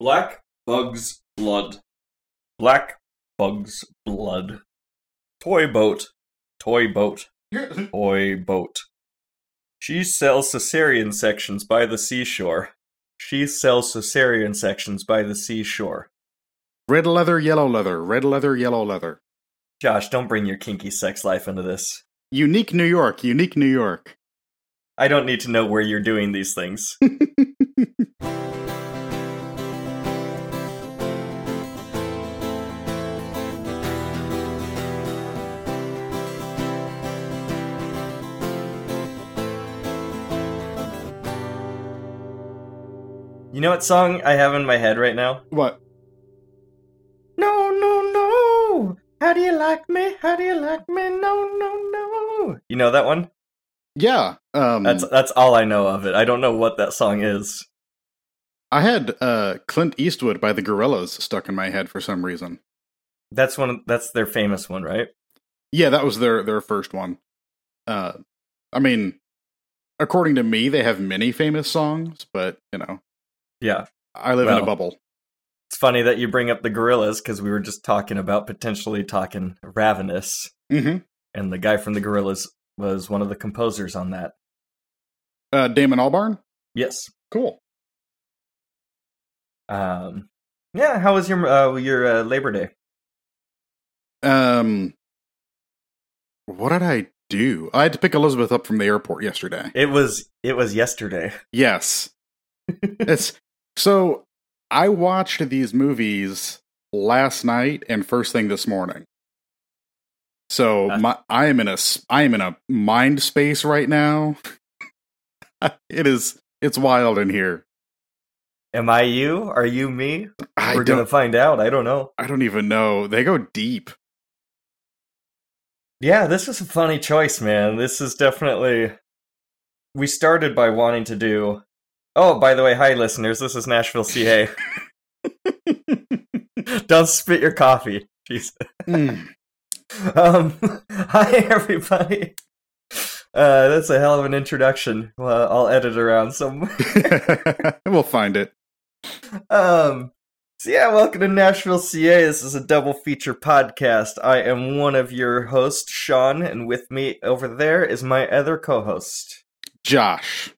Black Bug's Blood. Black Bug's Blood. Toy boat. Toy boat. Toy boat. She sells cesarean sections by the seashore. She sells cesarean sections by the seashore. Red leather, yellow leather, red leather, yellow leather. Josh, don't bring your kinky sex life into this. Unique New York, unique New York. I don't need to know where you're doing these things. You know what song I have in my head right now? What? No, no, no. How do you like me? How do you like me? No, no, no. You know that one? Yeah. Um, That's that's all I know of it. I don't know what that song is. I had uh, Clint Eastwood by the Gorillaz stuck in my head for some reason. That's one. That's their famous one, right? Yeah, that was their their first one. Uh, I mean, according to me, they have many famous songs, but you know, Yeah. I live in a bubble. It's funny that you bring up the Gorillaz because we were just talking about potentially talking Ravenous, hmm and the guy from the Gorillaz was one of the composers on that. Uh, Damon Albarn. Yes. Cool. Um. Yeah. How was your uh, your uh, Labor Day? Um, what did I do? I had to pick Elizabeth up from the airport yesterday. It was it was yesterday. Yes. it's so I watched these movies last night and first thing this morning. So my I am in a I am in a mind space right now. it is it's wild in here. Am I you? Are you me? I We're gonna find out. I don't know. I don't even know. They go deep. Yeah, this was a funny choice, man. This is definitely. We started by wanting to do. Oh, by the way, hi listeners. This is Nashville, CA. Don't spit your coffee. Jeez. Mm. Um, hi everybody. Uh, that's a hell of an introduction. Well, I'll edit around some. we'll find it. Um, so yeah, welcome to Nashville, CA. This is a double feature podcast. I am one of your hosts, Sean, and with me over there is my other co-host, Josh.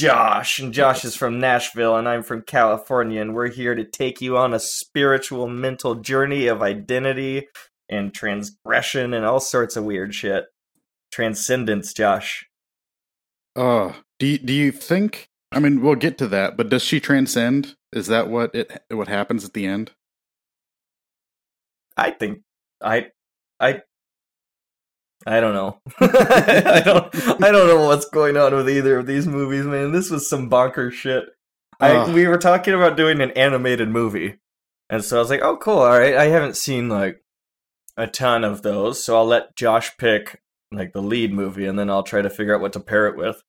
Josh. And Josh is from Nashville, and I'm from California, and we're here to take you on a spiritual, mental journey of identity and transgression and all sorts of weird shit. Transcendence, Josh. Uh, do you, do you think? I mean, we'll get to that, but does she transcend? Is that what it what happens at the end? I think I I I don't know. I don't I don't know what's going on with either of these movies, man. This was some bonkers shit. I we were talking about doing an animated movie. And so I was like, "Oh, cool. All right. I haven't seen like a ton of those, so I'll let Josh pick like the lead movie and then I'll try to figure out what to pair it with."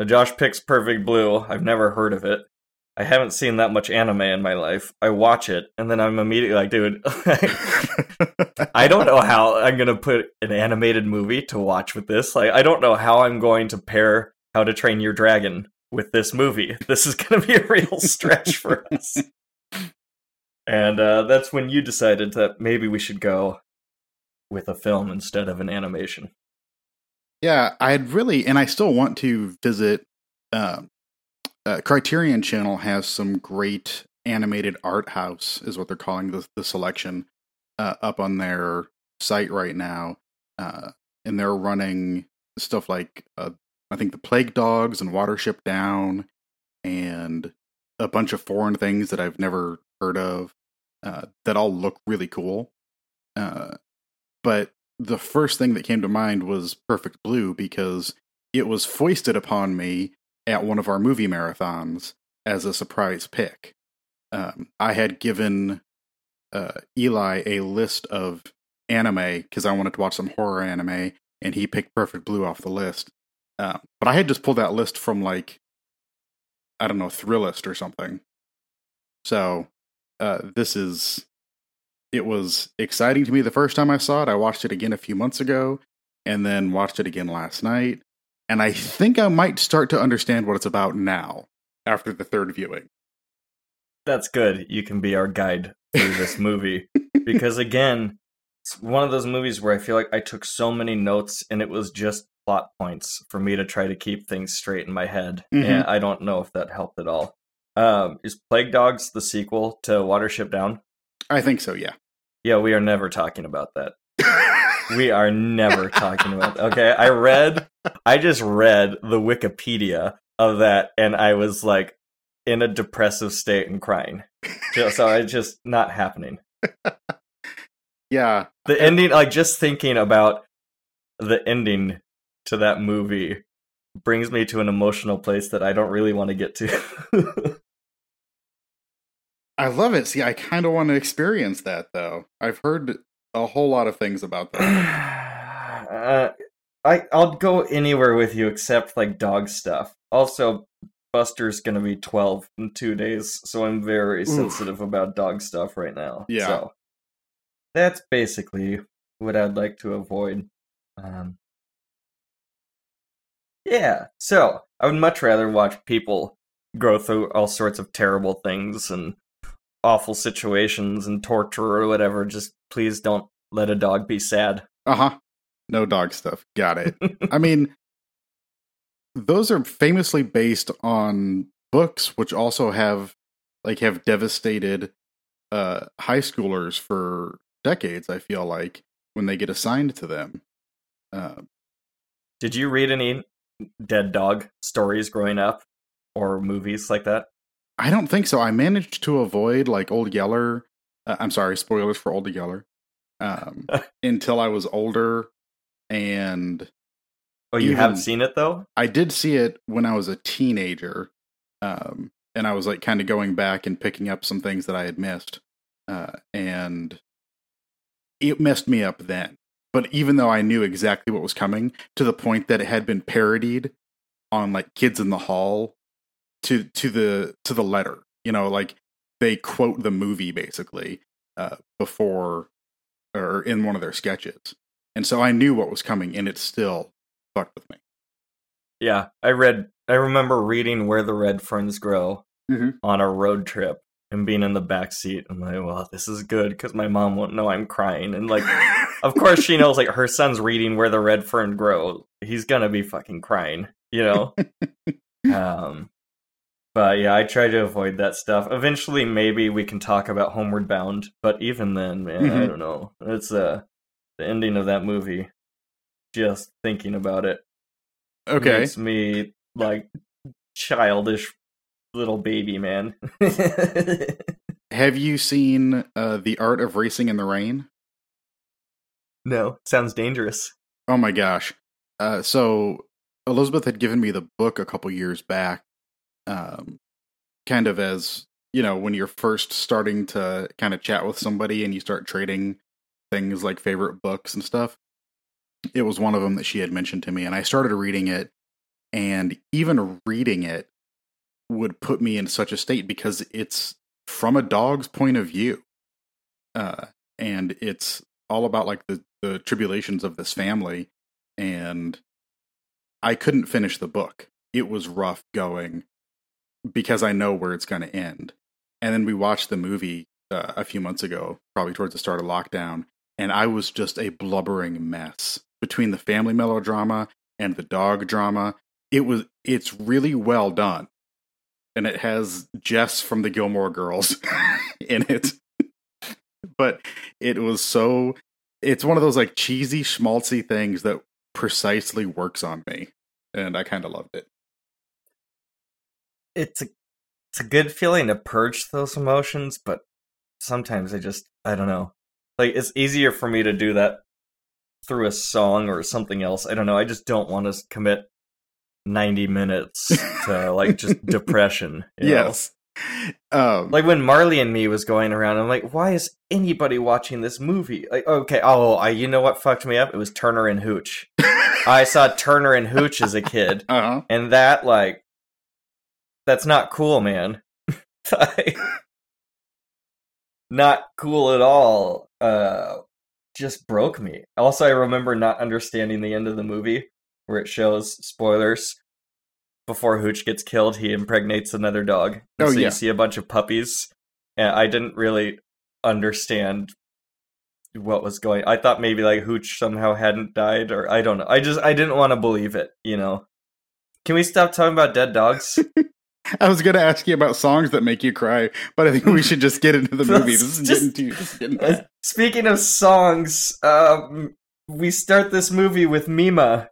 So Josh picks Perfect Blue. I've never heard of it. I haven't seen that much anime in my life. I watch it and then I'm immediately like, dude, I don't know how I'm gonna put an animated movie to watch with this. Like, I don't know how I'm going to pair How to Train Your Dragon with this movie. This is gonna be a real stretch for us. And uh, that's when you decided that maybe we should go with a film instead of an animation. Yeah, I'd really, and I still want to visit. Um, uh, Criterion Channel has some great animated art house, is what they're calling the the selection, uh, up on their site right now, uh, and they're running stuff like uh, I think the Plague Dogs and Watership Down, and a bunch of foreign things that I've never heard of, uh, that all look really cool. Uh, but the first thing that came to mind was Perfect Blue because it was foisted upon me at one of our movie marathons as a surprise pick. Um, I had given uh, Eli a list of anime because I wanted to watch some horror anime, and he picked Perfect Blue off the list. Uh, but I had just pulled that list from like I don't know Thrillist or something. So uh, this is it was exciting to me the first time I saw it. I watched it again a few months ago and then watched it again last night. And I think I might start to understand what it's about now after the third viewing. that's good. You can be our guide through this movie because again, it's one of those movies where I feel like I took so many notes and it was just plot points for me to try to keep things straight in my head. Mhm. And I don't know if that helped at all. Um, is Plague Dogs the sequel to Watership Down? I think so. Yeah. Yeah, we are never talking about that. We are never talking about that. Okay, I read, I just read the Wikipedia of that, and I was like in a depressive state and crying. So, so it's just not happening. yeah. The ending, like just thinking about the ending to that movie brings me to an emotional place that I don't really want to get to. I love it. See, I kind of want to experience that though. I've heard a whole lot of things about that. uh, I I'll go anywhere with you except like dog stuff. Also, Buster's gonna be twelve in two days, so I'm very Oof. sensitive about dog stuff right now. Yeah. So that's basically what I'd like to avoid. Um, yeah. So I would much rather watch people go through all sorts of terrible things and awful situations and torture or whatever. Just please don't let a dog be sad. Uh huh. No dog stuff. Got it. I mean, those are famously based on books, which also have like have devastated uh, high schoolers for decades. I feel like when they get assigned to them. Uh, Did you read any dead dog stories growing up or movies like that? I don't think so. I managed to avoid like Old Yeller. Uh, I'm sorry, spoilers for Old Yeller. Um, until I was older, and Oh, you have Even- seen it though? I did see it when I was a teenager, um, and I was like kind of going back and picking up some things that I had missed, uh, and it messed me up then. But even though I knew exactly what was coming, to the point that it had been parodied on like Kids in the Hall, to to the to the letter, you know, like they quote the movie basically uh, before or in one of their sketches, and so I knew what was coming, and it still fucked with me. Yeah, I read. I remember reading Where the Red Ferns Grow Mhm. on a road trip and being in the back seat. I'm like, well, this is good because my mom won't know I'm crying. And like, of course, she knows like her son's reading Where the Red Fern Grow. He's gonna be fucking crying, you know. um, but yeah, I try to avoid that stuff. Eventually, maybe we can talk about Homeward Bound. But even then, man, I Mhm. don't know. It's uh, the ending of that movie. Just thinking about it okay. makes me like childish little baby man. Have you seen uh, The Art of Racing in the Rain? no, sounds dangerous. Oh my gosh. Uh, so Elizabeth had given me the book a couple years back, um, kind of as, you know, when you're first starting to kind of chat with somebody and you start trading things like favorite books and stuff. It was one of them that she had mentioned to me, and I started reading it, and even reading it would put me in such a state because it's from a dog's point of view. Uh, and it's all about like the, the tribulations of this family and I couldn't finish the book. It was rough going because I know where it's going to end. And then we watched the movie uh, a few months ago, probably towards the start of lockdown, and I was just a blubbering mess between the family melodrama and the dog drama. It was it's really well done. And it has Jess from the Gilmore Girls in it. but it was so it's one of those like cheesy schmaltzy things that precisely works on me and i kind of loved it It's a it's a good feeling to purge those emotions, but sometimes I just I don't know. Like it's easier for me to do that through a song or something else. I don't know. I just don't want to commit 90 minutes to like just depression. you know? um Like when Marley and Me was going around, I'm like, why is anybody watching this movie? Like, okay, oh, I, you know what fucked me up? It was Turner and Hooch. I saw Turner and Hooch as a kid, uh-huh and that like, that's not cool, man. Like, not cool at all. Uh, just broke me. Also, I remember not understanding the end of the movie where it shows spoilers before Hooch gets killed, he impregnates another dog. And Oh, so yeah. you see a bunch of puppies. And I didn't really understand what was going. I thought maybe like Hooch somehow hadn't died, or I don't know. I just I didn't want to believe it. You know. Can we stop talking about dead dogs? I was going to ask you about songs that make you cry, but I think we should just get into the movie. This is Just- getting too. Getting Uh, Speaking of songs, um, we start this movie with Mima.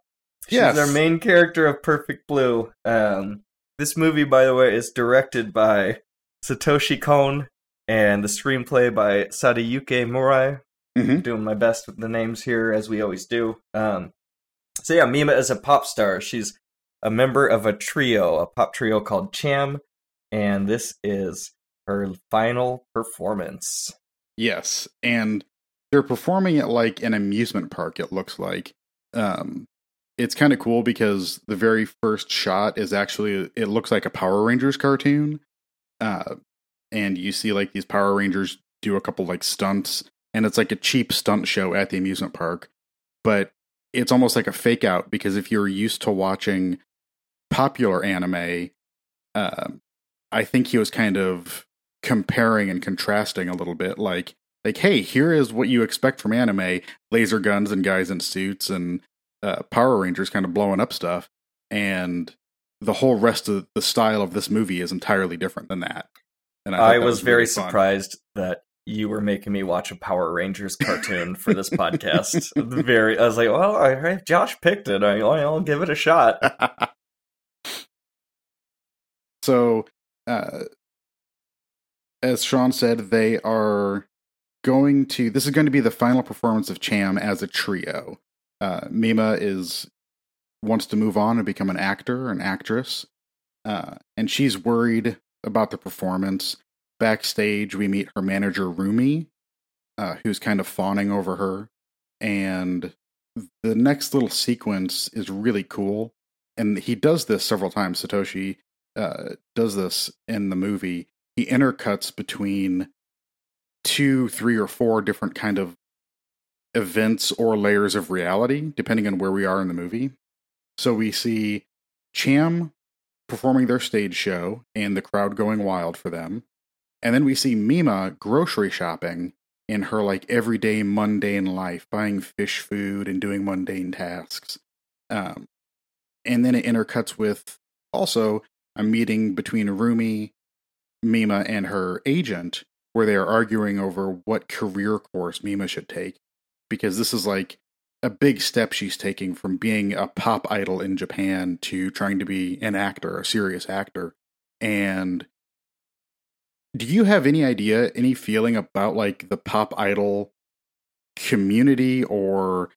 She's Yes. our main character of Perfect Blue. Um, this movie, by the way, is directed by Satoshi Kon and the screenplay by Sadayuki Murai. Mhm. Doing my best with the names here, as we always do. Um, so yeah, Mima is a pop star. She's a member of a trio, a pop trio called Cham, and this is her final performance. Yes, and they're performing at like an amusement park. It looks like. Um, it's kind of cool because the very first shot is actually it looks like a Power Rangers cartoon, uh, and you see like these Power Rangers do a couple like stunts, and it's like a cheap stunt show at the amusement park, but it's almost like a fake out because if you're used to watching popular anime, uh, I think he was kind of comparing and contrasting a little bit like like hey here is what you expect from anime laser guns and guys in suits and uh, power rangers kind of blowing up stuff and the whole rest of the style of this movie is entirely different than that and thought I, that was, very really surprised that you were making me watch a Power Rangers cartoon for this podcast. Very, I was like, well, right, Josh picked it. I, I'll give it a shot. so uh as sean said they are going to this is going to be the final performance of cham as a trio. Uh mima is wants to move on and become an actor an actress uh and she's worried about the performance. Backstage we meet her manager rumi uh who's kind of fawning over her and the next little sequence is really cool and he does this several times satoshi uh, does this in the movie. He intercuts between two, three, or four different kind of events or layers of reality, depending on where we are in the movie. So we see Cham performing their stage show and the crowd going wild for them. And then we see Mima grocery shopping in her like everyday mundane life, buying fish food and doing mundane tasks. Um, and then it intercuts with also a meeting between Rumi, Mima, and her agent, where they are arguing over what career course Mima should take, because this is like a big step she's taking from being a pop idol in Japan to trying to be an actor, a serious actor. And do you have any idea, any feeling about like the pop idol community or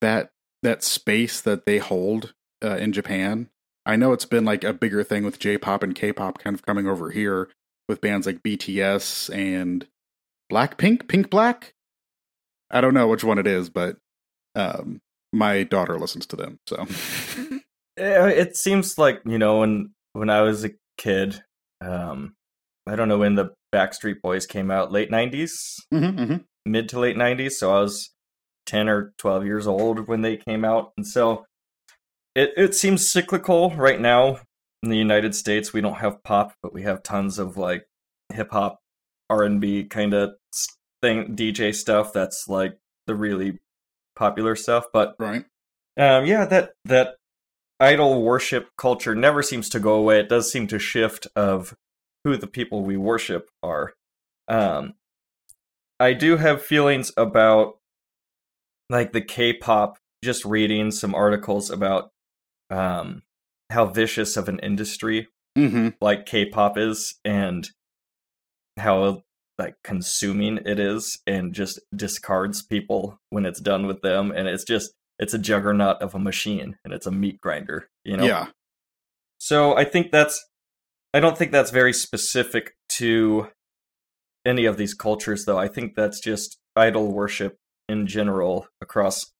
that that space that they hold uh, in Japan? I know it's been like a bigger thing with J-pop and K-pop kind of coming over here with bands like BTS and Blackpink, Pink Black. I don't know which one it is, but um, my daughter listens to them, so it seems like you know when when I was a kid, um, I don't know when the Backstreet Boys came out, late '90s, Mhm, mhm. mid to late '90s. So I was ten or twelve years old when they came out, and so it it seems cyclical right now in the United States. We don't have pop, but we have tons of like hip hop, R and B kind of thing, DJ stuff. That's like the really popular stuff, but right. um, yeah, that that idol worship culture never seems to go away. It does seem to shift of who the people we worship are. Um, I do have feelings about like the K-pop. Just reading some articles about um, how vicious of an industry hmm like K-pop is, and how like consuming it is, and just discards people when it's done with them, and it's just it's a juggernaut of a machine, and it's a meat grinder, you know. Yeah, So I think that's I don't think that's very specific to any of these cultures though. I think that's just idol worship in general across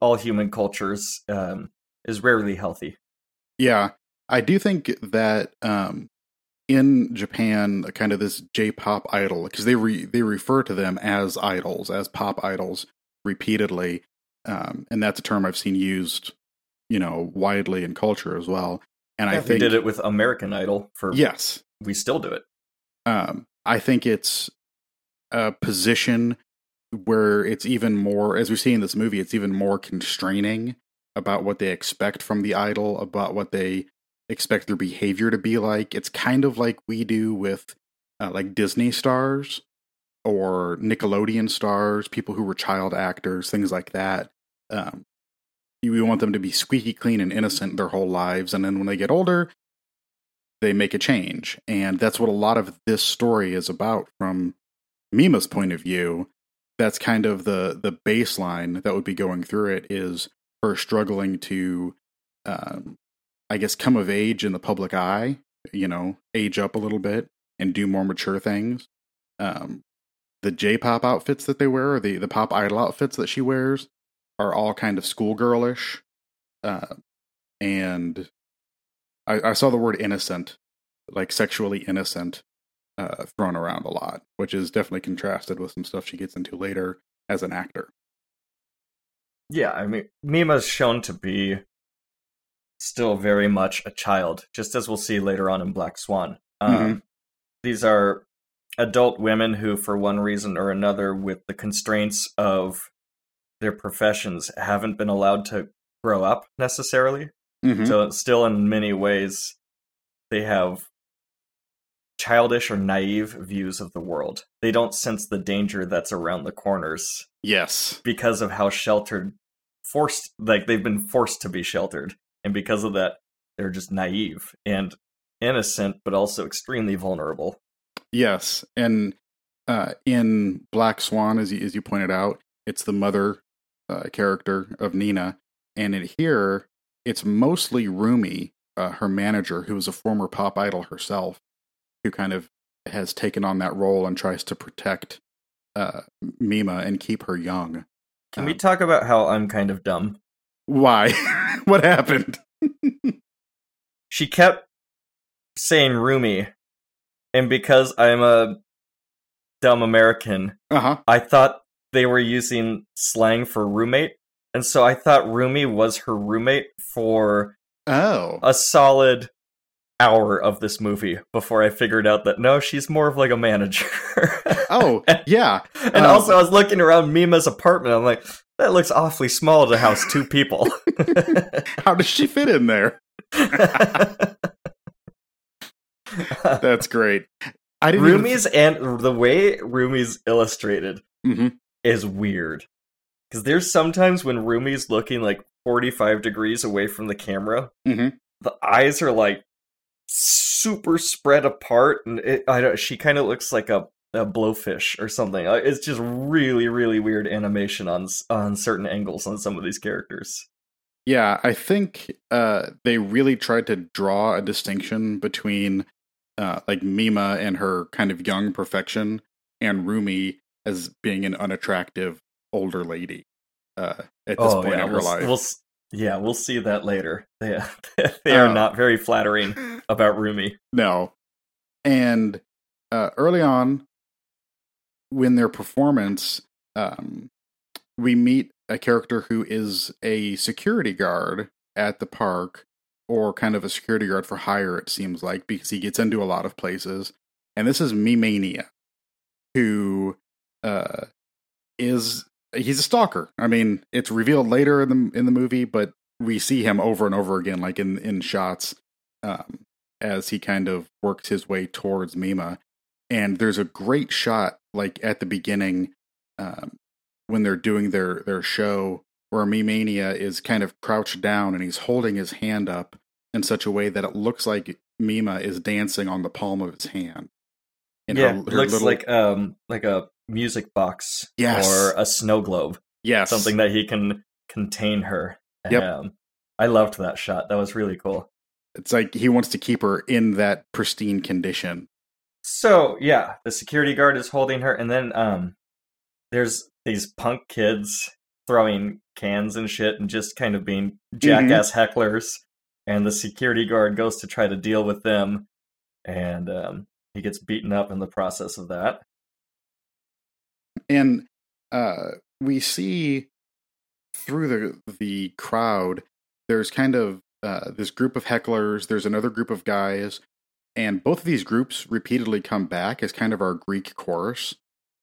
all human cultures um, is rarely healthy. yeah. I do think that um, in Japan, kind of this J-pop idol, because they re- they refer to them as idols, as pop idols, repeatedly, um, and that's a term I've seen used, you know, widely in culture as well. And Yeah, I think did it with American Idol for yes, we still do it. um, I think it's a position where it's even more, as we see in this movie, it's even more constraining about what they expect from the idol, about what they expect their behavior to be like. It's kind of like we do with uh, like Disney stars or Nickelodeon stars, people who were child actors, things like that. Um, we want them to be squeaky clean and innocent their whole lives, and then when they get older, they make a change. And that's what a lot of this story is about from Mima's point of view. That's kind of the the baseline that would be going through it is her struggling to um, I guess come of age in the public eye, you know, age up a little bit and do more mature things. Um, the J-pop outfits that they wear, or the the pop idol outfits that she wears, are all kind of schoolgirlish. Uh, and I, I saw the word innocent, like sexually innocent, uh, thrown around a lot, which is definitely contrasted with some stuff she gets into later as an actor. Yeah, I mean, Mima's shown to be still very much a child, just as we'll see later on in Black Swan. Um, Mhm. These are adult women who, for one reason or another, with the constraints of their professions, haven't been allowed to grow up necessarily. Mhm. So, still, in many ways, they have childish or naive views of the world. They don't sense the danger that's around the corners yes, because of how sheltered forced like they've been forced to be sheltered. And because of that they're just naive and innocent but also extremely vulnerable. Yes, and uh, in Black Swan, as you, as you pointed out, it's the mother uh, character of Nina, and in here, it's mostly Rumi, uh, her manager, who is a former pop idol herself, who kind of has taken on that role and tries to protect uh, Mima and keep her young. can we Um, talk about how i'm kind of dumb Why? what happened? she kept saying rumi and because i'm a dumb american Uh huh. i thought they were using slang for roommate and so i thought rumi was her roommate for Oh. a solid hour of this movie before I figured out that no, she's more of like a manager. oh, yeah. and um, also I was looking around Mima's apartment. I'm like, that looks awfully small to house two people. How does she fit in there? That's great. I didn't even- and the way Rumi's illustrated Mhm. is weird. Because there's sometimes when Rumi's looking like 45 degrees away from the camera, Mhm. the eyes are like super spread apart, and it, I don't. She kind of looks like a, a blowfish or something. Uh, It's just really, really weird animation on on certain angles on some of these characters. Yeah, I think uh, they really tried to draw a distinction between uh, like Mima and her kind of young perfection and Rumi as being an unattractive older lady uh, at this point Oh, yeah, in her we'll, life. we'll yeah, we'll see that later. They they are Oh. not very flattering about Rumi. No. And uh, early on, when their performance, um, we meet a character who is a security guard at the park, or kind of a security guard for hire, it seems like, because he gets into a lot of places. And this is Mimania, who uh, is he's a stalker. I mean, it's revealed later in the in the movie, but we see him over and over again, like in in shots. Um, as he kind of works his way towards Mima. And there's a great shot, like at the beginning, um, when they're doing their their show, where Mimania is kind of crouched down and he's holding his hand up in such a way that it looks like Mima is dancing on the palm of his hand. And yeah, her- it her looks little- like um like a music box Yes. or a snow globe, yes, something that he can contain her. Yep. Um, I loved that shot. That was really cool. It's like he wants to keep her in that pristine condition. So yeah, the security guard is holding her, and then um, there's these punk kids throwing cans and shit, and just kind of being jackass hecklers. And the security guard goes to try to deal with them, and um, he gets beaten up in the process of that. And uh, we see through the the crowd there's kind of uh, this group of hecklers. There's another group of guys, and both of these groups repeatedly come back as kind of our Greek chorus,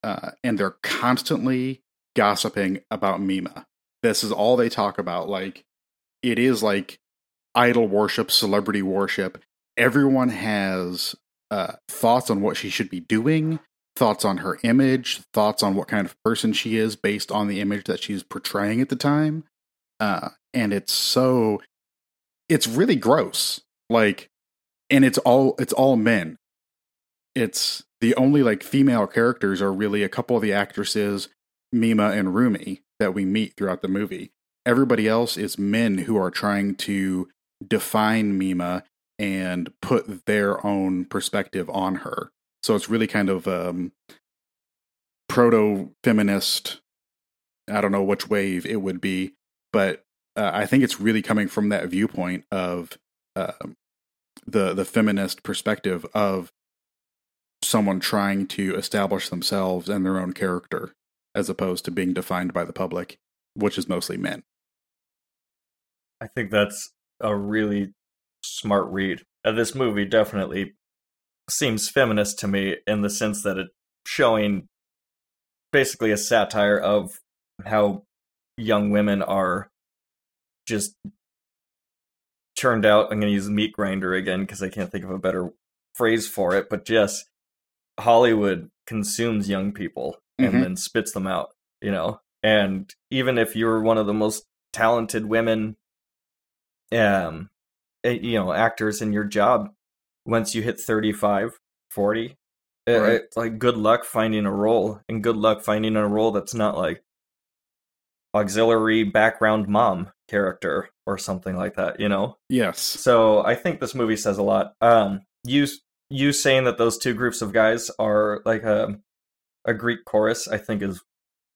uh, and they're constantly gossiping about Mima. This is all they talk about. Like it is like idol worship, celebrity worship. Everyone has uh, thoughts on what she should be doing, thoughts on her image, thoughts on what kind of person she is based on the image that she's portraying at the time. Uh, and it's so, it's really gross. Like, and it's all it's all men. It's the only like female characters are really a couple of the actresses, Mima and Rumi, that we meet throughout the movie. Everybody else is men who are trying to define Mima and put their own perspective on her. So it's really kind of um, proto feminist. I don't know which wave it would be, but uh, I think it's really coming from that viewpoint of uh, the the feminist perspective of someone trying to establish themselves and their own character as opposed to being defined by the public, which is mostly men. I think that's a really smart read. Uh, this movie definitely seems feminist to me in the sense that it's showing basically a satire of how young women are just turned out. I'm going to use meat grinder again because I can't think of a better phrase for it, but yes, Hollywood consumes young people and mm-hmm. then spits them out, you know? And even if you're one of the most talented women um eh, you know actors in your job once you hit 35 40 eh, right. it's like good luck finding a role and good luck finding a role that's not like auxiliary background mom character or something like that you know? Yes. So i think this movie says a lot. Um you you saying that those two groups of guys are like a a greek chorus i think is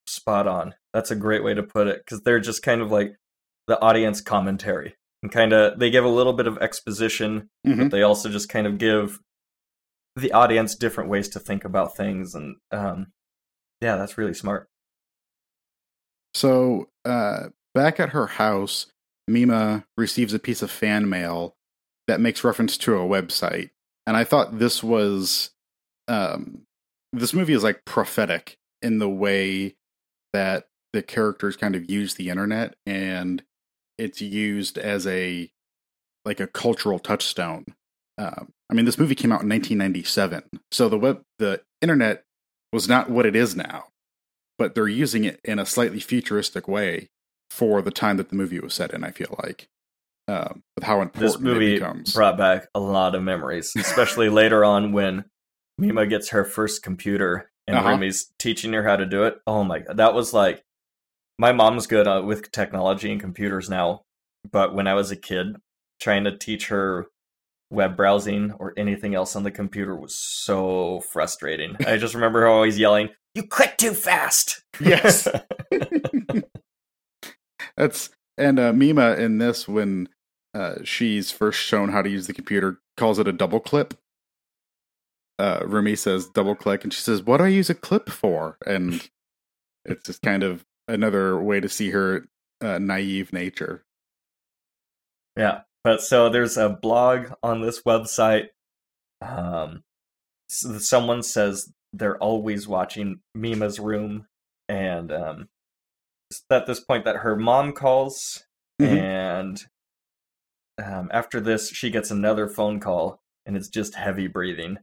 spot on. That's a great way to put it because they're just kind of like the audience commentary and kind of they give a little bit of exposition, mm-hmm. but they also just kind of give the audience different ways to think about things, and um, yeah, that's really smart. So uh, back at her house, Mima receives a piece of fan mail that makes reference to a website, and I thought this was um, this movie is like prophetic in the way that the characters kind of use the internet and it's used as a like a cultural touchstone. Um, I mean, this movie came out in 1997, so the web, the internet was not what it is now, but they're using it in a slightly futuristic way for the time that the movie was set in. I feel like um, with how important this movie brought back a lot of memories, especially later on when Mima gets her first computer and uh-huh. Rumi's teaching her how to do it. Oh my god, that was like my mom's good uh, with technology and computers now, but when I was a kid, trying to teach her web browsing or anything else on the computer was so frustrating. I just remember her always yelling, "You click too fast." Yes. That's and uh, Mima in this when uh, she's first shown how to use the computer calls it a double clip. Uh, Rumi says double click, and she says, "What do I use a clip for?" And it's just kind of another way to see her uh, naive nature. Yeah, but so there's a blog on this website. Um, someone says they're always watching Mima's room, and um, at this point that her mom calls, mm-hmm. and um, after this she gets another phone call, and it's just heavy breathing.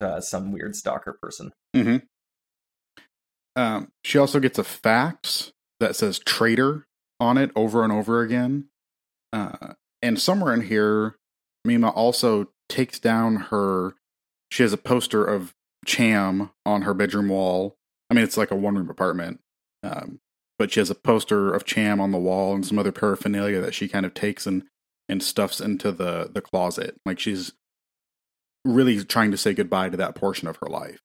Uh, some weird stalker person. Mm-hmm. Um, she also gets a fax that says traitor on it over and over again. Uh, and somewhere in here, Mima also takes down her. She has a poster of Cham on her bedroom wall. I mean, it's like a one room apartment. Um, but she has a poster of Cham on the wall and some other paraphernalia that she kind of takes and, and stuffs into the, the closet. Like she's really trying to say goodbye to that portion of her life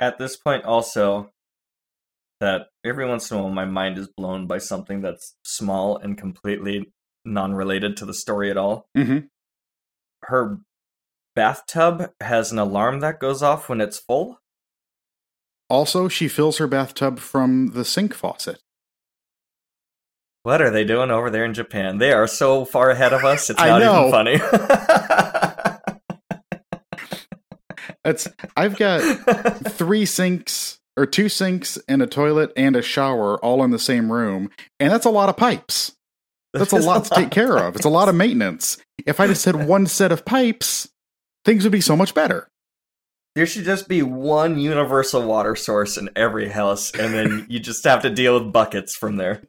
at this point also that every once in a while my mind is blown by something that's small and completely non-related to the story at all. Mm-hmm. Her bathtub has an alarm that goes off when it's full. Also, she fills her bathtub from the sink faucet. What are they doing over there in Japan? They are so far ahead of us. It's not even funny. That's I've got three sinks or two sinks and a toilet and a shower all in the same room, and that's a lot of pipes. That's a lot to take care of. It's a lot of maintenance. If I just had one set of pipes, things would be so much better. There should just be one universal water source in every house, and then you just have to deal with buckets from there.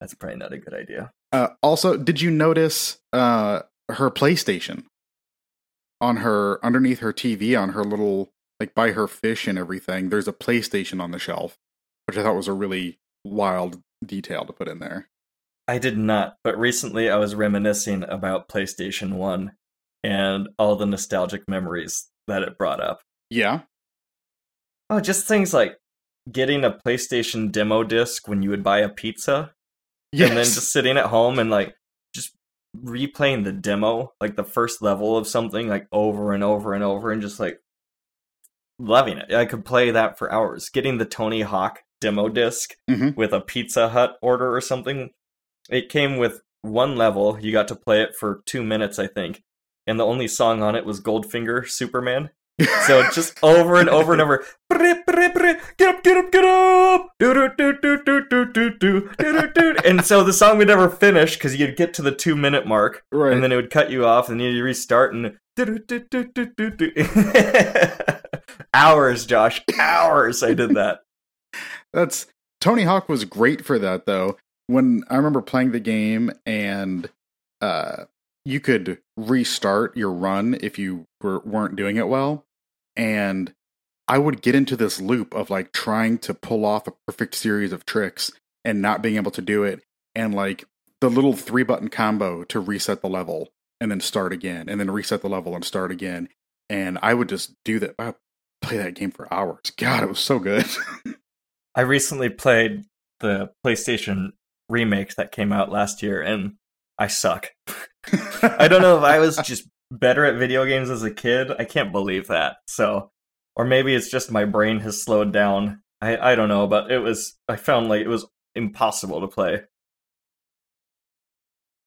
That's probably not a good idea. Uh, also, did you notice uh, her PlayStation on her underneath her TV on her little like by her fish and everything? There's a PlayStation on the shelf, which I thought was a really wild detail to put in there. I did not, but recently I was reminiscing about PlayStation 1 and all the nostalgic memories that it brought up. Yeah, Oh, just things like getting a PlayStation demo disc when you would buy a pizza yes. and then just sitting at home and like replaying the demo, like the first level of something, like over and over and over, and just like loving it. I could play that for hours. Getting the Tony Hawk demo disc Mhm. with a Pizza Hut order or something. It came with one level. You got to play it for two minutes, I think, and the only song on it was Goldfinger Superman so just over and over and over. Get up, get up, get up. And so the song would never finish because you'd get to the two minute mark. Right. And then it would cut you off and you'd restart and. hours, Josh. Hours I did that. That's. Tony Hawk was great for that, though. When I remember playing the game and. Uh, you could restart your run if you were, weren't doing it well and I would get into this loop of like trying to pull off a perfect series of tricks and not being able to do it and like the little three button combo to reset the level and then start again and then reset the level and start again and I would just do that I play that game for hours. God, it was so good. I recently played the PlayStation remake that came out last year, and I suck. I don't know if I was just better at video games as a kid. I can't believe that. So, or maybe it's just my brain has slowed down. I I don't know, but it was I found like it was impossible to play.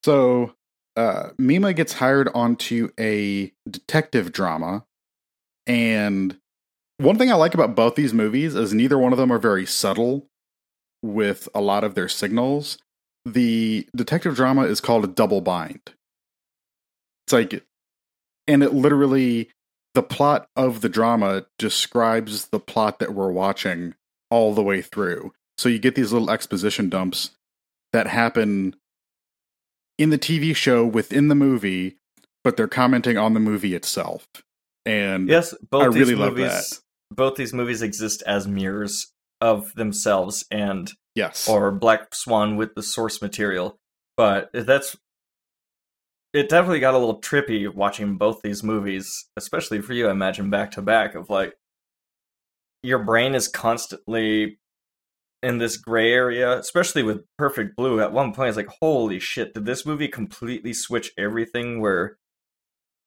So, uh, Mima gets hired onto a detective drama. And one thing I like about both these movies is neither one of them are very subtle with a lot of their signals. The detective drama is called a double bind. It's like, and it literally, the plot of the drama describes the plot that we're watching all the way through. So you get these little exposition dumps that happen in the TV show within the movie, but they're commenting on the movie itself. And Yes, both I these really love movies both these movies exist as mirrors of themselves and yes, or Black Swan with the source material. But that's it definitely got a little trippy watching both these movies, especially for you, I imagine, back to back of like your brain is constantly in this gray area, especially with Perfect Blue. At one point, it's like, holy shit, did this movie completely switch everything where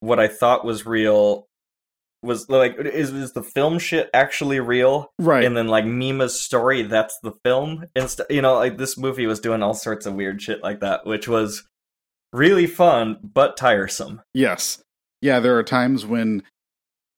what I thought was real was like is, is the film shit actually real right. and then like Mima's story, that's the film. and Instead, you know, like this movie was doing all sorts of weird shit like that, which was really fun but tiresome. Yes. Yeah, there are times when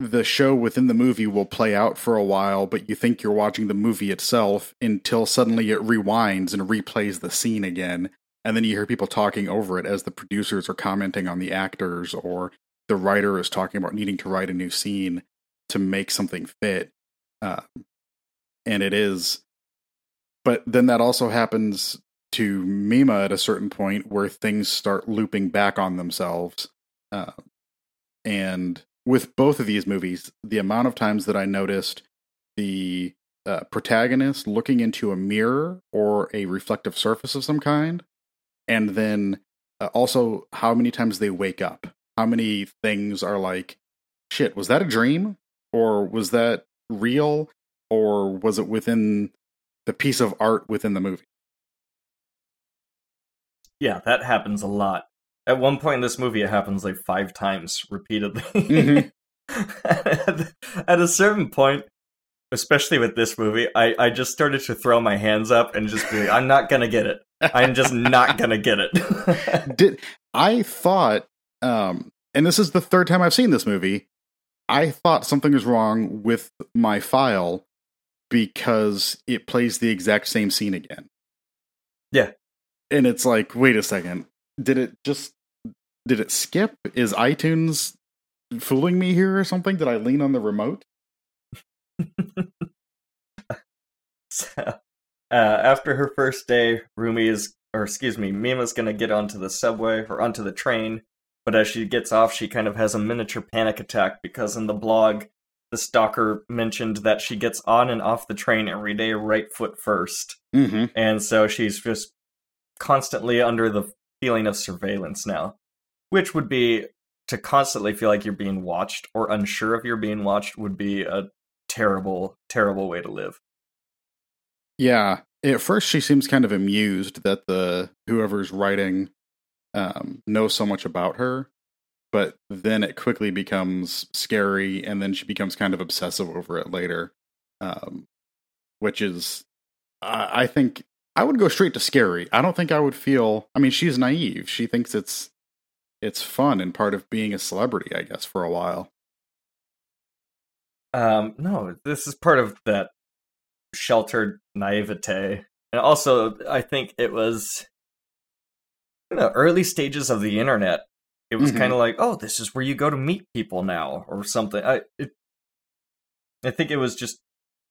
the show within the movie will play out for a while, but you think you're watching the movie itself until suddenly it rewinds and replays the scene again. And then you hear people talking over it as the producers are commenting on the actors or the writer is talking about needing to write a new scene to make something fit. Uh, and it is. But then that also happens to Mima at a certain point where things start looping back on themselves. Uh, and with both of these movies, the amount of times that I noticed the uh, protagonist looking into a mirror or a reflective surface of some kind, and then uh, also how many times they wake up. How many things are like, shit, was that a dream? Or was that real? Or was it within the piece of art within the movie? Yeah, that happens a lot. At one point in this movie, it happens like five times repeatedly. Mhm. at, at a certain point, especially with this movie, I, I just started to throw my hands up and just be like, I'm not gonna get it. I'm just not gonna get it. Did I thought um and this is the third time I've seen this movie. I thought something was wrong with my file because it plays the exact same scene again. Yeah. And it's like, wait a second. Did it just did it skip? Is iTunes fooling me here or something? Did I lean on the remote? so, uh, after her first day, Rumi is, or excuse me, Mima's gonna get onto the subway or onto the train. But as she gets off, she kind of has a miniature panic attack because in the blog, the stalker mentioned that she gets on and off the train every day right foot 1st Mm-hmm. And so she's just constantly under the feeling of surveillance now, which would be to constantly feel like you're being watched or unsure if you're being watched would be a terrible, terrible way to live. Yeah. At first, she seems kind of amused that the whoever's writing um, knows so much about her, but then it quickly becomes scary, and then she becomes kind of obsessive over it later, um, which is, I, I think, I would go straight to scary. I don't think I would feel. I mean, she's naive. She thinks it's it's fun and part of being a celebrity, I guess, for a while. Um, no, this is part of that sheltered naivete. And also, I think it was in the early stages of the internet. It was Mhm. kind of like, oh, this is where you go to meet people now, or something. I, it, I think it was just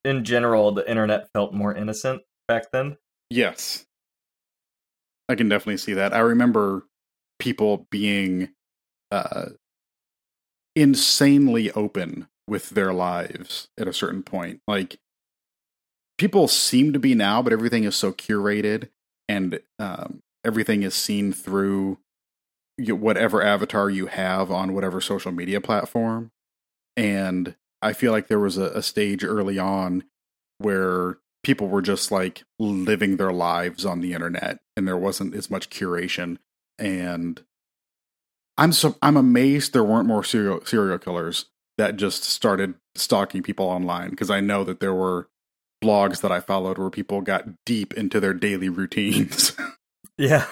in general, the internet felt more innocent back then. Yes. I can definitely see that. I remember people being uh insanely open with their lives at a certain point. Like people seem to be now, but everything is so curated and um everything is seen through whatever avatar you have on whatever social media platform. And I feel like there was a, a stage early on where people were just like living their lives on the internet and there wasn't as much curation and i'm so i'm amazed there weren't more serial serial killers that just started stalking people online because i know that there were blogs that i followed where people got deep into their daily routines Yeah.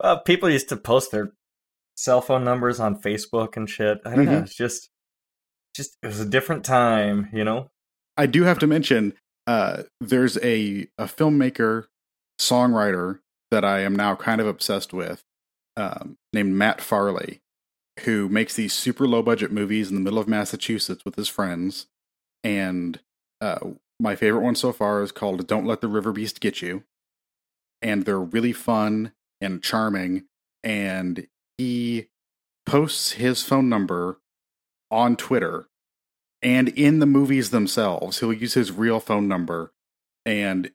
Uh, people used to post their cell phone numbers on Facebook and shit. I don't know. Mhm. It's just, just it was a different time, you know. I do have to mention uh, there's a a filmmaker songwriter that I am now kind of obsessed with um, named Matt Farley, who makes these super low budget movies in the middle of Massachusetts with his friends. And uh, my favorite one so far is called "Don't Let the River Beast Get You," and they're really fun and charming. And he posts his phone number on Twitter and in the movies themselves he'll use his real phone number. And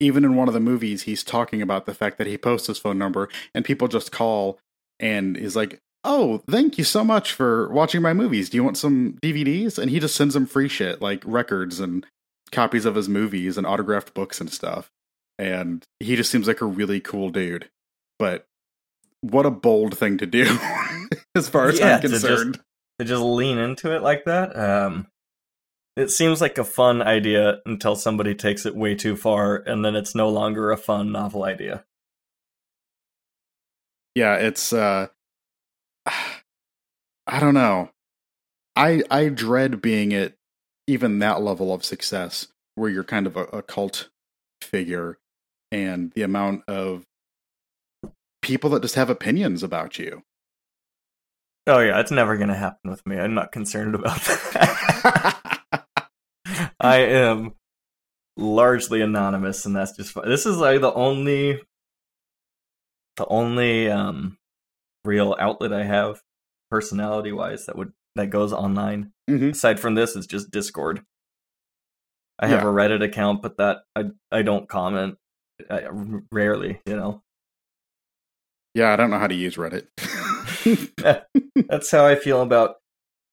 even in one of the movies he's talking about the fact that he posts his phone number and people just call and is like oh thank you so much for watching my movies. Do you want some dvds and he just sends them free shit like records and copies of his movies and autographed books and stuff. And he just seems like a really cool dude. But what a bold thing to do as far as Yeah, i'm concerned To just lean into it like that. Um, it seems like a fun idea until somebody takes it way too far, and then it's no longer a fun novel idea. yeah it's uh i don't know i i dread being at even that level of success where you're kind of a, a cult figure and the amount of people that just have opinions about you Oh yeah, it's never gonna happen with me. I'm not concerned about that. I am largely anonymous, and that's just. This is like the only, the only um, real outlet I have, personality wise, that would that goes online. Mhm. Aside from this, it's just Discord. I have Yeah. a Reddit account, but that I I don't comment. I, rarely, you know. yeah i don't know how to use reddit That's how I feel about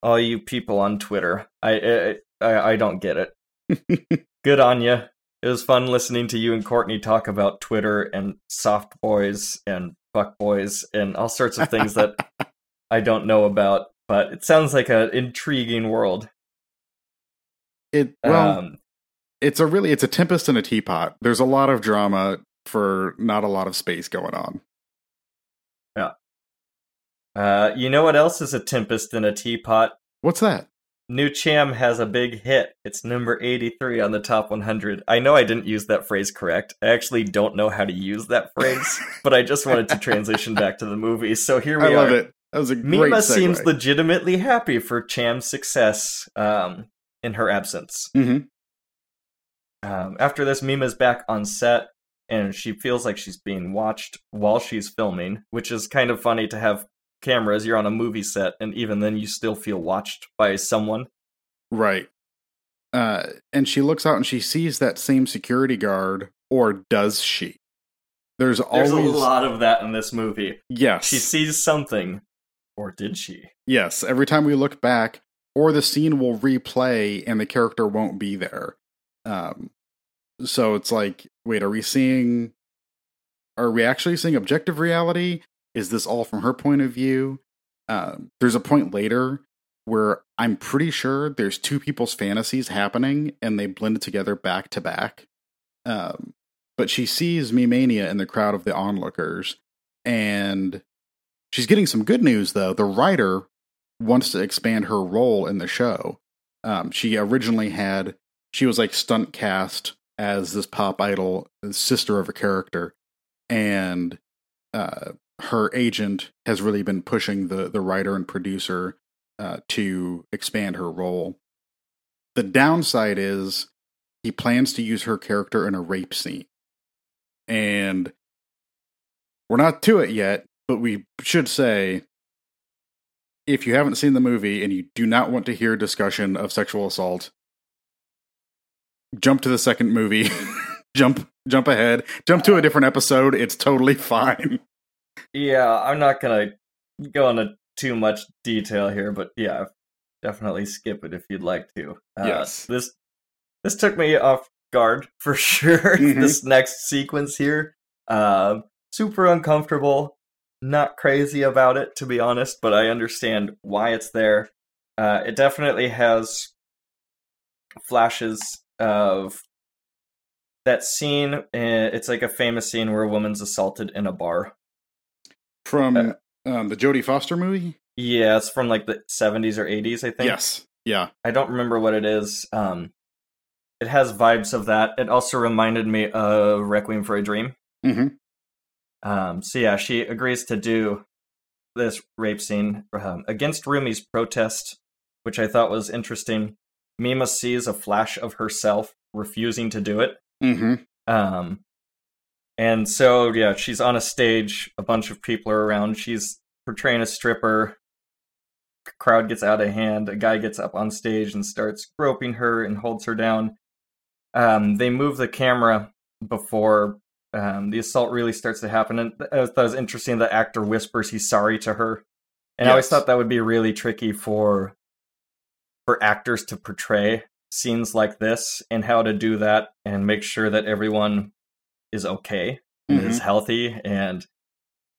all you people on Twitter. I I I, I don't get it. Good on you. It was fun listening to you and Courtney talk about Twitter and soft boys and fuck boys and all sorts of things that I don't know about. But it sounds like an intriguing world. it well um, it's a really it's a tempest in a teapot. There's a lot of drama for not a lot of space going on. Uh, you know what else is a tempest in a teapot? What's that? New Cham has a big hit. It's number 83 on the top 100. I know I didn't use that phrase correct. I actually don't know how to use that phrase, but I just wanted to transition back to the movie. So here we are. I are. love it. That was a great Mima seems legitimately happy for Cham's success um, in her absence. Mhm. Um, after this, Mima's back on set, and she feels like she's being watched while she's filming, which is kind of funny to have cameras. You're on a movie set, and even then, you still feel watched by someone. Right. Uh, and she looks out and she sees that same security guard, or does she? There's There's always a lot of that in this movie. yes, She sees something, or did she? yes. Every time we look back, or the scene will replay and the character won't be there. Um, so it's like, wait, are we seeing? Are we actually seeing objective reality? Is this all from her point of view? Um, there's a point later where I'm pretty sure there's two people's fantasies happening and they blended together back to back. Um, but she sees Mimania in the crowd of the onlookers, and she's getting some good news though. The writer wants to expand her role in the show. Um, she originally had she was like stunt cast as this pop idol sister of a character, and uh, her agent has really been pushing the the writer and producer uh, to expand her role. The downside is he plans to use her character in a rape scene. And we're not to it yet, but we should say if you haven't seen the movie and you do not want to hear discussion of sexual assault, jump to the second movie. jump jump ahead. Jump to a different episode. It's totally fine. Yeah, I'm not gonna go into too much detail here, but yeah, definitely skip it if you'd like to. Uh, Yes. This this took me off guard for sure. Mhm. this next sequence here, um, super uncomfortable. Not crazy about it, to be honest, but I understand why it's there. Uh, it definitely has flashes of that scene. uh, It's like a famous scene where a woman's assaulted in a bar. From Uh, um, the Jodie Foster movie? Yeah, it's from like the 70s or 80s, I think. Yes. Yeah. I don't remember what it is. Um, it has vibes of that. It also reminded me of Requiem for a Dream. hmm Um, so yeah, she agrees to do this rape scene um, against Rumi's protest, which I thought was interesting. Mima sees a flash of herself refusing to do it. hmm Um, and so yeah, she's on a stage. A bunch of people are around. She's portraying a stripper. Crowd gets out of hand. A guy gets up on stage and starts groping her and holds her down. Um, they move the camera before um, the assault really starts to happen. And I thought it was interesting. The actor whispers he's sorry to her, and I always thought that would be really tricky for for actors to portray scenes like this and how to do that and make sure that everyone is okay and is healthy and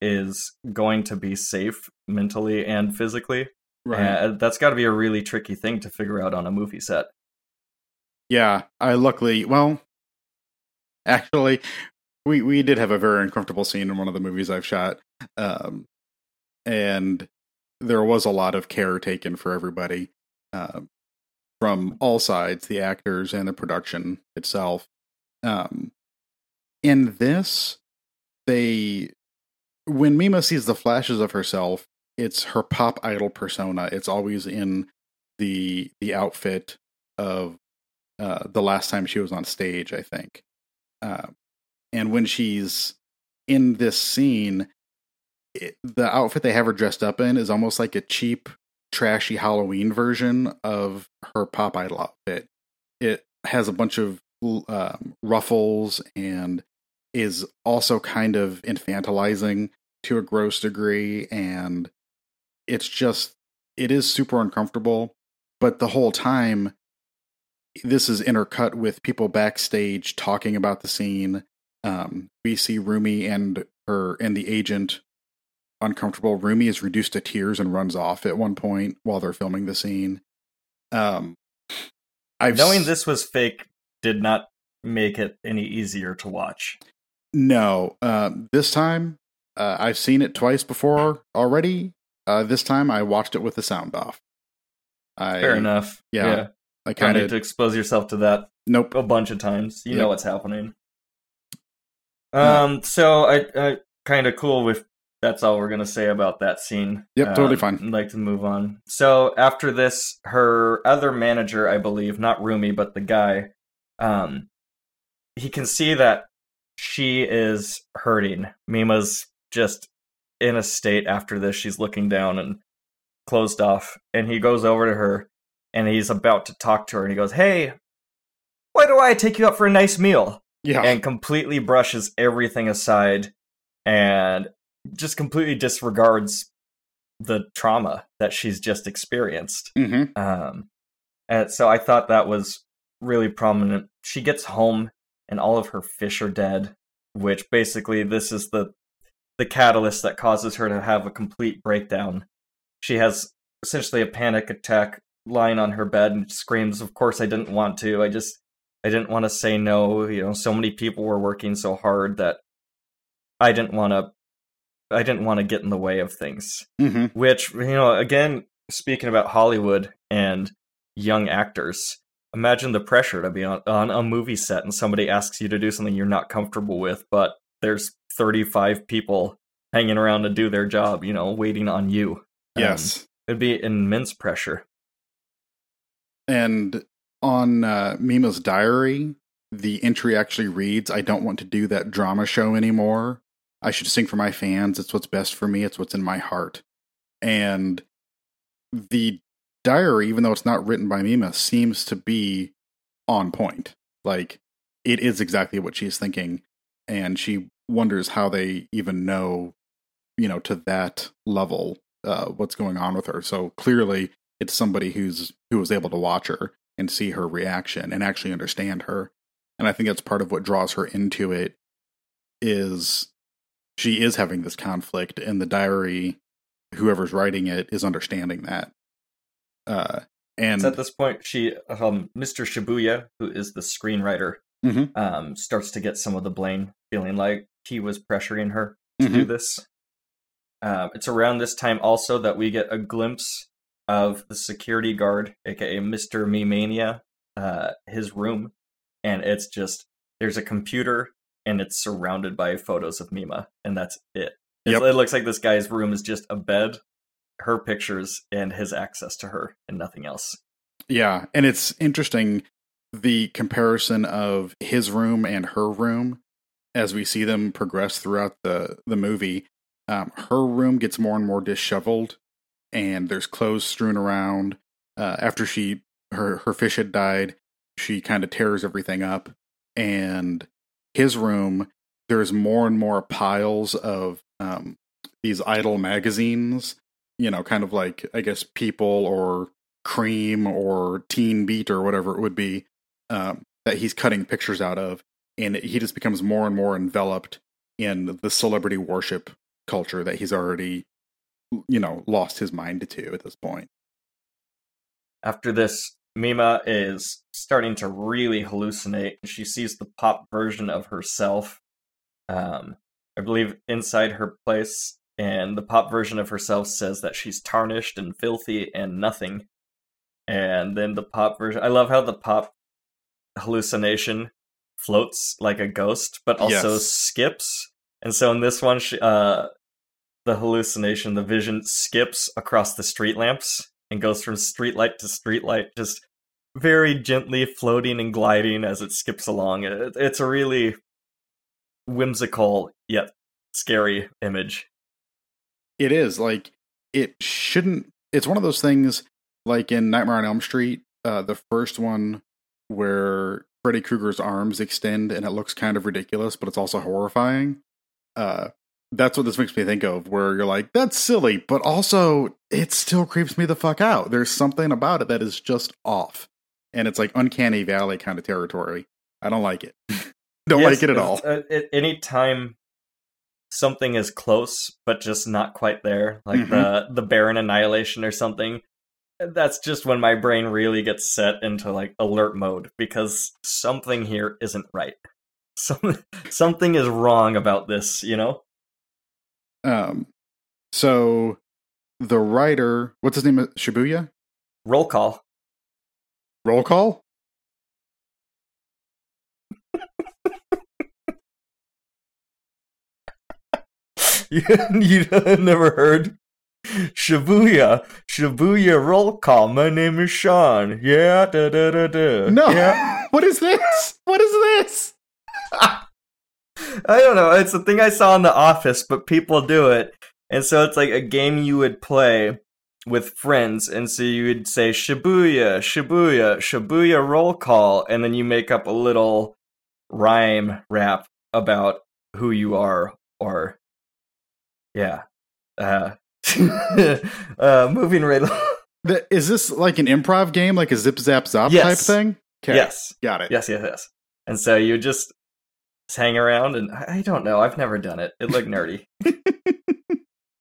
is going to be safe mentally and physically. Right. Uh, that's got to be a really tricky thing to figure out on a movie set. Yeah, I luckily, well, actually, we we did have a very uncomfortable scene in one of the movies I've shot, um, and there was a lot of care taken for everybody um, from all sides, the actors and the production itself. Um, in this, they when Mima sees the flashes of herself, it's her pop idol persona. It's always in the the outfit of uh, the last time she was on stage, I think. Uh, and when she's in this scene, it, the outfit they have her dressed up in is almost like a cheap, trashy Halloween version of her pop idol outfit. It has a bunch of um, ruffles and is also kind of infantilizing to a gross degree. And it's just, it is super uncomfortable. But the whole time, this is intercut with people backstage talking about the scene. Um, we see Rumi and her and the agent uncomfortable. Rumi is reduced to tears and runs off at one point while they're filming the scene. Um, I've Knowing this was fake did not make it any easier to watch. No, uh, this time uh, I've seen it twice before already. Uh, this time I watched it with the sound off. I, Fair enough. yeah, I Kind of to expose yourself to that nope. a bunch of times. You Yep. know what's happening. Yeah. Um. So I, I kind of cool with. That's all we're gonna say about that scene. Yep, totally Um, fine. I'd like to move on. So after this, her other manager, I believe, not Rumi, but the guy, um, he can see that she is hurting. Mima's just in a state after this. She's looking down and closed off, and he goes over to her, and he's about to talk to her, and he goes, "Hey, why do I take you out for a nice meal?" Yeah, and completely brushes everything aside and just completely disregards the trauma that she's just experienced. hmm Um, and so I thought that was really prominent. She gets home and all of her fish are dead, which basically this is the the catalyst that causes her to have a complete breakdown. She has essentially a panic attack lying on her bed and screams, "Of course I didn't want to. I just I didn't want to say no. You know, so many people were working so hard that I didn't want to I didn't want to get in the way of things." hmm which you know again speaking about hollywood and young actors imagine the pressure to be on, on a movie set and somebody asks you to do something you're not comfortable with but there's 35 people hanging around to do their job you know waiting on you Um, Yes, it'd be immense pressure and on uh, Mima's diary, the entry actually reads, "I don't want to do that drama show anymore. I should sing for my fans. It's what's best for me. It's what's in my heart." And the diary, even though it's not written by Mima, seems to be on point. Like it is exactly what she's thinking, and she wonders how they even know, you know, to that level, uh, what's going on with her. So clearly, it's somebody who's who was able to watch her and see her reaction and actually understand her. And I think that's part of what draws her into it is she is having this conflict and the diary whoever's writing it is understanding that. Uh and at this point she um mr shibuya who is the screenwriter Mhm. um starts to get some of the blame feeling like he was pressuring her to do Mhm. this. Um, it's around this time also that we get a glimpse of the security guard, aka Mr. Memania, uh, his room, and it's just there's a computer and it's surrounded by photos of Mima, and that's it. Yep. It looks like this guy's room is just a bed, her pictures, and his access to her, and nothing else. Yeah, and it's interesting the comparison of his room and her room as we see them progress throughout the the movie. Um, her room gets more and more disheveled, and there's clothes strewn around. Uh, after she her her fish had died, she kind of tears everything up, and his room there's more and more piles of um, these idle magazines. You know, kind of like I guess People or Cream or Teen Beat or whatever it would be um, that he's cutting pictures out of, and he just becomes more and more enveloped in the celebrity worship culture that he's already, you know, lost his mind to at this point. After this, Mima is starting to really hallucinate. She sees the pop version of herself, um, I believe, inside her place, and the pop version of herself says that she's tarnished and filthy and nothing. And then the pop version, I love how the pop hallucination floats like a ghost, but also Yes. skips. And so in this one, she, uh, the hallucination, the vision skips across the street lamps and goes from streetlight to streetlight, just very gently floating and gliding as it skips along. It, it's a really whimsical yet scary image. It is like it shouldn't. It's one of those things like in Nightmare on Elm Street, uh, the first one where Freddy Krueger's arms extend and it looks kind of ridiculous, but it's also horrifying. Uh, that's what this makes me think of, where you're like, that's silly, but also it still creeps me the fuck out. There's something about it that is just off. And it's like uncanny valley kind of territory. I don't like it. don't Yes, like it at all. Uh, any time something is close but just not quite there, like Mhm. the the Baron Annihilation or something, that's just when my brain really gets set into like alert mode because something here isn't right. Some, something is wrong about this, you know? Um, so the writer, what's his name? Shibuya? Roll call. Roll call? you, you never heard Shibuya, Shibuya roll call. My name is Sean. Yeah, da da da da. No. Yeah. what is this? What is this? I don't know. It's a thing I saw in The Office, but people do it. And so it's like a game you would play with friends. And so you would say Shibuya, Shibuya, Shibuya roll call. And then you make up a little rhyme rap about who you are or, yeah. Uh, uh, moving right along. Is this like an improv game, like a zip zap zop Yes. type thing? Okay. Yes. Got it. Yes, yes, yes. And so you just hang around, and I don't know. I've never done it. It looked nerdy.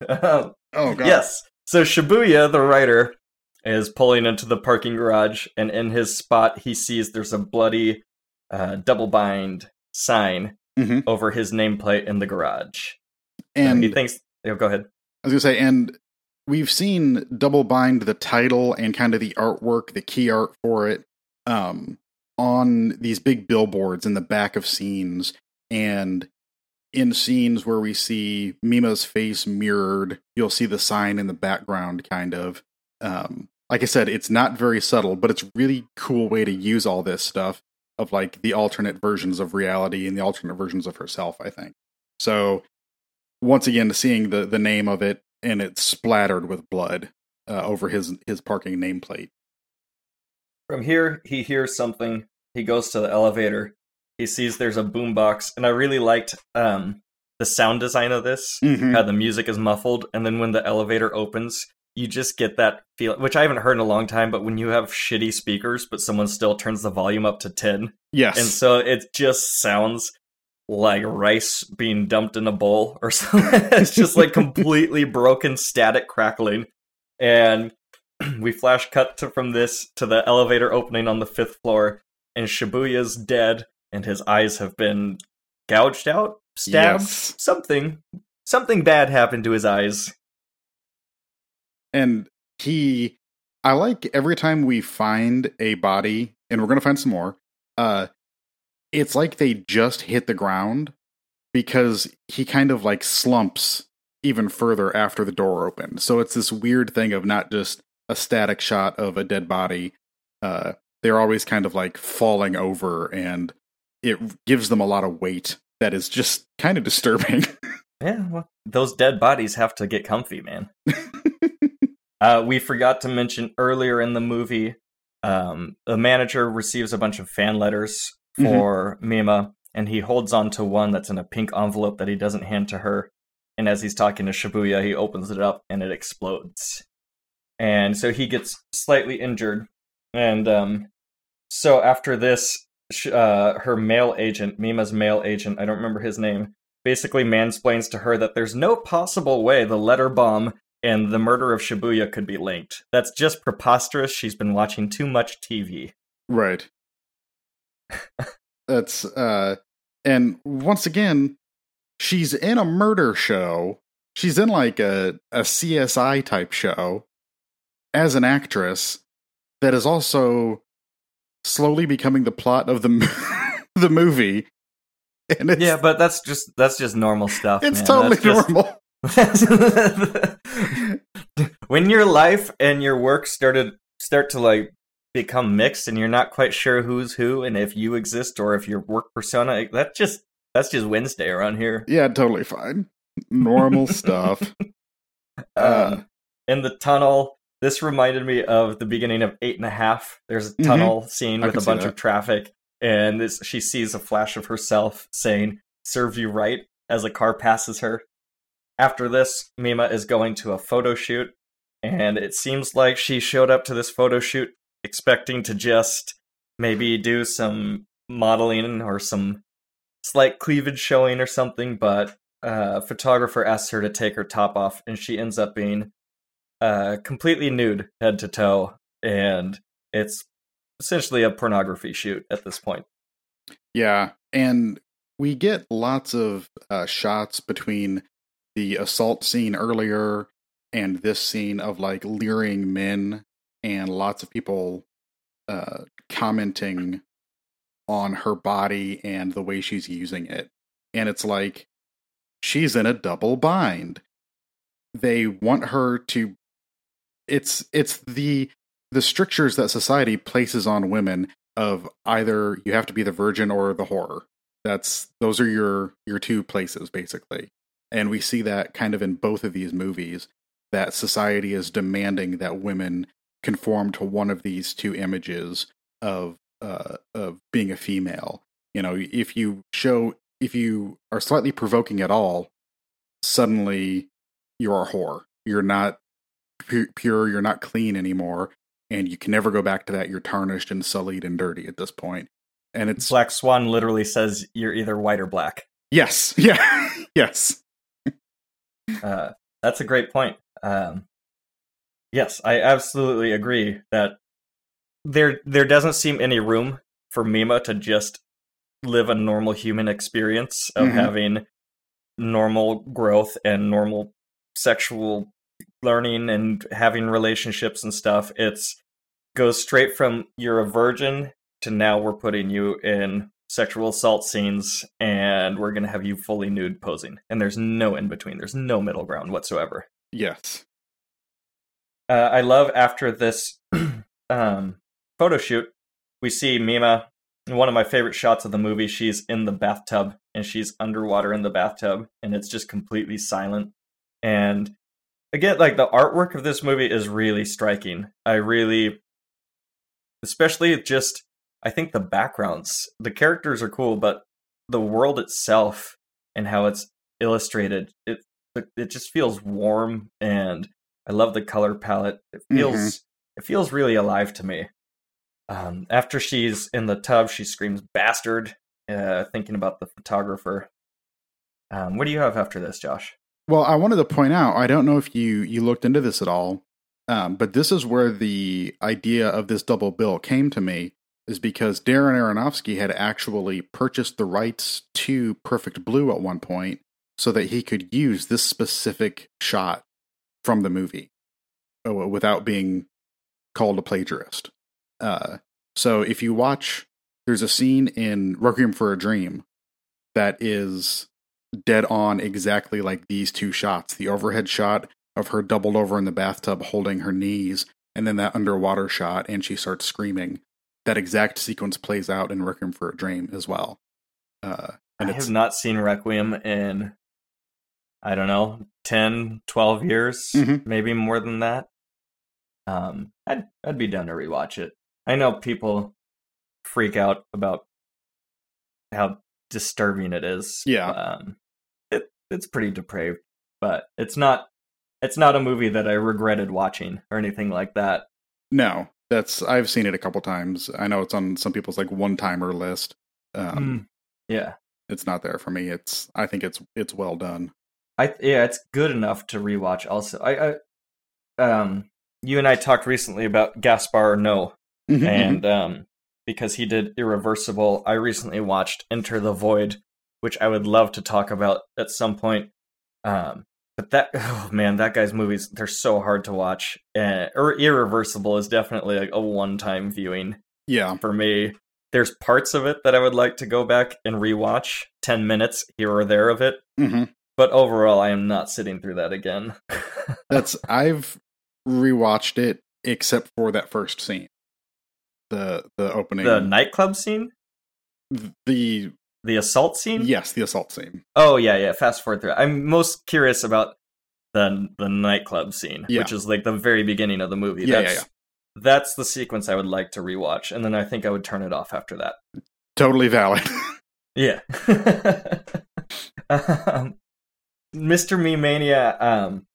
um, Oh god. yes. So Shibuya, the writer, is pulling into the parking garage, and in his spot, he sees there's a bloody uh, double bind sign Mhm. over his nameplate in the garage. And And he thinks, oh, go ahead. I was gonna say, and we've seen double bind the title and kind of the artwork, the key art for it, um, on these big billboards in the back of scenes, and in scenes where we see Mima's face mirrored, you'll see the sign in the background, kind of. Um, like I said, it's not very subtle, but it's really cool way to use all this stuff of like the alternate versions of reality and the alternate versions of herself. I think so once again seeing the the name of it and it's splattered with blood uh, over his his parking nameplate. From here, he hears something. He goes to the elevator. He sees there's a boombox, and I really liked um, the sound design of this. Mhm. How the music is muffled, and then when the elevator opens, you just get that feel, which I haven't heard in a long time. But when you have shitty speakers, but someone still turns the volume up to ten, Yes, and so it just sounds like rice being dumped in a bowl or something. it's just like completely broken static crackling. And we flash cut to, from this to the elevator opening on the fifth floor, and Shibuya's dead, and his eyes have been gouged out, stabbed, Yes. something. Something bad happened to his eyes. and he. I like every time we find a body, and we're gonna find some more. Uh, it's like they just hit the ground because he kind of like slumps even further after the door opened. So it's this weird thing of not just a static shot of a dead body. Uh, they're always kind of like falling over, and it gives them a lot of weight that is just kind of disturbing. Yeah, well, those dead bodies have to get comfy, man. uh, we forgot to mention earlier in the movie, um, the manager receives a bunch of fan letters for Mima, and he holds on to one that's in a pink envelope that he doesn't hand to her. And as he's talking to Shibuya, he opens it up and it explodes. And so he gets slightly injured. And um, so after this, uh, her male agent, Mima's male agent, I don't remember his name, basically mansplains to her that there's no possible way the letter bomb and the murder of Shibuya could be linked. That's just preposterous. She's been watching too much TV. Right. That's uh and once again, she's in a murder show. She's in like a a CSI type show as an actress that is also slowly becoming the plot of the the movie. And it's yeah, but that's just that's just normal stuff. it's man. totally That's just- normal. when your life and your work started start to like become mixed and you're not quite sure who's who and if you exist or if your work persona that just that's just Wednesday around here. Yeah, totally fine. Normal stuff. Uh, Um, in the tunnel, this reminded me of the beginning of Eight and a Half. There's a Mhm. tunnel scene with a bunch of traffic, and this she sees a flash of herself saying "Serve you right" as a car passes her. After this, Mima is going to a photo shoot, and it seems like she showed up to this photo shoot expecting to just maybe do some modeling or some slight cleavage showing or something, but uh, a photographer asks her to take her top off, and she ends up being uh, completely nude, head to toe, and it's essentially a pornography shoot at this point. Yeah, and we get lots of uh, shots between the assault scene earlier and this scene of like leering men and lots of people uh, commenting on her body and the way she's using it. And it's like she's in a double bind. They want her to it's it's the the strictures that society places on women of either you have to be the virgin or the whore. That's those are your your two places basically. And we see that kind of in both of these movies that society is demanding that women conform to one of these two images of uh, of being a female. You know, if you show if you are slightly provoking at all, suddenly you're a whore. You're not pure. You're not clean anymore, and you can never go back to that. You're tarnished and sullied and dirty at this point. And it's Black Swan literally says you're either white or black. Yes. Yeah. yes. uh, that's a great point. Um, yes, I absolutely agree that there there doesn't seem any room for Mima to just live a normal human experience of mm-hmm. having normal growth and normal sexual learning and having relationships and stuff. It's goes straight from you're a virgin to now we're putting you in sexual assault scenes and we're going to have you fully nude posing and there's no in between there's no middle ground whatsoever yes uh, i love after this um, photo shoot we see mima one of my favorite shots of the movie. She's in the bathtub and she's underwater in the bathtub and it's just completely silent. And again like the artwork of this movie is really striking. I really especially just I think the backgrounds, the characters are cool, but the world itself and how it's illustrated, it it just feels warm and I love the color palette. It feels mm-hmm. it feels really alive to me. Um, after she's in the tub, she screams "bastard," uh, thinking about the photographer. Um, what do you have after this, Josh? Well, I wanted to point out. I don't know if you you looked into this at all, um, but this is where the idea of this double bill came to me is because Darren Aronofsky had actually purchased the rights to Perfect Blue at one point so that he could use this specific shot from the movie uh, without being called a plagiarist. Uh, so if you watch, there's a scene in Requiem for a Dream that is dead on exactly like these two shots the overhead shot of her doubled over in the bathtub holding her knees, and then that underwater shot, and she starts screaming that exact sequence plays out in Requiem for a Dream as well. Uh, and I have not seen Requiem in, I don't know, 10, 12 years, mm-hmm. maybe more than that. Um, I'd, I'd be down to rewatch it. I know people freak out about how disturbing it is. Yeah. Um, it, it's pretty depraved, but it's not, it's not a movie that I regretted watching or anything like that. No, that's I've seen it a couple times. I know it's on some people's like one timer list. Um, mm, yeah, it's not there for me. It's I think it's it's well done. I yeah, it's good enough to rewatch. Also, I, I um, you and I talked recently about Gaspar Noé, mm-hmm, mm-hmm. and um, because he did Irreversible, I recently watched Enter the Void, which I would love to talk about at some point. Um, but that oh man that guy's movies they're so hard to watch uh, or irreversible is definitely like a one-time viewing yeah for me there's parts of it that i would like to go back and rewatch 10 minutes here or there of it mm-hmm. But overall i am not sitting through that again that's i've rewatched it except for that first scene the the opening the nightclub scene the the assault scene? Yes, the assault scene. Oh yeah, yeah. Fast forward through. I'm most curious about the the nightclub scene, yeah. which is like the very beginning of the movie. Yeah, that's, yeah, yeah. That's the sequence I would like to rewatch, and then I think I would turn it off after that. Totally valid. yeah. um, Mr. Me Mania. Um,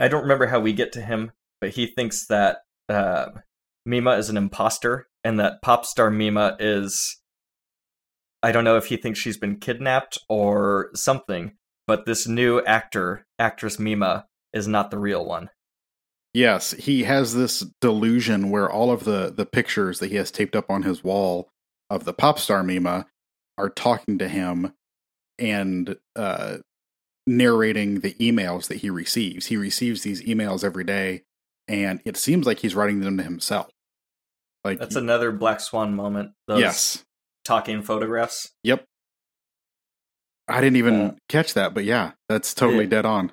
I don't remember how we get to him, but he thinks that uh, Mima is an imposter, and that pop star Mima is I don't know if he thinks she's been kidnapped or something, but this new actor, actress Mima, is not the real one. Yes, he has this delusion where all of the the pictures that he has taped up on his wall of the pop star Mima are talking to him and uh, narrating the emails that he receives. He receives these emails every day, and it seems like he's writing them to himself. Like That's another Black Swan moment. Those yes, talking photographs. yep. I didn't even Uh, catch that, but yeah, that's totally Yeah. dead on.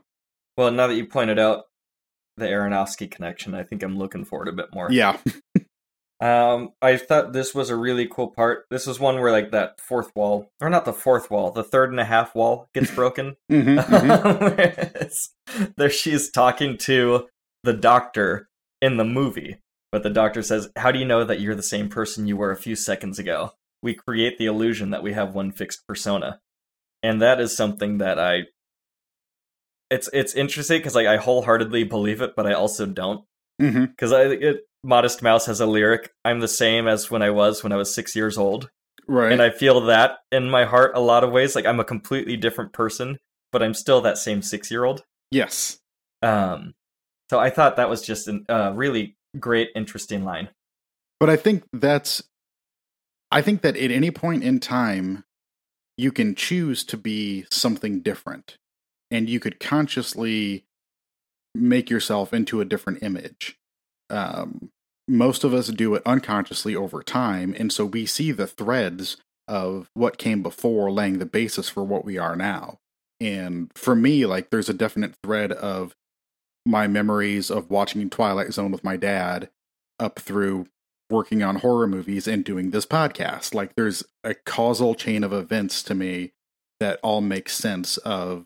Well, now that you pointed out the Aronofsky connection, I think I'm looking forward a bit more. Yeah, Um, I thought this was a really cool part. This was one where like that fourth wall, or not the fourth wall, the third and a half wall gets broken. Mhm, mhm. It's- there she's talking to the doctor in the movie, but the doctor says, "How do you know that you're the same person you were a few seconds ago? We create the illusion that we have one fixed persona." And that is something that I it's it's interesting because like I wholeheartedly believe it, but I also don't because I it, Modest Mouse has a lyric. I'm the same as when I was when I was six years old, right. and I feel that in my heart a lot of ways. Like I'm a completely different person, but I'm still that same six year old. yes, Um, so I thought that was just a uh, really great, interesting line. But I think that's I think that at any point in time you can choose to be something different and you could consciously make yourself into a different image. Um, most of us do it unconsciously over time and so we see the threads of what came before laying the basis for what we are now. And for me like there's a definite thread of my memories of watching Twilight Zone with my dad up through working on horror movies and doing this podcast. Like there's a causal chain of events to me that all make sense of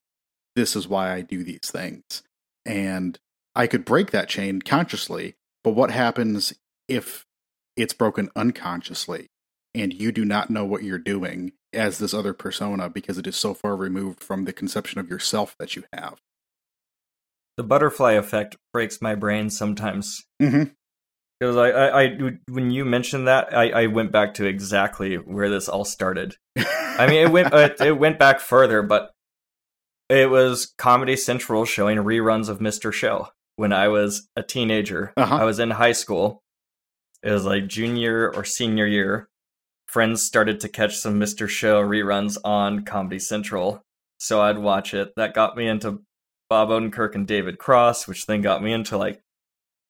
this is why I do these things. And I could break that chain consciously, but what happens if it's broken unconsciously and you do not know what you're doing as this other persona because it is so far removed from the conception of yourself that you have? The butterfly effect breaks my brain sometimes Mm-hmm. because I, I, I, when you mentioned that, I, I went back to exactly where this all started. I mean, it went it, it went back further, but it was Comedy Central showing reruns of Mr. Show when I was a teenager. Uh-huh. I was in high school. It was like junior or senior year. Friends started to catch some Mr. Show reruns on Comedy Central, so I'd watch it. That got me into Bob Odenkirk and David Cross, which then got me into like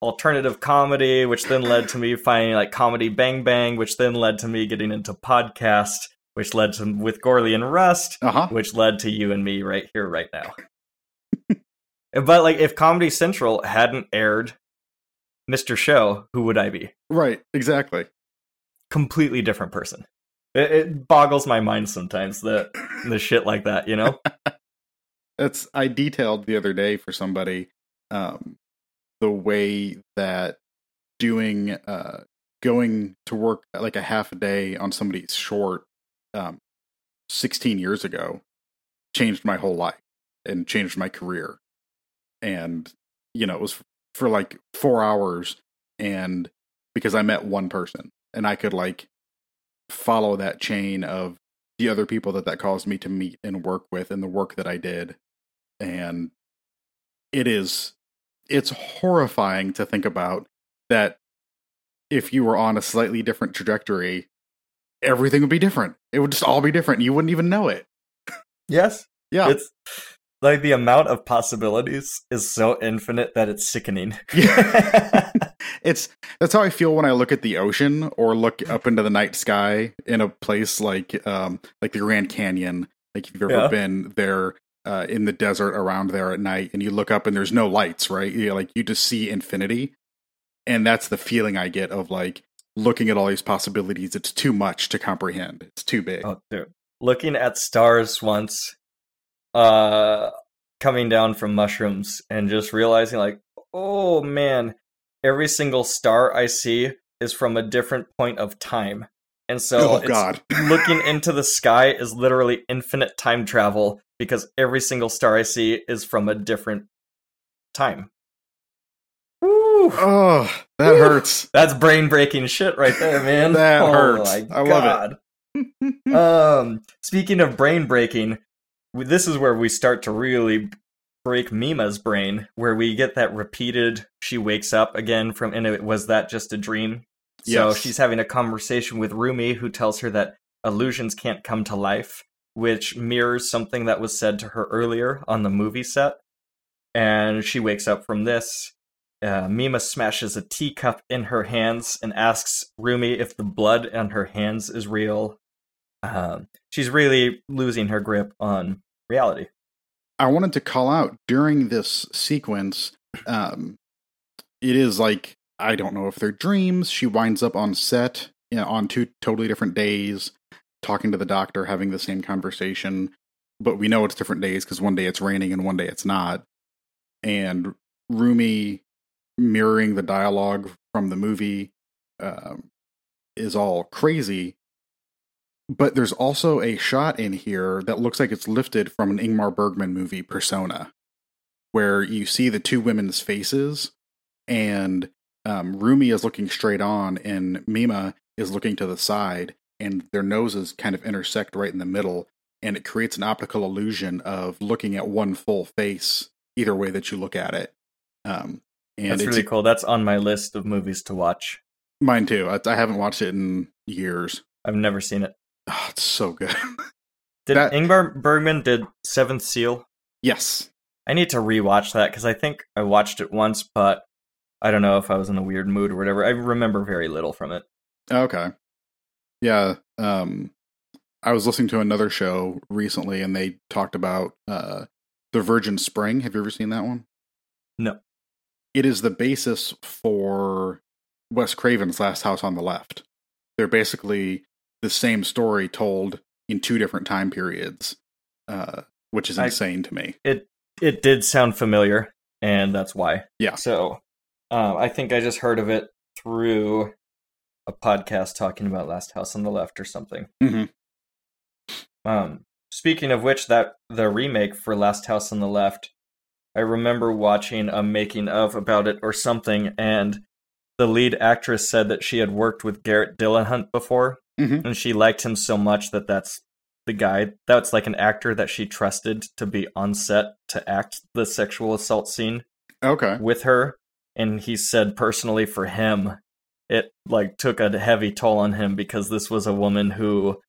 alternative comedy, which then led to me finding like Comedy Bang Bang, which then led to me getting into podcast, which led to with Gourley and Rust, uh-huh. which led to you and me right here, right now. But like, if Comedy Central hadn't aired Mr. Show, who would I be? Right, exactly. Completely different person. It, it boggles my mind sometimes that the shit like that, you know? That's I detailed the other day for somebody um, the way that doing uh, going to work like a half a day on somebody's short um, 16 years ago changed my whole life and changed my career. And you know, it was for like 4 hours and because I met one person and I could like follow that chain of the other people that that caused me to meet and work with and the work that I did. And it is it's horrifying to think about that if you were on a slightly different trajectory everything would be different. It would just all be different. You wouldn't even know it. Yes. yeah. It's like the amount of possibilities is so infinite that it's sickening. Yeah. it's that's how I feel when I look at the ocean or look up into the night sky in a place like um like the Grand Canyon. Like if you've ever Yeah. been there uh, in the desert around there at night and you look up and there's no lights, right? You like you just see infinity. And that's the feeling I get of like looking at all these possibilities. It's too much to comprehend. It's too big. Oh, dude. Looking at stars once, uh, coming down from mushrooms and just realizing, like, oh man, every single star I see is from a different point of time. And so oh it's- God. looking into the sky is literally infinite time travel because every single star I see is from a different time. Woo! Oh, that Whew. hurts. That's brain breaking shit right there, man. That oh hurts. My I love God. um, speaking of brain breaking, this is where we start to really break Mima's brain, where we get that repeated. She wakes up again from, and it was that just a dream. So Yes. she's having a conversation with Rumi, who tells her that illusions can't come to life, which mirrors something that was said to her earlier on the movie set. And she wakes up from this. Uh, Mima smashes a teacup in her hands and asks Rumi if the blood on her hands is real. Um, she's really losing her grip on reality. I wanted to call out during this sequence. Um, it is like I don't know if they're dreams. She winds up on set you know, on two totally different days, talking to the doctor, having the same conversation. But we know it's different days because one day it's raining and one day it's not. And Rumi mirroring the dialogue from the movie um, is all crazy. But there's also a shot in here that looks like it's lifted from an Ingmar Bergman movie, Persona, where you see the two women's faces, and um, Rumi is looking straight on, and Mima is looking to the side, and their noses kind of intersect right in the middle, and it creates an optical illusion of looking at one full face, either way that you look at it. Um, and That's it's really cool. That's on my list of movies to watch. mine too. I, I haven't watched it in years. I've never seen it. Oh, it's so good. Did That- Ingmar Bergman did Seventh Seal? yes. I need to rewatch that because I think I watched it once, but I don't know if I was in a weird mood or whatever. I remember very little from it. Okay. Yeah. Um, I was listening to another show recently, and they talked about uh, the Virgin Spring. Have you ever seen that one? No. It is the basis for Wes Craven's Last House on the Left. They're basically the same story told in two different time periods, uh, which is I- insane to me. It it did sound familiar, and that's why. Yeah. So um, I think I just heard of it through a podcast talking about Last House on the Left or something. Mhm. Um, speaking of which, that the remake for Last House on the Left, I remember watching a making of about it or something, and the lead actress said that she had worked with Garrett Dillahunt before, Mhm. and she liked him so much that that's the guy. That's like an actor that she trusted to be on set to act the sexual assault scene Okay. with her and he said personally for him it like took a heavy toll on him because this was a woman who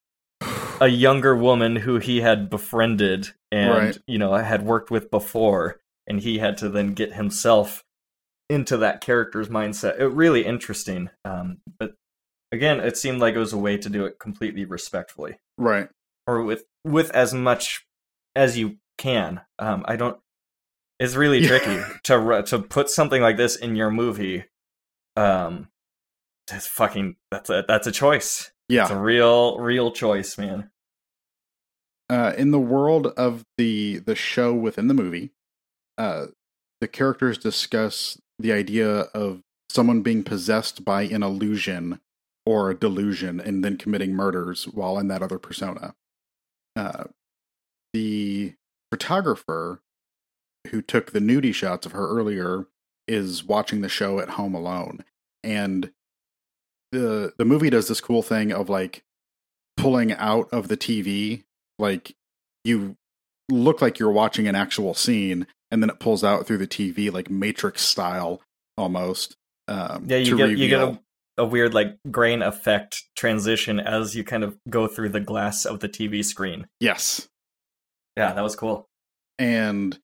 a younger woman who he had befriended and Right. you know had worked with before and he had to then get himself into that character's mindset it really interesting um but again it seemed like it was a way to do it completely respectfully Right. or with with as much as you can. Um, I don't. It's really Yeah. tricky to to put something like this in your movie. Um, that's fucking that's a that's a choice. Yeah. It's a real real choice, man. uh, in the world of the the show within the movie, uh, the characters discuss the idea of someone being possessed by an illusion or a delusion and then committing murders while in that other persona. Uh, the photographer who took the nudie shots of her earlier is watching the show at home alone, and the the movie does this cool thing of like pulling out of the TV like you look like you're watching an actual scene and then it pulls out through the TV like matrix style almost um Yeah, you get you get a, a weird like grain effect transition as you kind of go through the glass of the TV screen. yes Yeah, that was cool. and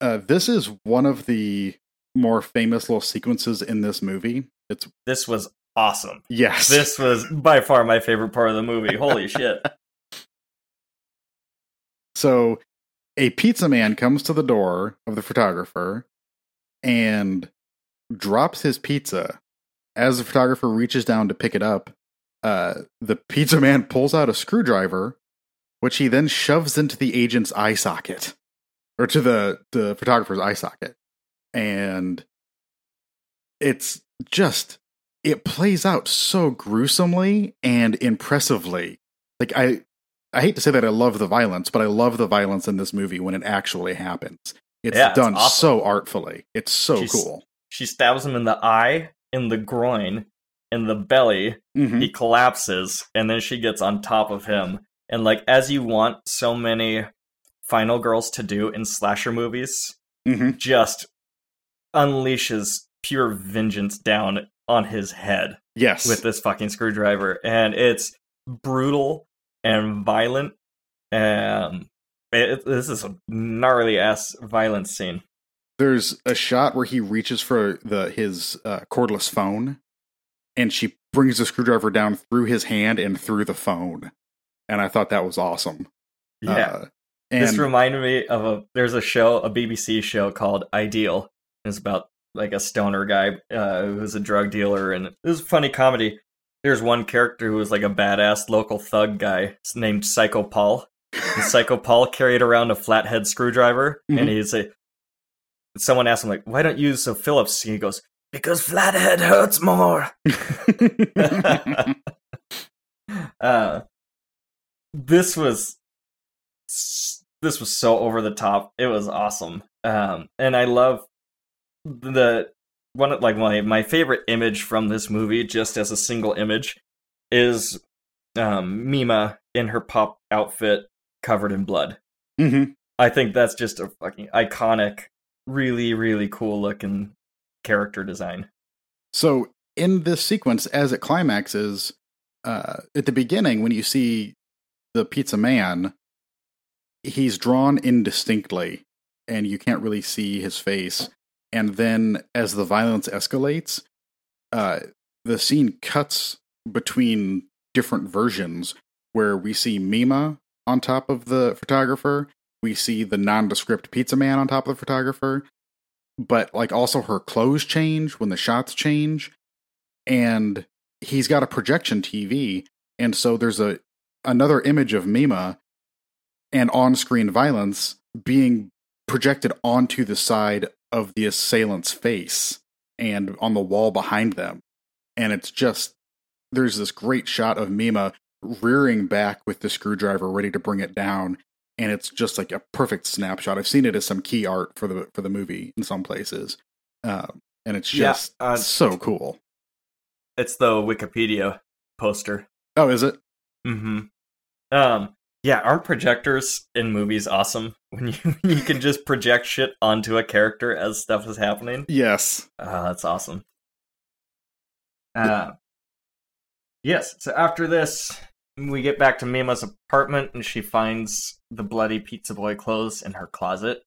uh this is one of the more famous little sequences in this movie it's This was awesome. yes This was by far my favorite part of the movie. Holy shit. So a pizza man comes to the door of the photographer and drops his pizza. As the photographer reaches down to pick it up, uh, the pizza man pulls out a screwdriver, which he then shoves into the agent's eye socket, or to the, the photographer's eye socket. And it's just, it plays out so gruesomely and impressively. Like, I, I hate to say that I love the violence, but I love the violence in this movie when it actually happens. It's Yeah, it's done awesome. so artfully. It's so cool. She stabs him in the eye, in the groin, in the belly, Mhm. he collapses and then she gets on top of him and like as you want so many final girls to do in slasher movies hmm just unleashes pure vengeance down on his head Yes. with this fucking screwdriver and it's brutal and violent and it, this is a gnarly ass violence scene. There's a shot where he reaches for the his uh, cordless phone, and she brings the screwdriver down through his hand and through the phone, and I thought that was awesome. yeah. Uh, and this reminded me of a there's a show a bbc show called ideal. It's about like a stoner guy uh, who's a drug dealer and it was a funny comedy there's one character who was like a badass local thug guy named psycho paul and psycho paul carried around a flathead screwdriver Mhm. and he'd say someone asked him like why don't you use a phillips And he goes because flathead hurts more uh, this was this was so over the top. It was awesome, um, and I love the one of like my my favorite image from this movie, just as a single image, is um, Mima in her pop outfit covered in blood. Mhm. I think that's just a fucking iconic, really really cool looking character design. So in this sequence, as it climaxes, uh, at the beginning, when you see the pizza man, he's drawn indistinctly, and you can't really see his face. And then, as the violence escalates, uh, the scene cuts between different versions, where we see Mima on top of the photographer, we see the nondescript pizza man on top of the photographer, but like also her clothes change when the shots change and he's got a projection TV and so there's a another image of Mima and on-screen violence being projected onto the side of the assailant's face and on the wall behind them and it's just there's this great shot of Mima rearing back with the screwdriver ready to bring it down and it's just like a perfect snapshot. I've seen it as some key art for the for the movie in some places, um, and it's Yeah, just uh, so cool. It's the Wikipedia poster. Oh, is it? Mm-hmm. Um, yeah, aren't projectors in movies awesome? When you you can just project shit onto a character as stuff is happening. Yes. Ah, that's awesome. Uh, yes. So after this, we get back to Mima's apartment, and she finds the bloody pizza boy clothes in her closet.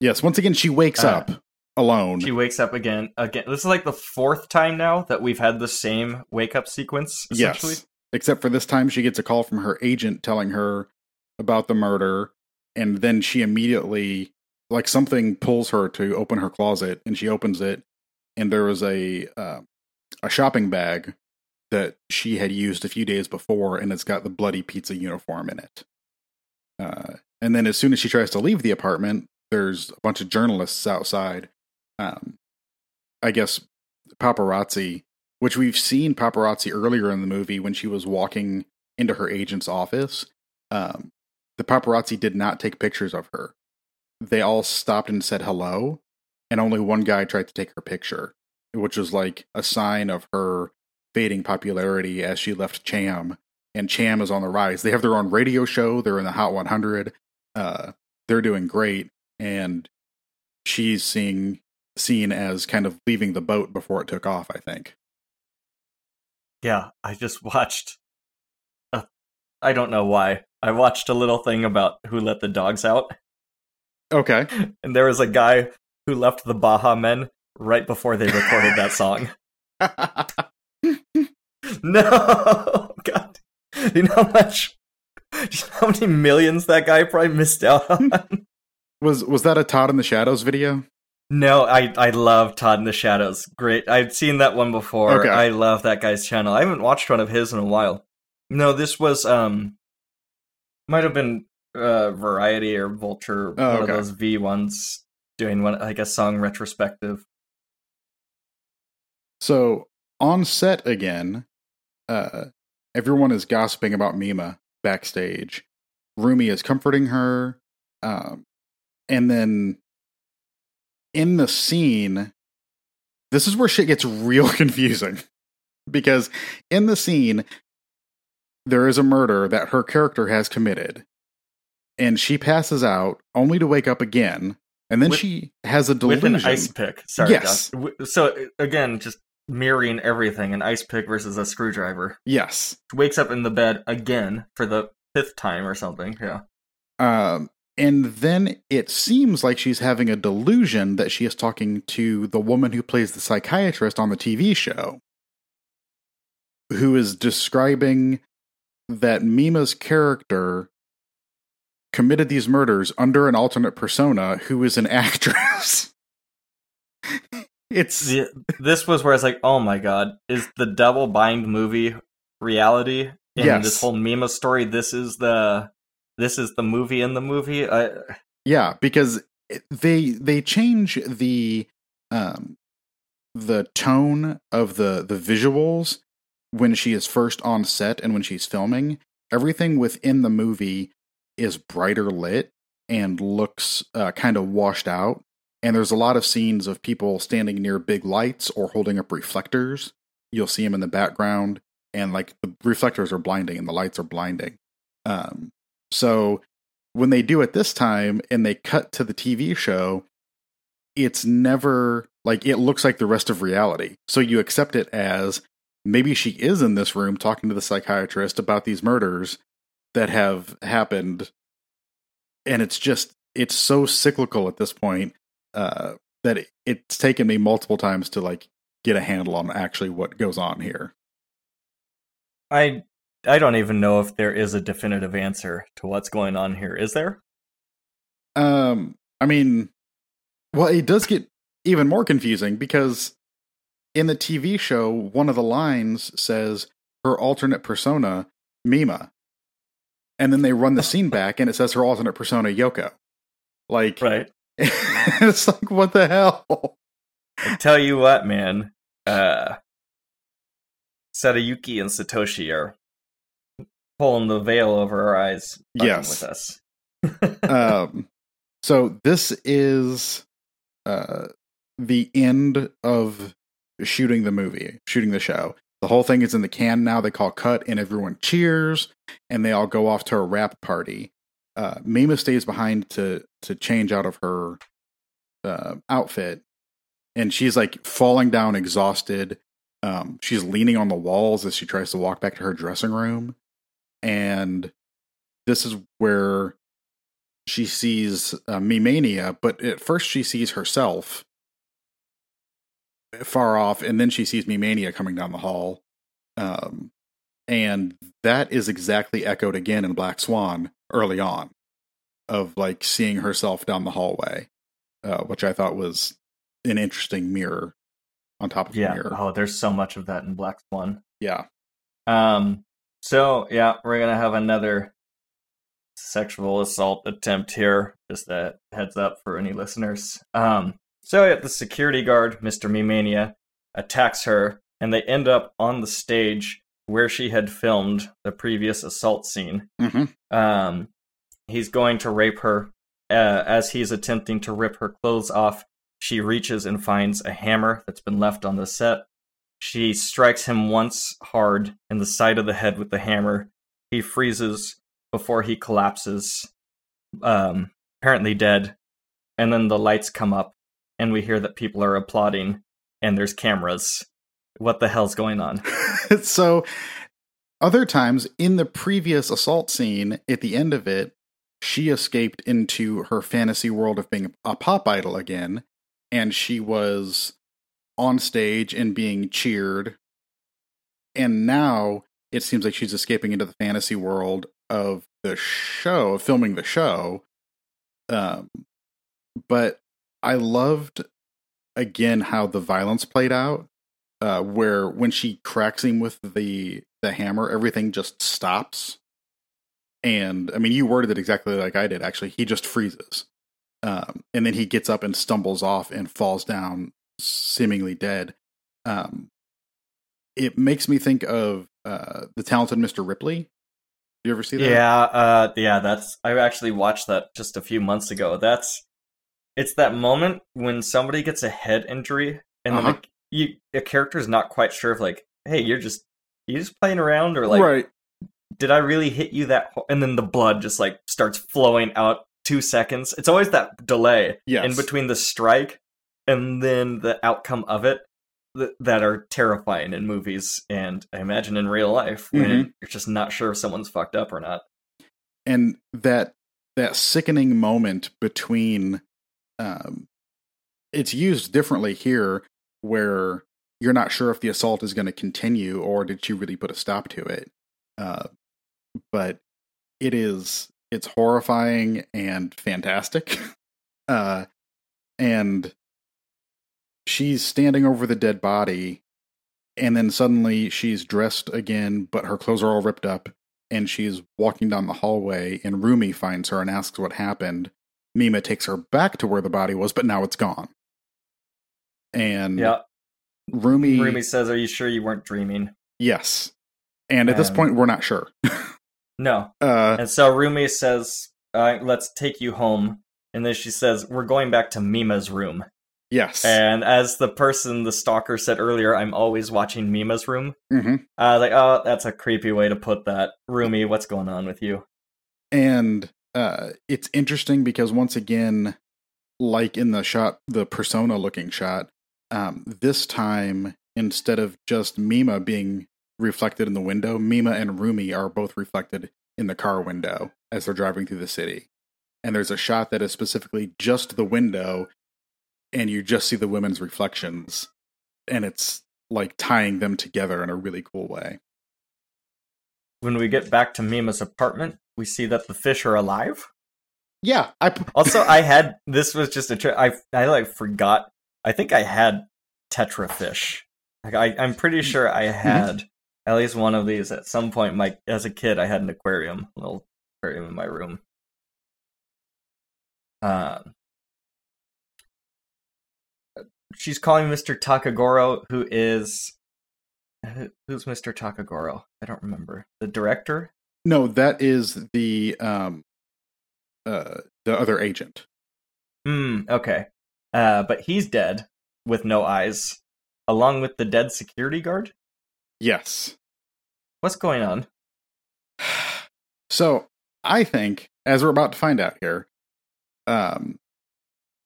Yes. Once again, she wakes Uh, up alone. She wakes up again. Again, this is like the fourth time now that we've had the same wake up sequence. Essentially. yes. Except for this time, she gets a call from her agent telling her about the murder, and then she immediately, like something pulls her to open her closet, and she opens it, and there was a uh, a shopping bag that she had used a few days before, and it's got the bloody pizza uniform in it. Uh, and then as soon as she tries to leave the apartment, there's a bunch of journalists outside. Um, I guess paparazzi, which we've seen paparazzi earlier in the movie when she was walking into her agent's office. Um, the paparazzi did not take pictures of her. They all stopped and said hello, and only one guy tried to take her picture, which was like a sign of her fading popularity as she left Cham. And Cham is on the rise. They have their own radio show. They're in the Hot 100. Uh, they're doing great, and she's seeing seen as kind of leaving the boat before it took off. I think. Yeah, I just watched. A, I don't know why. I watched a little thing about who let the dogs out, Okay. and there was a guy who left the Baha Men right before they recorded that song. No, God, you know how much, you know how many millions that guy probably missed out on. was was that a Todd in the Shadows video? No, I I love Todd in the Shadows. Great, I've seen that one before. Okay. I love that guy's channel. I haven't watched one of his in a while. No, this was um, might have been uh Variety or Vulture, Oh, one okay. of those V ones doing one like a song retrospective. So on set again, uh, everyone is gossiping about Mima backstage. Rumi is comforting her, um, and then in the scene, this is where shit gets real confusing because in the scene there is a murder that her character has committed, and she passes out only to wake up again, and then With- she has a with delusion. an ice pick. Sorry, Yes. W- So uh, again, just mirroring everything: an ice pick versus a screwdriver. Yes. Wakes up in the bed again for the fifth time or something. Yeah. Um, and then it seems like she's having a delusion that she is talking to the woman who plays the psychiatrist on the TV show, who is describing that Mima's character committed these murders under an alternate persona who is an actress. it's The- this was where I was like, "Oh my god, is the double bind movie reality in Yes. this whole Mima story? This is the this is the movie in the movie." I, Yeah, because they they change the um the tone of the the visuals when she is first on set and when she's filming. Everything within the movie is brighter lit and looks uh, kind of washed out. And there's a lot of scenes of people standing near big lights or holding up reflectors. You'll see them in the background, and like the reflectors are blinding and the lights are blinding. Um, so when they do it this time and they cut to the TV show, it's never like it looks like the rest of reality. So you accept it as maybe she is in this room talking to the psychiatrist about these murders that have happened. And it's just, it's so cyclical at this point uh, that it, it's taken me multiple times to like get a handle on actually what goes on here. I I don't even know if there is a definitive answer to what's going on here. Is there? Um, I mean, well, it does get even more confusing because in the TV show, one of the lines says her alternate persona, Mima. And then they run the scene back and it says her alternate persona, Yoko. Like, Right. it's like, what the hell? I tell you what, man. Uh, Sadayuki and Satoshi are pulling the veil over our eyes. Yes. with us. um, so this is uh, the end of shooting the movie, shooting the show. The whole thing is in the can now. They call cut, and everyone cheers, and they all go off to a wrap party. Uh, Mima stays behind to to change out of her uh, outfit, and she's like falling down, exhausted. Um, she's leaning on the walls as she tries to walk back to her dressing room, and this is where she sees uh, Mimania, but at first she sees herself far off, and then she sees Mimania coming down the hall. Um, and that is exactly echoed again in Black Swan early on, of like seeing herself down the hallway, uh, which I thought was an interesting mirror on top of yeah. mirror. Oh, there's so much of that in Black Swan. Yeah. Um. So yeah, we're gonna have another sexual assault attempt here. Just a heads up for any listeners. Um. So yeah, the security guard, Mister Mimania, attacks her, and they end up on the stage where she had filmed the previous assault scene. hmm Um. He's going to rape her. Uh, as he's attempting to rip her clothes off, she reaches and finds a hammer that's been left on the set. She strikes him once hard in the side of the head with the hammer. He freezes before he collapses, um, apparently dead. And then the lights come up, and we hear that people are applauding, and there's cameras. What the hell's going on? so other times in the previous assault scene at the end of it she escaped into her fantasy world of being a pop idol again and she was on stage and being cheered and now it seems like she's escaping into the fantasy world of the show of filming the show um but i loved again how the violence played out uh, where when she cracks him with the the hammer, everything just stops. And I mean, you worded it exactly like I did. Actually, he just freezes, um, and then he gets up and stumbles off and falls down, seemingly dead. Um, it makes me think of uh, the talented Mr. Ripley. You ever see that? Yeah, uh, yeah, that's. I actually watched that just a few months ago. That's. It's that moment when somebody gets a head injury and then Uh-huh. the, you, a character's not quite sure if like, hey, you're just you just playing around or like right. did I really hit you that? Ho-? And then the blood just like starts flowing out two seconds. It's always that delay Yes. in between the strike and then the outcome of it th- that are terrifying in movies and I imagine in real life when Mm-hmm. you're just not sure if someone's fucked up or not. and that that sickening moment between um it's used differently here where you're not sure if the assault is going to continue or did she really put a stop to it uh but it is it's horrifying and fantastic uh and she's standing over the dead body and then suddenly she's dressed again but her clothes are all ripped up and she's walking down the hallway and Rumi finds her and asks what happened. Mima takes her back to where the body was, but now it's gone. And Yeah. Rumi, Rumi says, Are you sure you weren't dreaming? yes. And at this Um, point, we're not sure. No. uh, And so Rumi says, uh, Let's take you home. And then she says, We're going back to Mima's room. Yes. And as the person, the stalker said earlier, I'm always watching Mima's room. hmm I was like, oh, that's a creepy way to put that. Rumi, what's going on with you? And uh, it's interesting because once again, like in the shot, the persona looking shot, um, this time instead of just Mima being reflected in the window, Mima and Rumi are both reflected in the car window as they're driving through the city. And there's a shot that is specifically just the window, and you just see the women's reflections, and it's like tying them together in a really cool way. When we get back to Mima's apartment, we see that the fish are alive. Yeah, I Also, I had this was just a trick. I I like forgot. I think I had tetra fish. Like I, I'm pretty sure I had at least one of these at some point. My as a kid, I had an aquarium, a little aquarium in my room. Um, she's calling Mr. Takagoro, who is who's Mr. Takagoro? I don't remember the director. No, that is the um uh the other agent. Hmm. Okay. Uh, but he's dead with no eyes, along with the dead security guard. Yes. What's going on? So I think, as we're about to find out here, um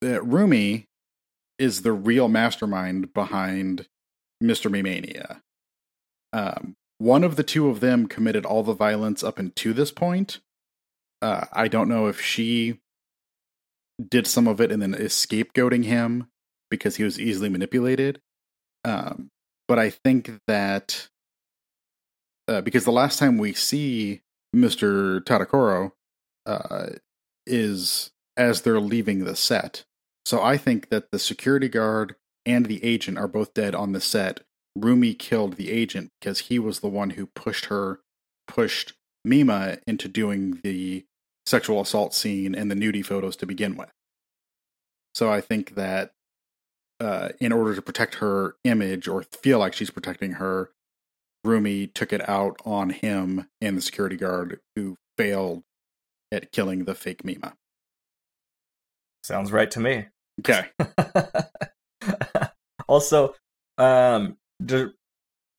that Rumi is the real mastermind behind Mr. Mimania. Um one of the two of them committed all the violence up until this point. Uh, I don't know if she did some of it and then is scapegoating him because he was easily manipulated. Um, but I think that uh, because the last time we see Mr. Tadakoro uh, is as they're leaving the set. So I think that the security guard and the agent are both dead on the set. Rumi killed the agent because he was the one who pushed her, pushed Mima into doing the sexual assault scene and the nudie photos to begin with. So I think that uh, in order to protect her image or feel like she's protecting her, Rumi took it out on him and the security guard who failed at killing the fake Mima. Sounds right to me. Okay. also, um,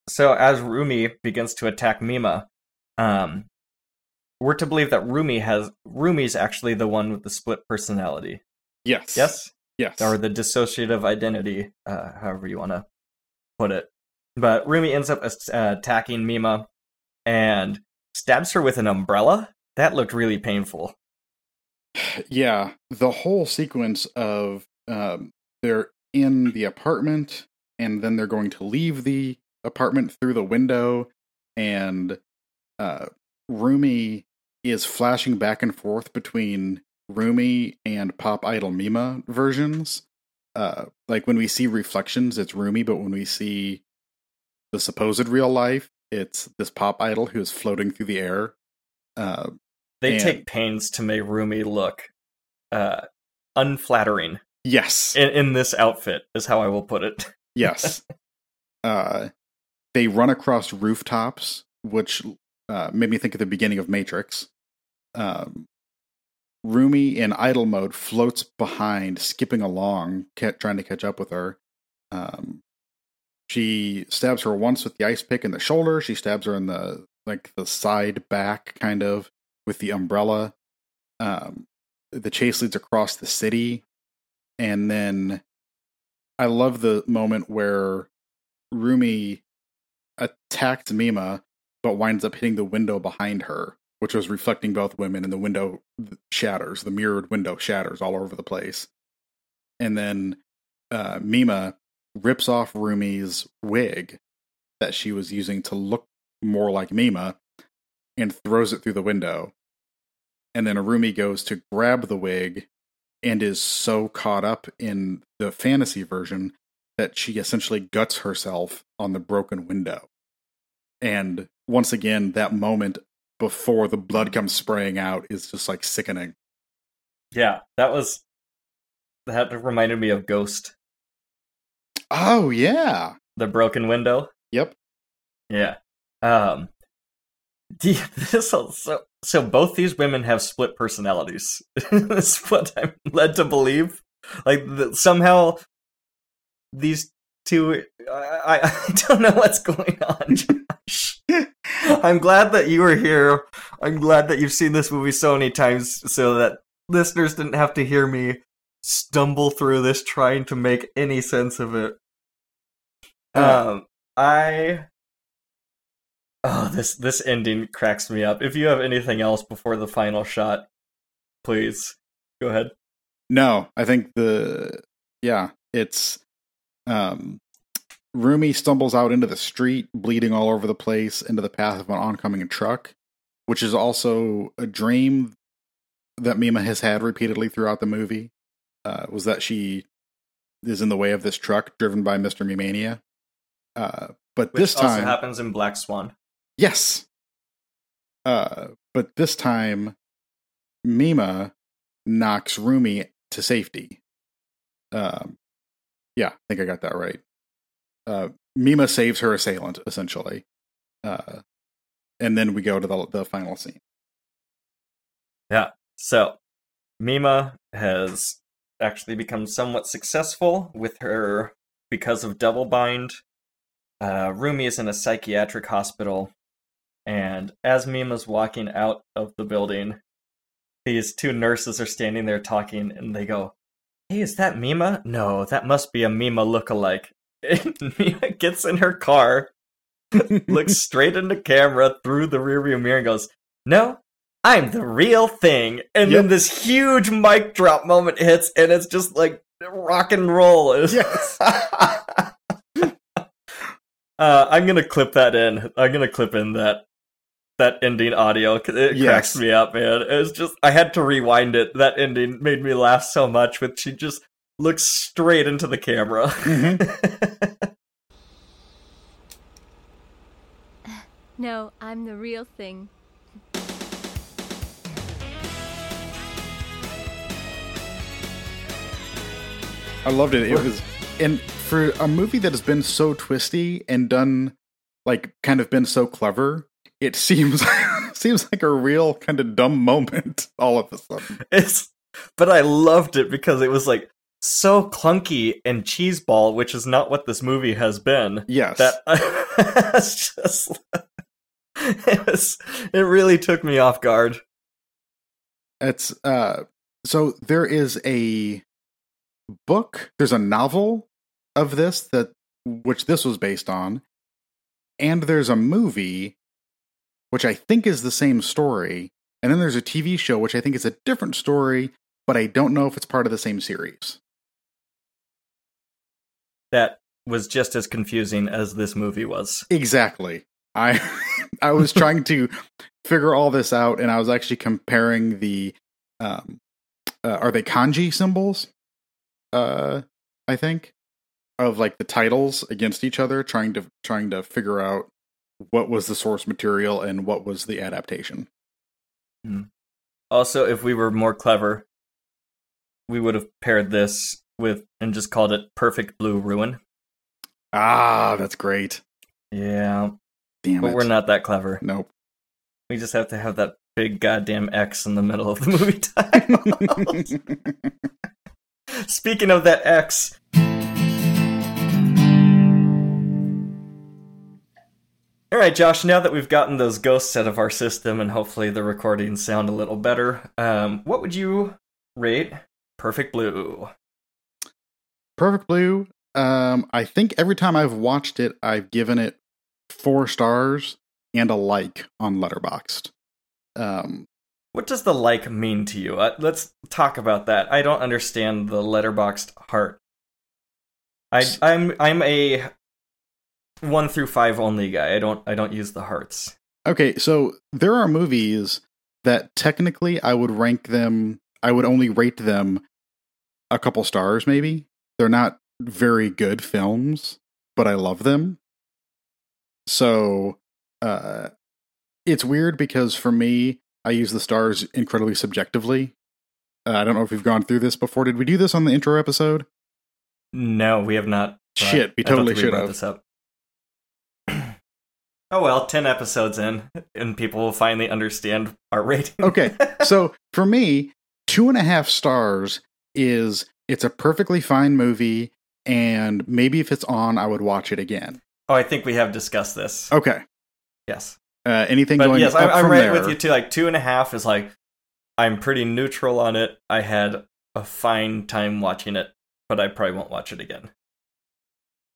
so as Rumi begins to attack Mima, um, we're to believe that Rumi has Rumi's actually the one with the split personality. Yes. Yes, Yes. or the dissociative identity, uh, however you want to put it. But Rumi ends up uh, attacking Mima and stabs her with an umbrella. That looked really painful. yeah. The whole sequence of um, they're in the apartment and then they're going to leave the apartment through the window and uh, Rumi is flashing back and forth between Rumi and Pop Idol Mima versions. Uh, like when we see reflections, it's Rumi, but when we see the supposed real life, it's this pop idol who is floating through the air. Uh, They And- take pains to make Rumi look uh, unflattering yes, in, in this outfit, is how I will put it. yes. uh, they run across rooftops, which uh, made me think of the beginning of Matrix. Um, Rumi in idol mode floats behind, skipping along, trying to catch up with her. Um, she stabs her once with the ice pick in the shoulder. She stabs her in the like the side back kind of with the umbrella. Um, the chase leads across the city, and then I love the moment where Rumi attacks Mima, but winds up hitting the window behind her, which was reflecting both women, and the window shatters. The mirrored window shatters all over the place, and then uh, Mima rips off Rumi's wig that she was using to look more like Mima and throws it through the window. And then Arumi goes to grab the wig and is so caught up in the fantasy version that she essentially guts herself on the broken window. And once again, that moment before the blood comes spraying out is just like sickening. Yeah, that was that reminded me of Ghost. Oh yeah. The broken window. Yep. Yeah. Um this so so both these women have split personalities. That's what I'm led to believe. Like the, somehow these two I, I don't know what's going on, Josh. I'm glad that you were here. I'm glad that you've seen this movie so many times so that listeners didn't have to hear me stumble through this trying to make any sense of it. Um I Oh, this this ending cracks me up. If you have anything else before the final shot, please go ahead. No, I think the yeah, it's um Rumi stumbles out into the street, bleeding all over the place, into the path of an oncoming truck, which is also a dream that Mima has had repeatedly throughout the movie. Uh, was that she is in the way of this truck driven by Mr. Mimania. Uh, but Which this time also happens in Black Swan. Yes. Uh, but this time, Mima knocks Rumi to safety. Um, yeah, I think I got that right. Uh, Mima saves her assailant, essentially. Uh, and then we go to the, the final scene. Yeah. So, Mima has actually become somewhat successful with her because of double bind. Uh, Rumi is in a psychiatric hospital and as Mima's walking out of the building, these two nurses are standing there talking, and they go, Hey, is that Mima? No, that must be a Mima look-alike. And Mima gets in her car, looks straight into camera through the rearview mirror, and goes, No, I'm the real thing. And yep. then this huge mic drop moment hits, and it's just like rock and roll. Yes. uh, I'm gonna clip that in. I'm gonna clip in that that ending audio because it yes. cracks me up, man. It was just I had to rewind it. That ending made me laugh so much. With she just looks straight into the camera. Mm-hmm. no, I'm the real thing. I loved it. It was and for a movie that has been so twisty and done like kind of been so clever it seems seems like a real kind of dumb moment all of a sudden. It's but I loved it because it was like so clunky and cheeseball, which is not what this movie has been. Yes. That it's just it was it really took me off guard. It's uh so there is a book, there's a novel of this that which this was based on, and there's a movie which I think is the same story. And then there's a TV show, which I think is a different story, but I don't know if it's part of the same series. That was just as confusing as this movie was. Exactly. I I was trying to figure all this out, and I was actually comparing the um, uh, are they kanji symbols? Uh, I think of like the titles against each other, trying to trying to figure out what was the source material and what was the adaptation. Hmm. Also, if we were more clever, we would have paired this with and just called it Perfect Blue Ruin. Ah, that's great. Yeah. Damn but it. we're not that clever. Nope. We just have to have that big goddamn X in the middle of the movie title. Speaking of that X, All right, Josh. Now that we've gotten those ghosts out of our system, and hopefully the recordings sound a little better, um, what would you rate Perfect Blue? Perfect Blue. Um, I think every time I've watched it, I've given it four stars and a like on Letterboxd. Um, What does the like mean to you? Uh, let's talk about that. I don't understand the Letterboxd heart. I I'm I'm a one through five only guy. I don't I don't use the hearts. okay, so there are movies that technically I would rank them. I would only rate them a couple stars, maybe. They're not very good films, but I love them. So, uh, it's weird because for me, I use the stars incredibly subjectively. Uh, I don't know if we've gone through this before. Did we do this on the intro episode? No, we have not. Shit, we totally should have. Oh well, ten episodes in, and people will finally understand our rating. Okay, so for me, two and a half stars is it's a perfectly fine movie, and maybe if it's on, I would watch it again. oh, I think we have discussed this. Okay, Yes, uh, anything but going yes, up I'm, I'm from right there? with you too. Like two and a half is like I'm pretty neutral on it. I had a fine time watching it, but I probably won't watch it again.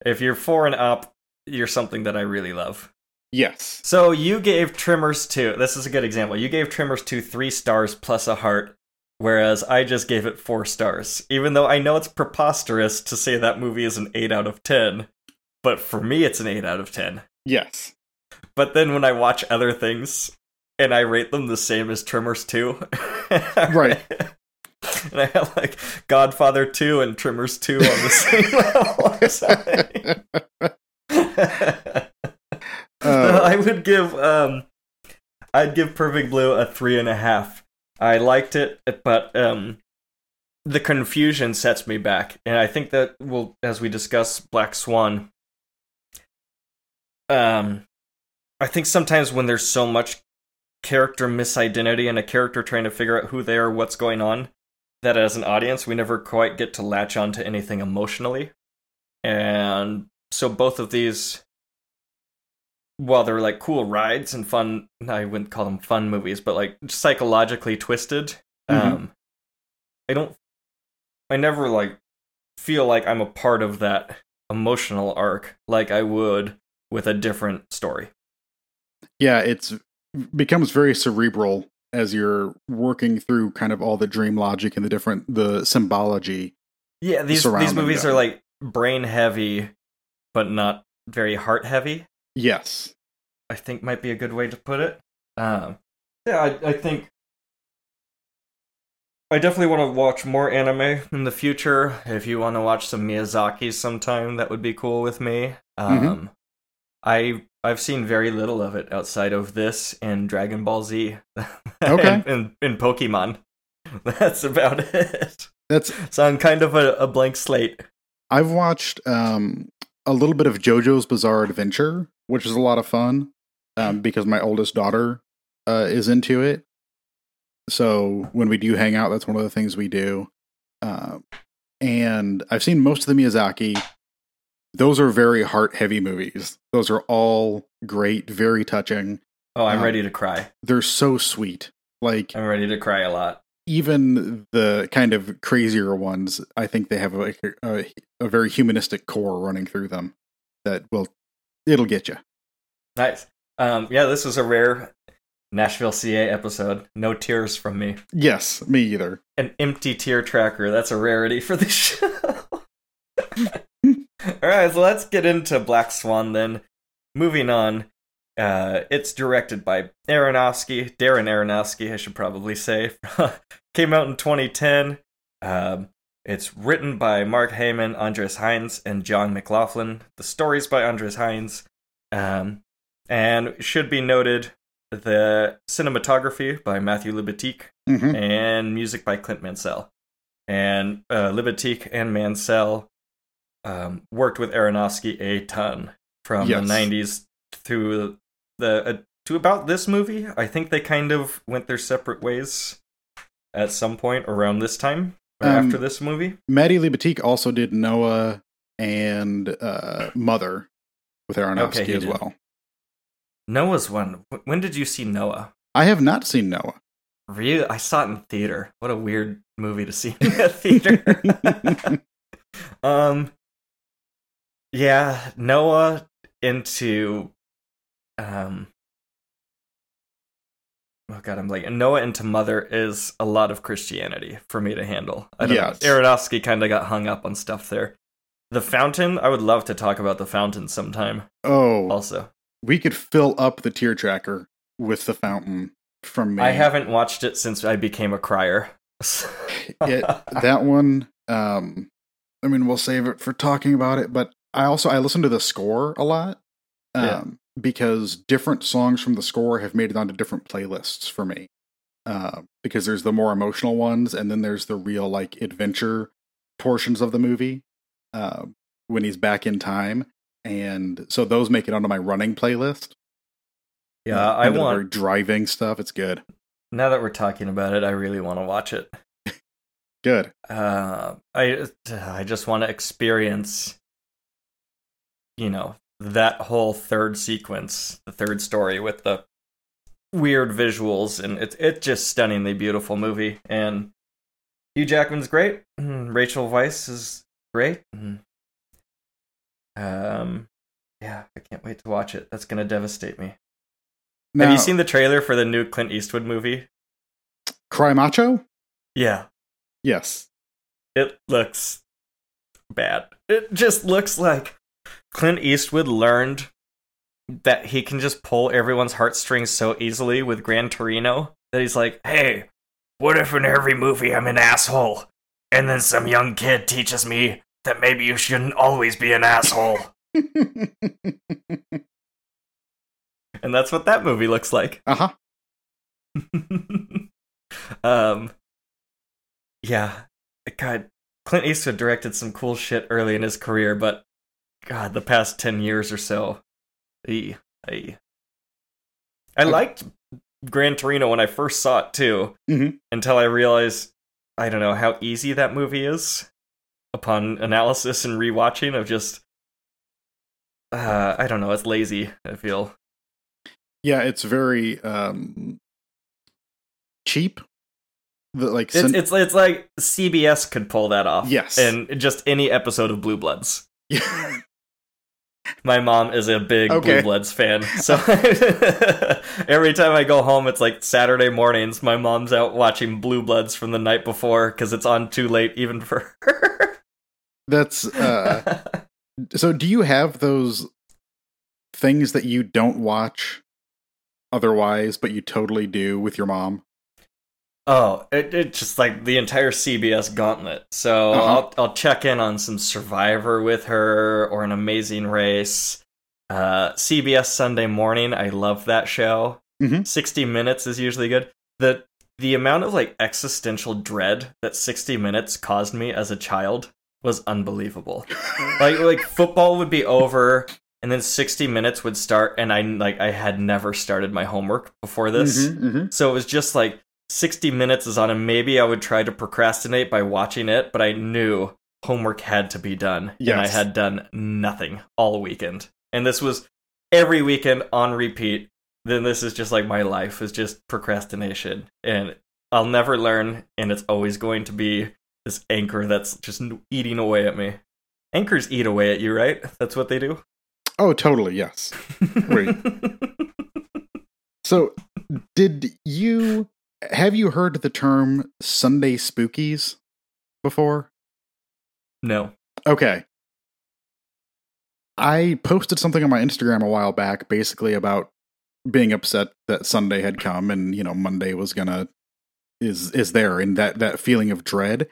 If you're four and up, you're something that I really love. Yes. So you gave Tremors 2. This is a good example. You gave Tremors 2 3 stars plus a heart, whereas I just gave it 4 stars. Even though I know it's preposterous to say that movie is an 8 out of 10, but for me it's an 8 out of 10. Yes. But then when I watch other things and I rate them the same as Tremors 2, Right. And I have like Godfather 2 and Tremors 2 on the same level or something. Uh, I would give um I'd give Perfect Blue a three and a half. I liked it, but um the confusion sets me back. And I think that will as we discuss Black Swan. Um I think sometimes when there's so much character misidentity and a character trying to figure out who they are, what's going on, that as an audience we never quite get to latch onto anything emotionally. And so both of these while they're like cool rides and fun i wouldn't call them fun movies but like psychologically twisted Mhm. um i don't i never like feel like i'm a part of that emotional arc like i would with a different story yeah, it's becomes very cerebral as you're working through kind of all the dream logic and the different the symbology. yeah these these movies them. are like brain heavy but not very heart heavy Yes. I think might be a good way to put it. Um, yeah, I, I think I definitely want to watch more anime in the future. If you want to watch some Miyazaki sometime, that would be cool with me. Um, I I've seen very little of it outside of this and Dragon Ball Z, Okay. and, and, and Pokemon. That's about it. That's So I'm kind of a, a blank slate. I've watched um a little bit of JoJo's Bizarre Adventure, which is a lot of fun um, because my oldest daughter uh, is into it. So when we do hang out, that's one of the things we do. Um, and I've seen most of the Miyazaki. Those are very heart heavy movies. Those are all great, very touching. Oh, I'm Um, ready to cry. They're so sweet. Like I'm ready to cry a lot. Even the kind of crazier ones, I think they have a, a, a very humanistic core running through them that will it'll get you. Nice. Um, yeah, this was a rare Nashville CA episode. No tears from me. Yes, me either. An empty tear tracker. That's a rarity for the show. All right, so let's get into Black Swan then. Moving on. Uh, it's directed by Aronofsky, Darren Aronofsky, I should probably say. Came out in 2010. Um, it's written by Mark Heyman, Andres Heinz, and John McLaughlin. The story's by Andres Heinz. Um, and should be noted the cinematography by Matthew Libatique hmm and music by Clint Mansell. And uh, Libatique and Mansell um, worked with Aronofsky a ton from Yes. the 90s through the uh, to about this movie. I think they kind of went their separate ways at some point around this time or Um, after this movie. Matty Libatique also did Noah and uh, Mother with Aronofsky Okay, as did. well. Noah's one. When did you see Noah? I have not seen Noah. Really? I saw it in theater. What a weird movie to see in a theater. um Yeah, Noah into um Oh god, I'm like Noah into Mother is a lot of Christianity for me to handle. I don't Yes. know. Aronofsky kind of got hung up on stuff there. The Fountain, I would love to talk about the Fountain sometime. Oh, Also, we could fill up the tear tracker with the fountain from me. I haven't watched it since I became a crier. it, that one. Um, I mean, we'll save it for talking about it. But I also I listen to the score a lot. Um, Yeah. Because different songs from the score have made it onto different playlists for me. Uh, because there's the more emotional ones, and then there's the real like adventure portions of the movie. Uh, when he's back in time, and so those make it onto my running playlist. yeah, I of the want driving stuff. It's good. Now that we're talking about it, I really want to watch it. Good. Uh, I I just want to experience, you know, that whole third sequence, the third story with the weird visuals, and it's it's just stunningly beautiful movie. And Hugh Jackman's great. Mm, Rachel Weisz is great. Mm. Um, yeah, I can't wait to watch it. That's gonna devastate me. Have you seen the trailer for the new Clint Eastwood movie? Cry Macho? Yeah, Yes. it looks bad. It just looks like Clint Eastwood learned that he can just pull everyone's heartstrings so easily with Gran Torino that he's like, hey, what if in every movie I'm an asshole? And then some young kid teaches me that maybe you shouldn't always be an asshole. and that's what that movie looks like. uh huh. um, yeah, God, Clint Eastwood directed some cool shit early in his career, but God, the past ten years or so. I Okay. liked Gran Torino when I first saw it too, Mhm. until I realized I don't know how easy that movie is. Upon analysis and rewatching, of just, uh, I don't know, it's lazy. I feel. Yeah, it's very um cheap. The like It's, it's it's like CBS could pull that off. Yes. and just any episode of Blue Bloods. yeah. My mom is a big Okay. Blue Bloods fan, so every time I go home, it's like Saturday mornings. My mom's out watching Blue Bloods from the night before because it's on too late even for her. That's uh so do you have those things that you don't watch otherwise but you totally do with your mom? Oh, it, it's just like the entire CBS gauntlet. So Uh-huh. I'll I'll check in on some Survivor with her or an Amazing Race. Uh, CBS Sunday Morning, I love that show. Mhm. 60 minutes is usually good. The the amount of like existential dread that 60 minutes caused me as a child was unbelievable. like like football would be over and then 60 minutes would start and I like I had never started my homework before this. Mhm, mhm. So it was just like 60 minutes is on and maybe I would try to procrastinate by watching it, but I knew homework had to be done. And I had done nothing all weekend. And this was every weekend on repeat. Then this is just like my life is just procrastination. And I'll never learn and it's always going to be this anchor that's just eating away at me. Anchors eat away at you, right? That's what they do. Oh, totally, yes. Wait. So, did you have you heard the term Sunday spookies before? no. Okay. I posted something on my Instagram a while back basically about being upset that Sunday had come and, you know, Monday was going to is is there and that that feeling of dread.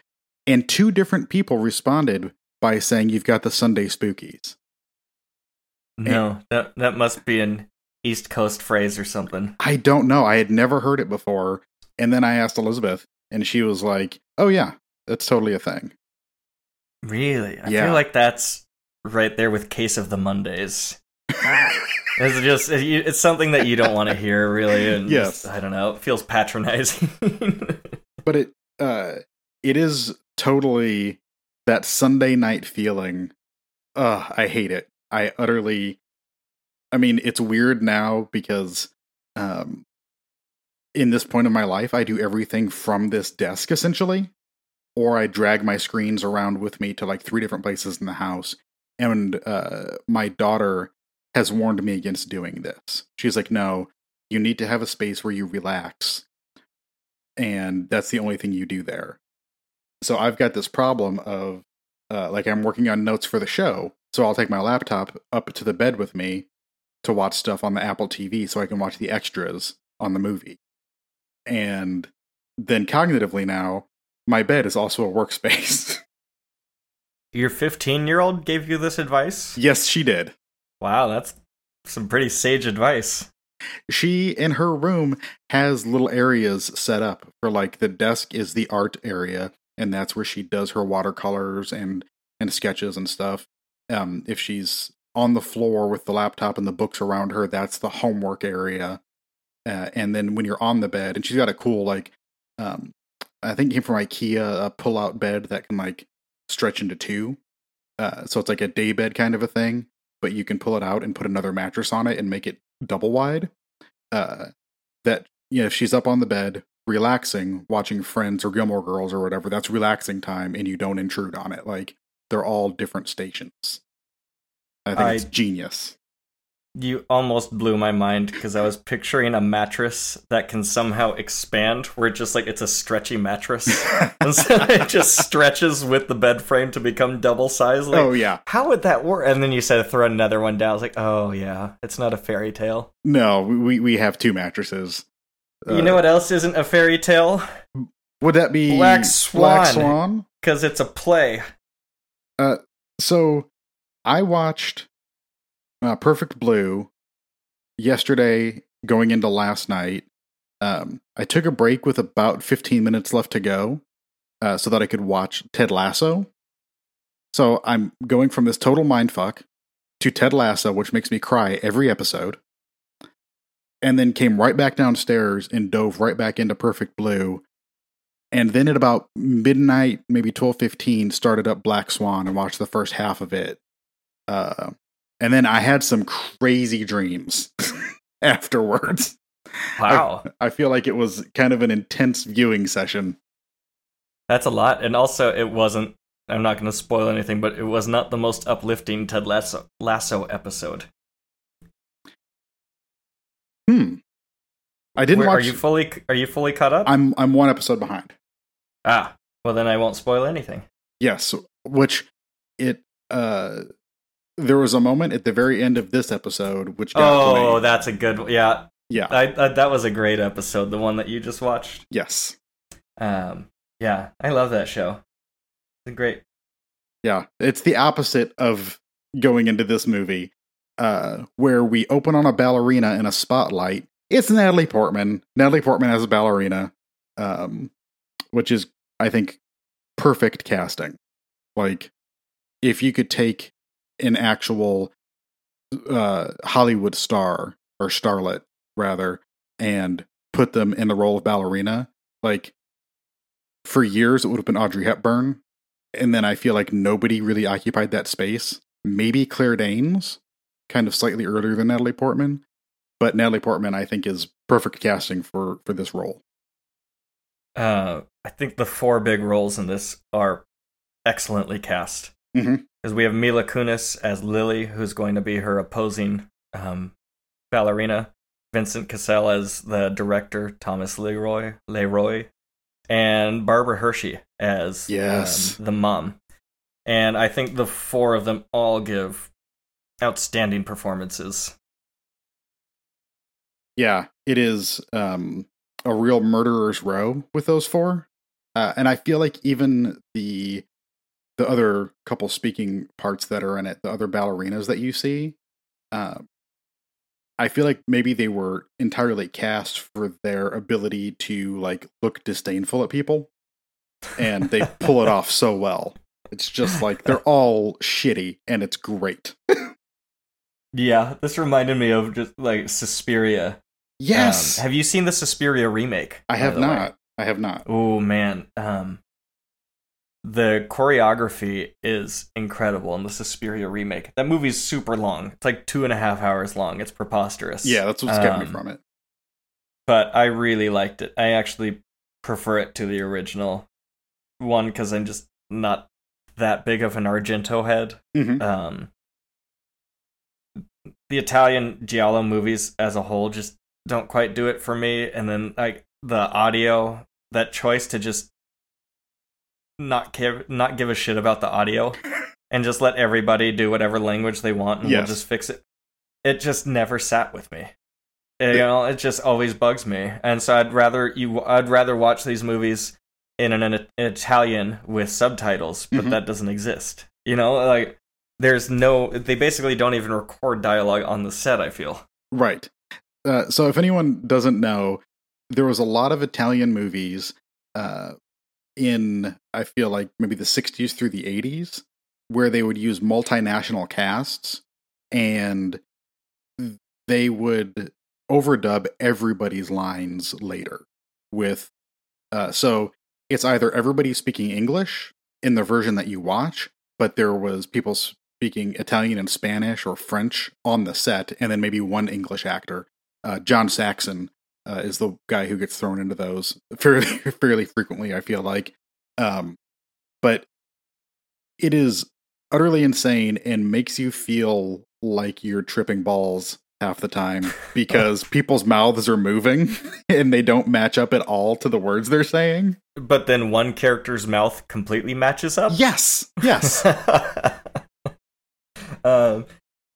And two different people responded by saying you've got the Sunday spookies. No. That that must be an East Coast phrase or something. I don't know. I had never heard it before. And then I asked Elizabeth and she was like, "Oh yeah, that's totally a thing." Really? I Yeah. feel like that's right there with Case of the Mondays. It's just it's something that you don't want to hear, really. And Yes. I don't know. It feels patronizing. but it uh it is totally that Sunday night feeling. Ugh, I hate it. I utterly I mean, it's weird now because um, in this point of my life, I do everything from this desk essentially, or I drag my screens around with me to like three different places in the house. And uh, my daughter has warned me against doing this. She's like, no, you need to have a space where you relax. And that's the only thing you do there. So I've got this problem of uh, like I'm working on notes for the show. So I'll take my laptop up to the bed with me to watch stuff on the Apple TV so I can watch the extras on the movie. And then cognitively now, my bed is also a workspace. Your 15 year old gave you this advice? yes, she did. Wow, that's some pretty sage advice. She in her room has little areas set up for like the desk is the art area and that's where she does her watercolors and and sketches and stuff. Um if she's on the floor with the laptop and the books around her, that's the homework area. Uh, and then when you're on the bed, and she's got a cool like, um, I think it came from IKEA, a pull-out bed that can like stretch into two. Uh, so it's like a day bed kind of a thing, but you can pull it out and put another mattress on it and make it double wide. Uh, that you know, if she's up on the bed relaxing, watching Friends or Gilmore Girls or whatever, that's relaxing time, and you don't intrude on it. Like they're all different stations. I think I- it's genius. You almost blew my mind because I was picturing a mattress that can somehow expand, where it just like it's a stretchy mattress, and so it just stretches with the bed frame to become double size. Like, oh yeah, how would that work? And then you said throw another one down. I was like, oh yeah, it's not a fairy tale. no, we we have two mattresses. you know Uh, what else isn't a fairy tale? Would that be Black Swan. Black Swan? Because it's a play. Uh, so I watched uh, Perfect Blue yesterday, going into last night. Um, I took a break with about 15 minutes left to go, uh, so that I could watch Ted Lasso. So I'm going from this total mindfuck to Ted Lasso, which makes me cry every episode, and then came right back downstairs and dove right back into Perfect Blue. And then at about midnight, maybe twelve fifteen, started up Black Swan and watched the first half of it. Uh, and then I had some crazy dreams afterwards. Wow, I feel like it was kind of an intense viewing session. that's a lot. And also, it wasn't. I'm not going to spoil anything, but it was not the most uplifting Ted Lasso, Lasso episode. Hmm. I didn't Where- watch. Are you fully? Are you fully caught up? I'm I'm one episode behind. ah, well then I won't spoil anything. Yes, which it uh there was a moment at the very end of this episode which got Oh, me. that's a good. one. Yeah, yeah. I, I, that was a great episode. The one that you just watched. yes. Um, yeah, I love that show. It's great. Yeah, it's the opposite of going into this movie, uh, where we open on a ballerina in a spotlight. It's Natalie Portman. Natalie Portman as a ballerina, um, which is, I think, perfect casting. Like, if you could take an actual uh, Hollywood star or starlet, rather, and put them in the role of ballerina, like, for years it would have been Audrey Hepburn, and then I feel like nobody really occupied that space. Maybe Claire Danes, kind of slightly earlier than Natalie Portman, but Natalie Portman I think is perfect casting for for this role. Uh, I think the four big roles in this are excellently cast. Mhm. Because we have Mila Kunis as Lily, who's going to be her opposing um, ballerina. Vincent Cassel as the director, Thomas Leroy, Leroy, and Barbara Hershey as Yes. um, the mom. And I think the four of them all give outstanding performances. Yeah, it is um, a real murderer's row with those four, uh, and I feel like even the the other couple speaking parts that are in it, the other ballerinas that you see, uh, I feel like maybe they were entirely cast for their ability to like look disdainful at people, and they pull it off so well. It's just like they're all shitty, and it's great. Yeah, this reminded me of just like Suspiria. Yes, Um, have you seen the Suspiria remake? I have the way? not. I have not. Oh man, um, the choreography is incredible in the Suspiria remake. That movie's super long. It's like two and a half hours long. It's preposterous. Yeah, that's what's kept me Um, from it. But I really liked it. I actually prefer it to the original one because I'm just not that big of an Argento head. Mhm. Um, the Italian giallo movies as a whole just don't quite do it for me. And then like the audio, that choice to just not give not give a shit about the audio and just let everybody do whatever language they want and Yes. we'll just fix it. It just never sat with me. You know, it just always bugs me. And so I'd rather you I'd rather watch these movies in an, an Italian with subtitles, but Mhm. that doesn't exist. You know, like there's no they basically don't even record dialogue on the set, I feel. Right. Uh, so, if anyone doesn't know, there was a lot of Italian movies uh, in, I feel like, maybe the 60s through the 80s, where they would use multinational casts and they would overdub everybody's lines later with. Uh, so, it's either everybody speaking English in the version that you watch, but there was people speaking Italian and Spanish or French on the set, and then maybe one English actor. Uh, John Saxon uh, is the guy who gets thrown into those fairly fairly frequently. I feel like, um, but it is utterly insane and makes you feel like you're tripping balls half the time because people's mouths are moving and they don't match up at all to the words they're saying. But then one character's mouth completely matches up. Yes, yes. um,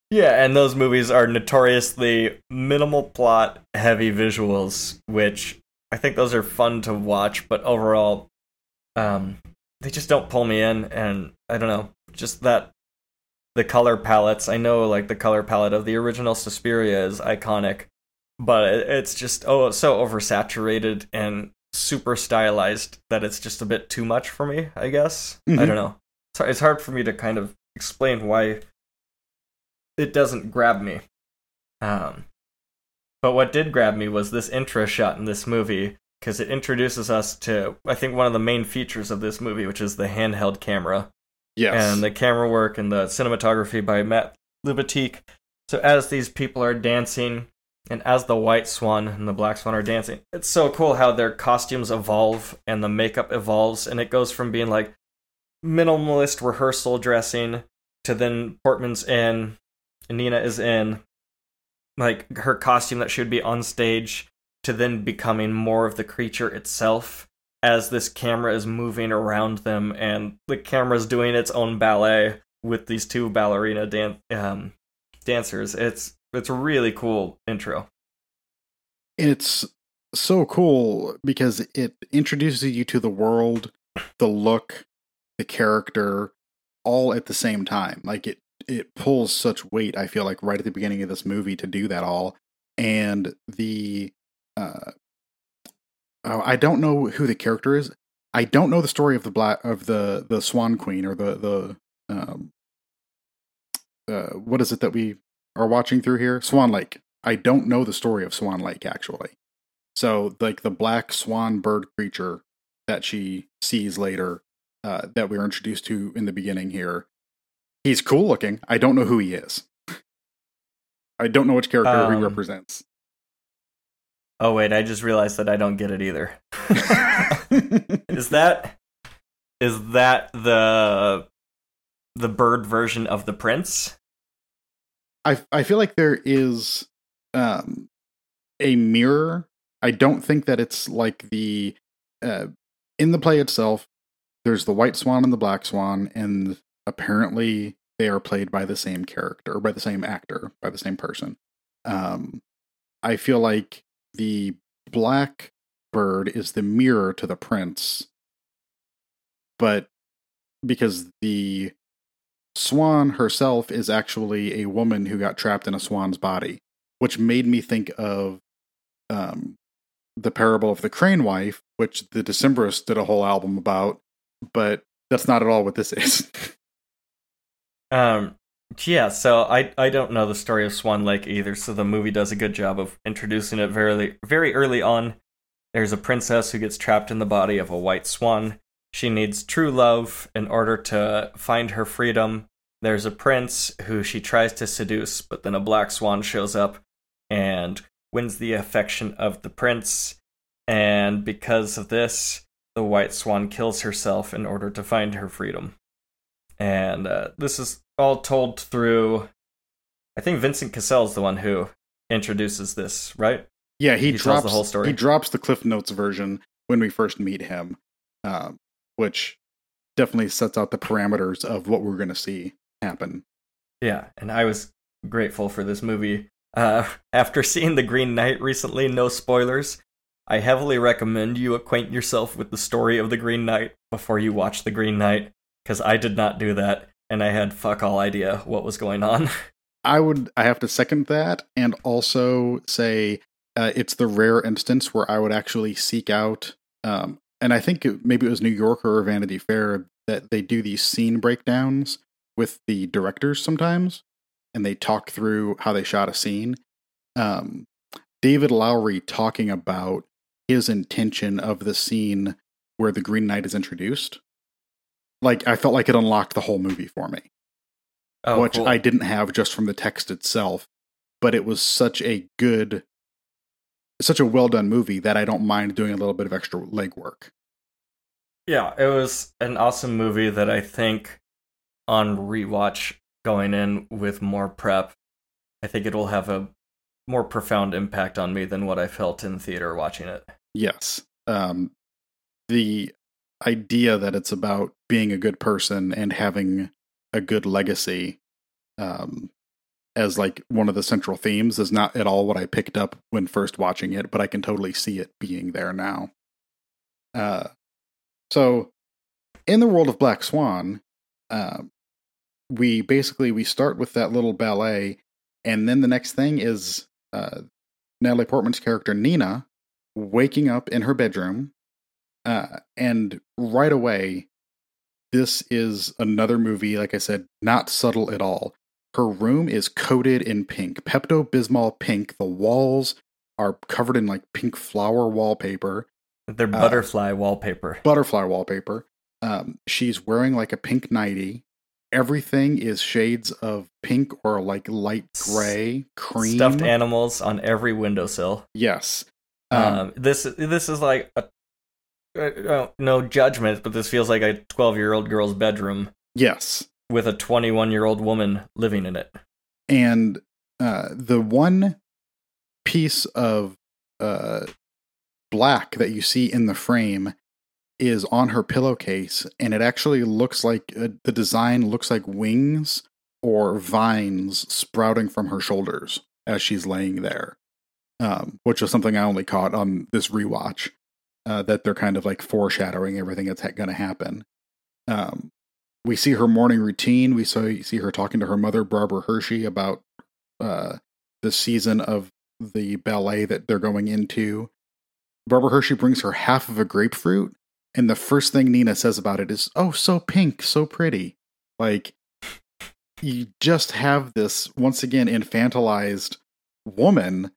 yeah, and those movies are notoriously minimal plot, heavy visuals, which I think those are fun to watch, but overall, um, they just don't pull me in. And I don't know, just that the color palettes. I know, like the color palette of the original Suspiria is iconic, but it's just oh so oversaturated and super stylized that it's just a bit too much for me. I guess I Mhm. don't know. It's hard for me to kind of explain why it doesn't grab me. Um, but what did grab me was this intro shot in this movie because it introduces us to I think one of the main features of this movie, which is the handheld camera Yes. and the camera work and the cinematography by Matt Libatique. So as these people are dancing, and as the white swan and the black swan are dancing, it's so cool how their costumes evolve and the makeup evolves, and it goes from being like minimalist rehearsal dressing to then Portman's in, Nina is in, like her costume that she would be on stage, to then becoming more of the creature itself as this camera is moving around them and the camera's doing its own ballet with these two ballerina dan- um, dancers. It's it's a really cool intro. it's so cool because it introduces you to the world, the look, the character, all at the same time. Like it, it pulls such weight. I feel like right at the beginning of this movie to do that all, and the, uh, I don't know who the character is. I don't know the story of the black of the the Swan Queen or the the um, uh, what is it that we are watching through here? Swan Lake. I don't know the story of Swan Lake actually. So, like the black swan bird creature that she sees later, uh, that we were introduced to in the beginning here, he's cool looking. I don't know who he is. I don't know which character he Um, represents. Oh wait, I just realized that I don't get it either. is that is that the the bird version of the prince? I I feel like there is um a mirror. I don't think that it's like the uh in the play itself there's the white swan and the black swan and apparently they are played by the same character or by the same actor, by the same person. Um I feel like the black bird is the mirror to the prince. But because the Swan herself is actually a woman who got trapped in a swan's body, which made me think of um, the parable of the crane wife, which the Decemberists did a whole album about, but that's not at all what this is. Um, yeah, so I I don't know the story of Swan Lake either. So the movie does a good job of introducing it very very early on. There's a princess who gets trapped in the body of a white swan, she needs true love in order to find her freedom. There's a prince who she tries to seduce, but then a black swan shows up and wins the affection of the prince. And because of this, the white swan kills herself in order to find her freedom. And uh, this is all told through. I think Vincent Cassel is the one who introduces this, right? Yeah, he, He drops the whole story. He drops the Cliff Notes version when we first meet him, um, which definitely sets out the parameters of what we're going to see happen. Yeah, and I was grateful for this movie. Uh, after seeing The Green Knight recently, no spoilers, I heavily recommend you acquaint yourself with the story of The Green Knight before you watch The Green Knight, because I did not do that, and I had fuck all idea what was going on. I would I have to second that and also say uh, it's the rare instance where I would actually seek out um, and I think it, maybe it was New Yorker or Vanity Fair that they do these scene breakdowns with the directors sometimes and they talk through how they shot a scene. Um, David Lowery talking about his intention of the scene where the Green Knight is introduced. Like I felt like it unlocked the whole movie for me oh, which cool. I didn't have just from the text itself, but it was such a good, such a well done movie that I don't mind doing a little bit of extra legwork. Yeah, it was an awesome movie that I think on rewatch going in with more prep, I think it will have a more profound impact on me than what I felt in theater watching it. Yes, um, the idea that it's about being a good person and having a good legacy um, as like one of the central themes is not at all what I picked up when first watching it, but I can totally see it being there now. Uh, so, in the world of Black Swan, uh, we basically we start with that little ballet, and then the next thing is uh, Natalie Portman's character Nina waking up in her bedroom, uh, and right away, this is another movie. Like I said, not subtle at all. Her room is coated in pink, Pepto Bismol pink. The walls are covered in like pink flower wallpaper They're butterfly wallpaper. butterfly wallpaper. Um, she's wearing like a pink nightie. Everything is shades of pink or like light gray, cream. Stuffed animals on every windowsill. yes. Um, Um, this this is like a uh, no judgment, but this feels like a twelve year old girl's bedroom yes. with a twenty one year old woman living in it. And uh, the one piece of uh, black that you see in the frame is on her pillowcase, and it actually looks like uh, the design looks like wings or vines sprouting from her shoulders as she's laying there, um, which is something I only caught on this rewatch. Uh, that they're kind of like foreshadowing everything that's ha- going to happen. Um, we see her morning routine. We saw, see her talking to her mother, Barbara Hershey, about uh, the season of the ballet that they're going into. Barbara Hershey brings her half of a grapefruit, and the first thing Nina says about it is, "Oh, so pink, so pretty." Like you just have this once again infantilized woman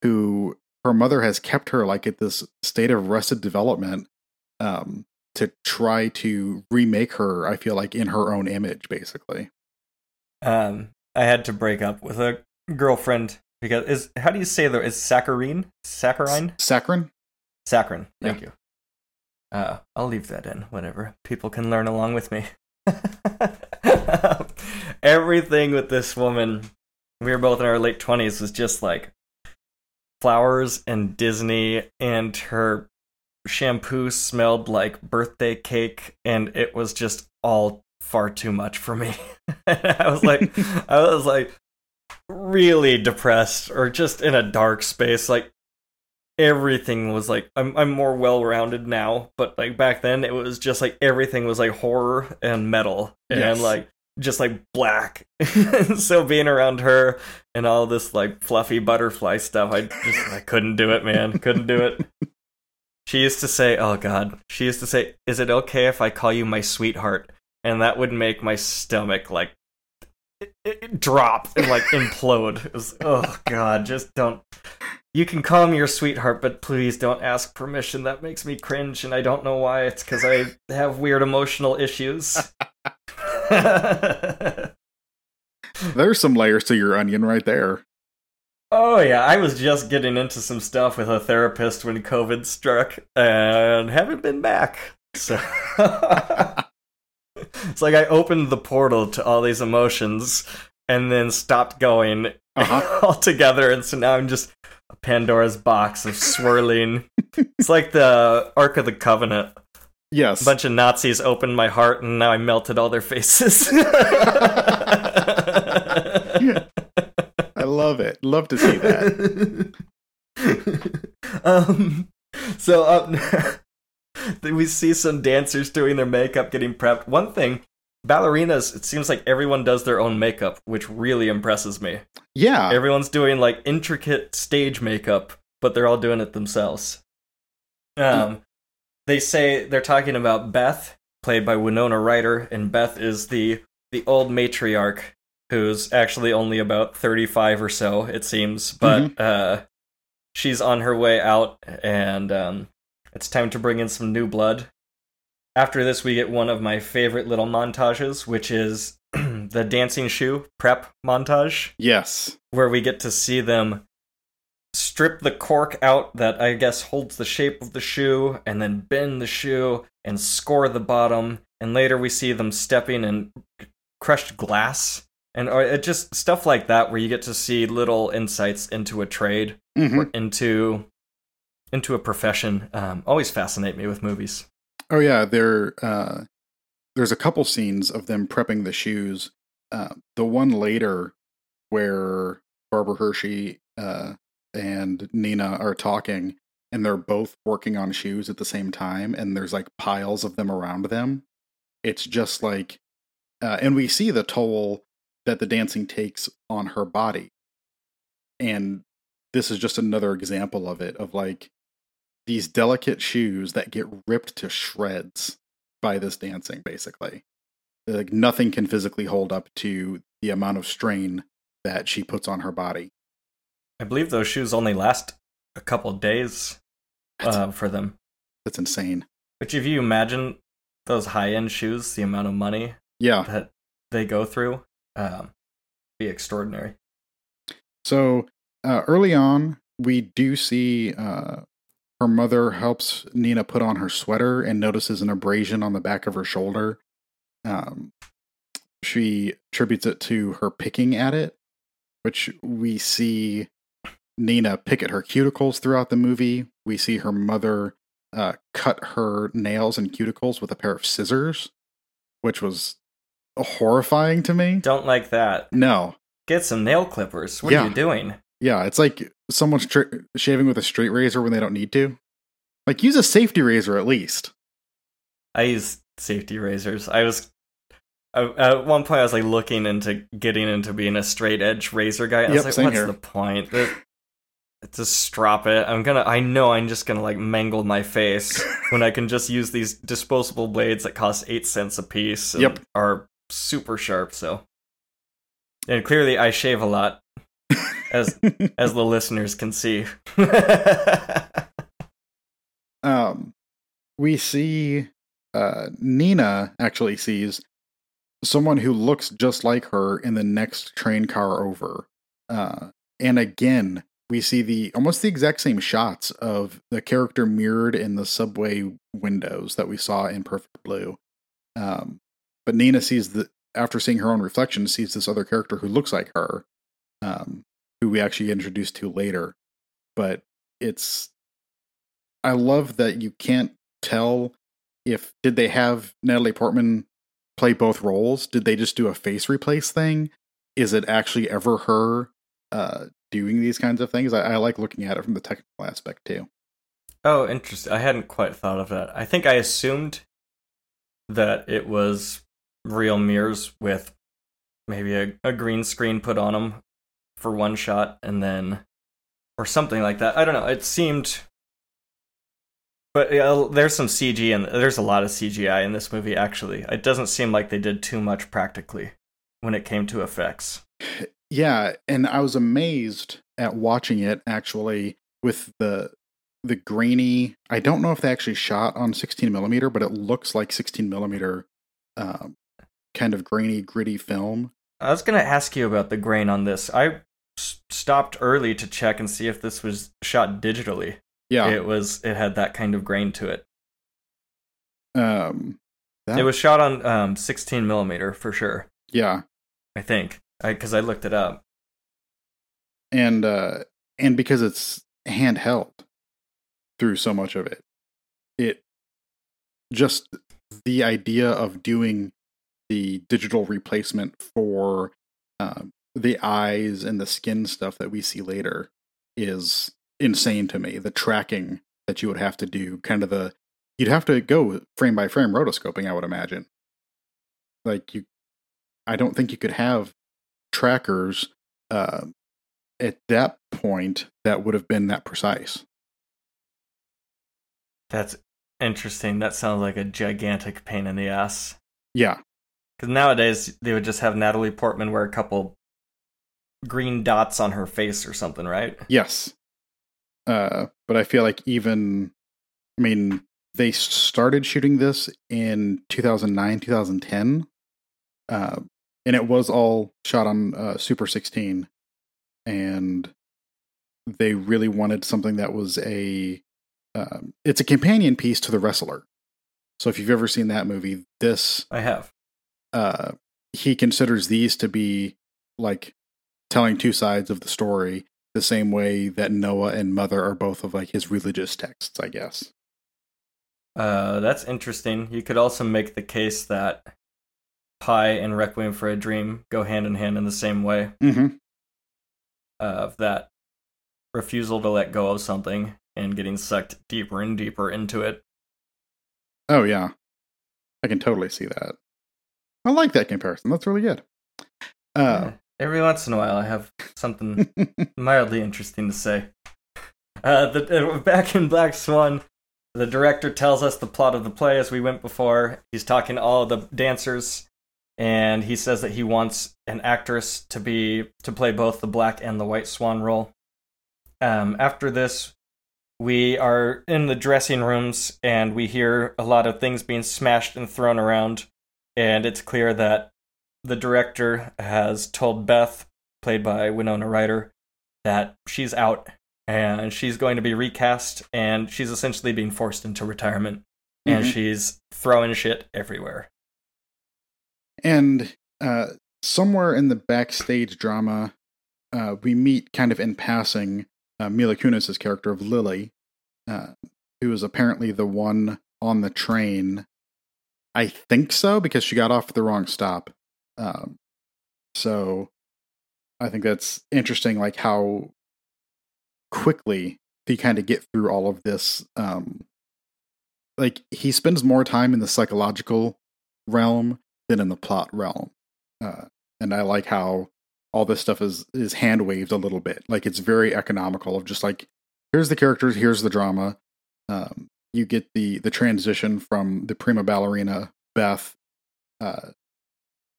who her mother has kept her like at this state of arrested development um, to try to remake her. I feel like in her own image, basically. Um, I had to break up with a girlfriend because is how do you say the is saccharine saccharine Saccharin. saccharin? Thank you. Uh, I'll leave that in. Whatever. People can learn along with me. Everything with this woman, we were both in our late twenties, was just like flowers and Disney, and her shampoo smelled like birthday cake, and it was just all far too much for me. I was like, I was like really depressed or just in a dark space. Like everything was like, I'm I'm more well rounded now, but like back then it was just like everything was like horror and metal and Yes. like just like black. so being around her and all this like fluffy butterfly stuff, I just I couldn't do it, man. Couldn't do it. She used to say, "Oh God," she used to say, "Is it okay if I call you my sweetheart?" And that would make my stomach like it, it drop and like implode. Was, oh God, just don't. You can call me your sweetheart, but please don't ask permission. That makes me cringe, and I don't know why. It's because I have weird emotional issues. There's some layers to your onion right there. Oh yeah, I was just getting into some stuff with a therapist when COVID struck, and haven't been back. So it's like I opened the portal to all these emotions, and then stopped going Uh-huh. altogether, and so now I'm just a Pandora's box of swirling. it's like the Ark of the Covenant. Yes. A bunch of Nazis opened my heart, and now I melted all their faces. I love it. Love to see that. um, so up we see some dancers doing their makeup, getting prepped. One thing, ballerinas. It seems like everyone does their own makeup, which really impresses me. Yeah. Everyone's doing like intricate stage makeup, but they're all doing it themselves. Um, they say they're talking about Beth, played by Winona Ryder, and Beth is the the old matriarch who's actually only about 35 or so it seems. But uh she's on her way out and um it's time to bring in some new blood. After this we get one of my favorite little montages which is the dancing shoe prep montage. Yes. where we get to see them strip the cork out that I guess holds the shape of the shoe and then bend the shoe and score the bottom and later we see them stepping in crushed glass and or it just stuff like that where you get to see little insights into a trade hmm or into into a profession um, always fascinate me with movies Oh yeah, there. Uh, there's a couple scenes of them prepping the shoes. Uh, the one later where Barbara Hershey uh, and Nina are talking, and they're both working on shoes at the same time, and there's like piles of them around them. It's just like, uh, and we see the toll that the dancing takes on her body, and this is just another example of it. Of like these delicate shoes that get ripped to shreds by this dancing basically like nothing can physically hold up to the amount of strain that she puts on her body I believe those shoes only last a couple days uh, for them. That's insane. Which if you imagine those high-end shoes the amount of money yeah. that they go through um, be extraordinary. so uh, early on we do see uh, her mother helps nina put on her sweater and notices an abrasion on the back of her shoulder. Um, she attributes it to her picking at it which we see Nina pick at her cuticles throughout the movie. We see her mother uh, cut her nails and cuticles with a pair of scissors, which was horrifying to me. Don't like that. No. Get some nail clippers. What Yeah. are you doing? Yeah, it's like someone stri- shaving with a straight razor when they don't need to. Like, use a safety razor at least. I use safety razors. I was I, at one point I was like looking into getting into being a straight edge razor guy. I Yep, was like, what's here. the point? That- Just strop it. I'm gonna. I know I'm just gonna like mangle my face when I can just use these disposable blades that cost eight cents a piece. And Yep. Are super sharp. So, and clearly I shave a lot, as as the listeners can see. um, we see uh, Nina actually sees someone who looks just like her in the next train car over. Uh, and again, we see the almost the exact same shots of the character mirrored in the subway windows that we saw in Perfect Blue. Um, but Nina sees the after seeing her own reflection, sees this other character who looks like her, um, who we actually introduced to later. But it's I love that you can't tell if did they have Natalie Portman play both roles? Did they just do a face replace thing? Is it actually ever her uh, doing these kinds of things? I, I like looking at it from the technical aspect too. Oh, interesting. I hadn't quite thought of that. I think I assumed that it was real mirrors with maybe a, a green screen put on them for one shot and then or something like that. I don't know. It seemed but yeah, there's some CG and there's a lot of CGI in this movie actually. It doesn't seem like they did too much practically when it came to effects. Yeah, and I was amazed at watching it actually with the the grainy. I don't know if they actually shot on 16 millimeter, but it looks like 16 millimeter, um, kind of grainy, gritty film. I was gonna ask you about the grain on this. I s- stopped early to check and see if this was shot digitally. Yeah, It was. It had that kind of grain to it. um, that- It was shot on um, 16 millimeter for sure. yeah, I think because I, looked it up. and uh, and because it's handheld through so much of it, it just the idea of doing the digital replacement for um, the eyes and the skin stuff that we see later is insane to me. The tracking that you would have to do, kind of the you'd have to go frame by frame rotoscoping. I would imagine, like you, I don't think you could have trackers uh, at that point that would have been that precise. That's interesting. That sounds like a gigantic pain in the ass. Yeah, Because nowadays they would just have Natalie Portman wear a couple green dots on her face or something, right? Yes. Uh, but I feel like even, I mean, they started shooting this in 2009, 2010. Uh, and it was all shot on uh, Super 16. And they really wanted something that was a, um, it's a companion piece to The Wrestler. So if you've ever seen that movie, this I have. uh, he considers these to be like telling two sides of the story the same way that Noah and Mother are both of like his religious texts, I guess. Uh, that's interesting. You could also make the case that Pi and Requiem for a Dream go hand in hand in the same way Mm-hmm. of that refusal to let go of something and getting sucked deeper and deeper into it. Oh yeah, I can totally see that. I like that comparison. That's really good. Uh, Eh, Every once in a while, I have something mildly interesting to say. Uh, the, uh, back in Black Swan, the director tells us the plot of the play as we went before. He's talking to all the dancers, and he says that he wants an actress to be to play both the black and the white swan role. Um, after this, we are in the dressing rooms, and we hear a lot of things being smashed and thrown around, and it's clear that the director has told Beth, played by Winona Ryder, that she's out and she's going to be recast and she's essentially being forced into retirement and Mhm. she's throwing shit everywhere. And uh, somewhere in the backstage drama, uh, we meet kind of in passing uh, Mila Kunis's character of Lily, uh, who is apparently the one on the train. I think so because she got off at the wrong stop. Um, so I think that's interesting, like how quickly they kind of get through all of this. Um, like he spends more time in the psychological realm than in the plot realm. Uh, and I like how all this stuff is is hand waved a little bit. Like it's very economical of just like here's the characters, here's the drama. Um, you get the the transition from the prima ballerina Beth uh,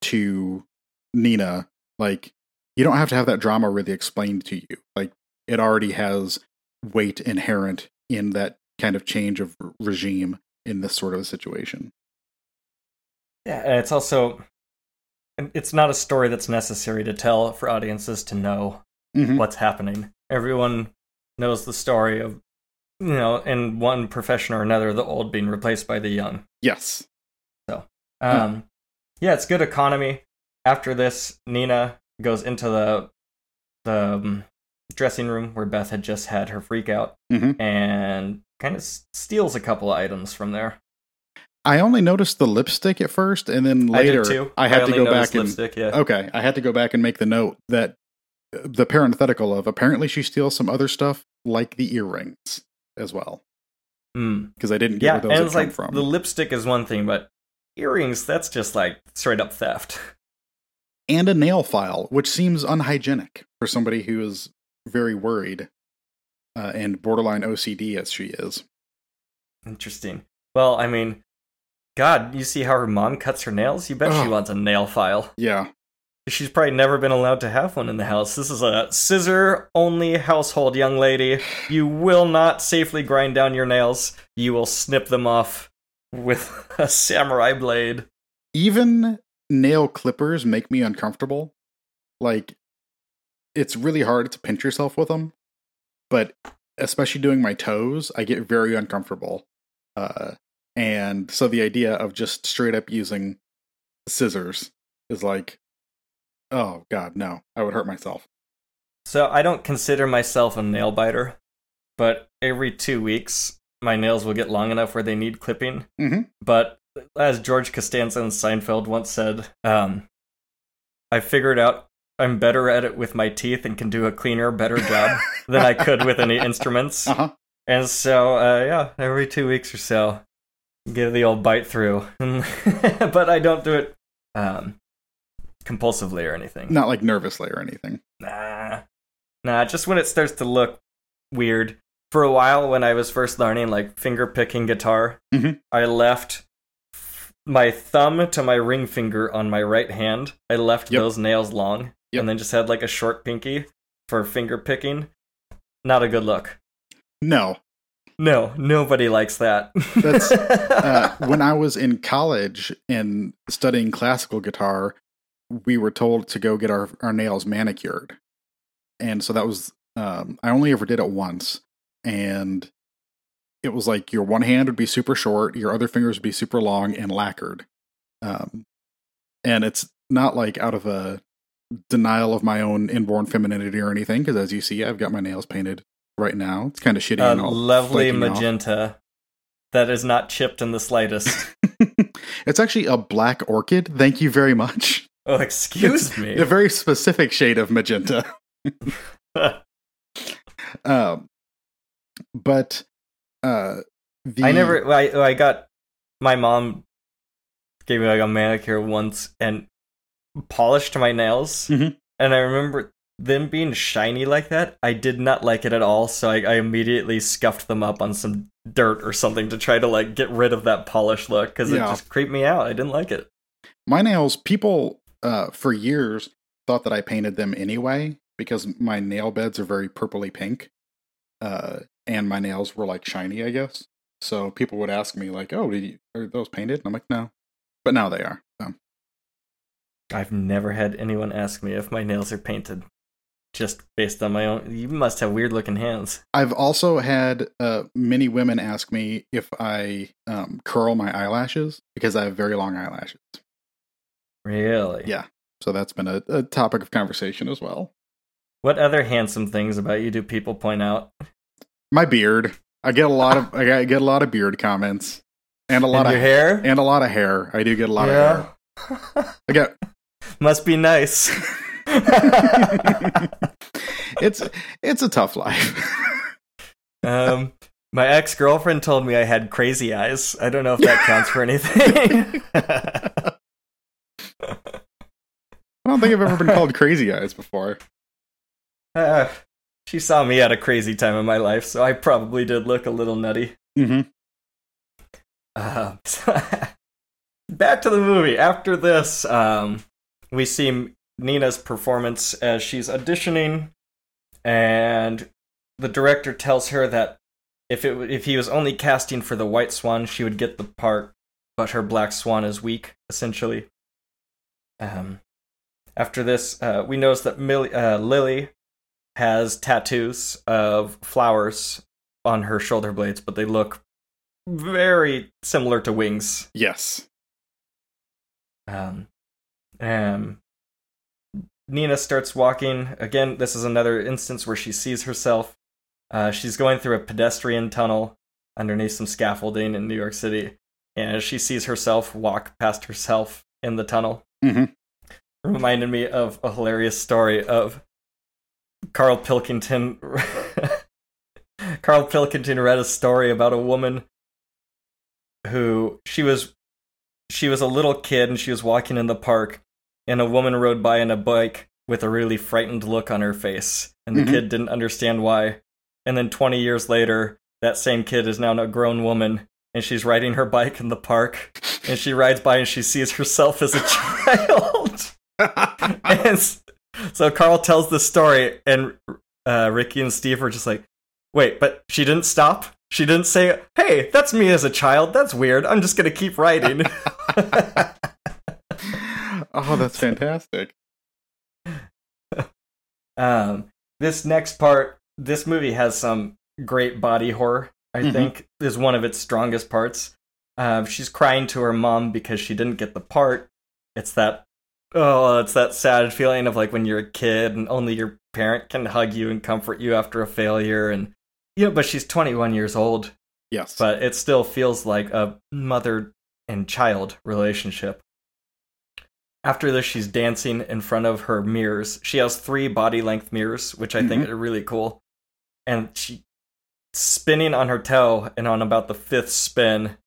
to Nina. Like you don't have to have that drama really explained to you. Like it already has weight inherent in that kind of change of regime in this sort of a situation. Yeah, it's also it's not a story that's necessary to tell for audiences to know Mhm. what's happening. Everyone knows the story of you know, in one profession or another, the old being replaced by the young. Yes. So, um, yeah, it's good economy. After this, Nina goes into the the um, dressing room where Beth had just had her freak out Mhm. and kind of s- steals a couple of items from there. I only noticed the lipstick at first, and then later I. I had to go back and lipstick, yeah. okay, I had to go back and make the note that the parenthetical of apparently she steals some other stuff like the earrings as well Mm. because I didn't get Yeah, where those and it's like from. the lipstick is one thing, but earrings, that's just like straight up theft. and a nail file, which seems unhygienic for somebody who is very worried uh, and borderline OCD as she is. Interesting. Well, I mean, God, you see how her mom cuts her nails? You bet she wants a nail file. Yeah, she's probably never been allowed to have one in the house. This is a scissor only household, young lady. You will not safely grind down your nails. You will snip them off with a samurai blade. Even nail clippers make me uncomfortable. Like, it's really hard to pinch yourself with them, but especially doing my toes, I get very uncomfortable. Uh, and so the idea of just straight up using scissors is like, oh god, no, I would hurt myself. So I don't consider myself a nail biter, but every two weeks my nails will get long enough where they need clipping. Mm-hmm. But as George Costanza in Seinfeld once said, um, I figured out I'm better at it with my teeth and can do a cleaner, better job than I could with any instruments. Uh-huh. And so, uh, yeah, every two weeks or so, give the old bite through. but I don't do it um, compulsively or anything. Not like nervously or anything. Nah. Nah, just when it starts to look weird. For a while, when I was first learning, like finger picking guitar, Mhm. I left my thumb to my ring finger on my right hand. I left Yep. those nails long Yep. and then just had like a short pinky for finger picking. Not a good look. No. No, nobody likes that. That's, Uh, when I was in college and studying classical guitar, we were told to go get our, our nails manicured. And so that was, um, I only ever did it once. And it was like your one hand would be super short, your other fingers would be super long and lacquered. Um, and it's not like out of a denial of my own inborn femininity or anything, because as you see, I've got my nails painted right now. It's kind of shitty a and all lovely flaking off. magenta that is not chipped in the slightest. it's actually a black orchid. Thank you very much. oh, excuse me. A very specific shade of magenta. um, but uh, the, I never. I I got my mom gave me like a manicure once and polished my nails, Mhm. and I remember them being shiny like that. I did not like it at all, so I, I immediately scuffed them up on some dirt or something to try to like get rid of that polish look because it just creeped me out. I didn't like it. my nails. People uh, for years thought that I painted them anyway because my nail beds are very purpley pink, uh, and my nails were like shiny. I guess so. People would ask me like, "Oh, did you, are those painted?" And I'm like, "No," but now they are. So. I've never had anyone ask me if my nails are painted. Just based on my own, you must have weird looking hands. I've also had uh, many women ask me if I um, curl my eyelashes because I have very long eyelashes. Really? Yeah. So that's been a, a topic of conversation as well. What other handsome things about you do people point out? My beard. I get a lot of I get a lot of beard comments and a lot And of your hair? and a lot of hair. I do get a lot of hair. I get Must be nice. it's it's a tough life. um, my ex girlfriend told me I had crazy eyes. I don't know if that counts for anything. I don't think I've ever been called crazy eyes before. Uh, she saw me at a crazy time in my life, so I probably did look a little nutty. hmm Uh, back to the movie. After this, um, we see Nina's performance as she's auditioning, and the director tells her that if it if he was only casting for the White Swan, she would get the part, but her Black Swan is weak, essentially. Um, after this, uh, we notice that Millie, uh, Lily has tattoos of flowers on her shoulder blades, but they look very similar to wings. Yes. Um, um, Nina starts walking. Again, this is another instance where she sees herself. Uh, she's going through a pedestrian tunnel underneath some scaffolding in New York City, and she sees herself walk past herself in the tunnel. Mhm. Reminded me of a hilarious story of Carl Pilkington. Carl Pilkington read a story about a woman who she was she was a little kid and she was walking in the park and a woman rode by on a bike with a really frightened look on her face and the Mhm. kid didn't understand why and then 20 years later that same kid is now a grown woman and she's riding her bike in the park and she rides by and she sees herself as a child and so Carl tells the story, and uh, Ricky and Steve are just like, "Wait, but she didn't stop. She didn't say, "Hey, that's me as a child. That's weird. I'm just gonna keep writing." oh, that's fantastic. um, this next part, this movie has some great body horror. I Mhm. think is one of its strongest parts. Um, she's crying to her mom because she didn't get the part. It's that oh, it's that sad feeling of like when you're a kid and only your parent can hug you and comfort you after a failure, and you know. But she's 21 years old, Yes. but it still feels like a mother and child relationship. After this, she's dancing in front of her mirrors. She has three body length mirrors, which I think are really cool. And she spinning on her toe, and on about the fifth spin,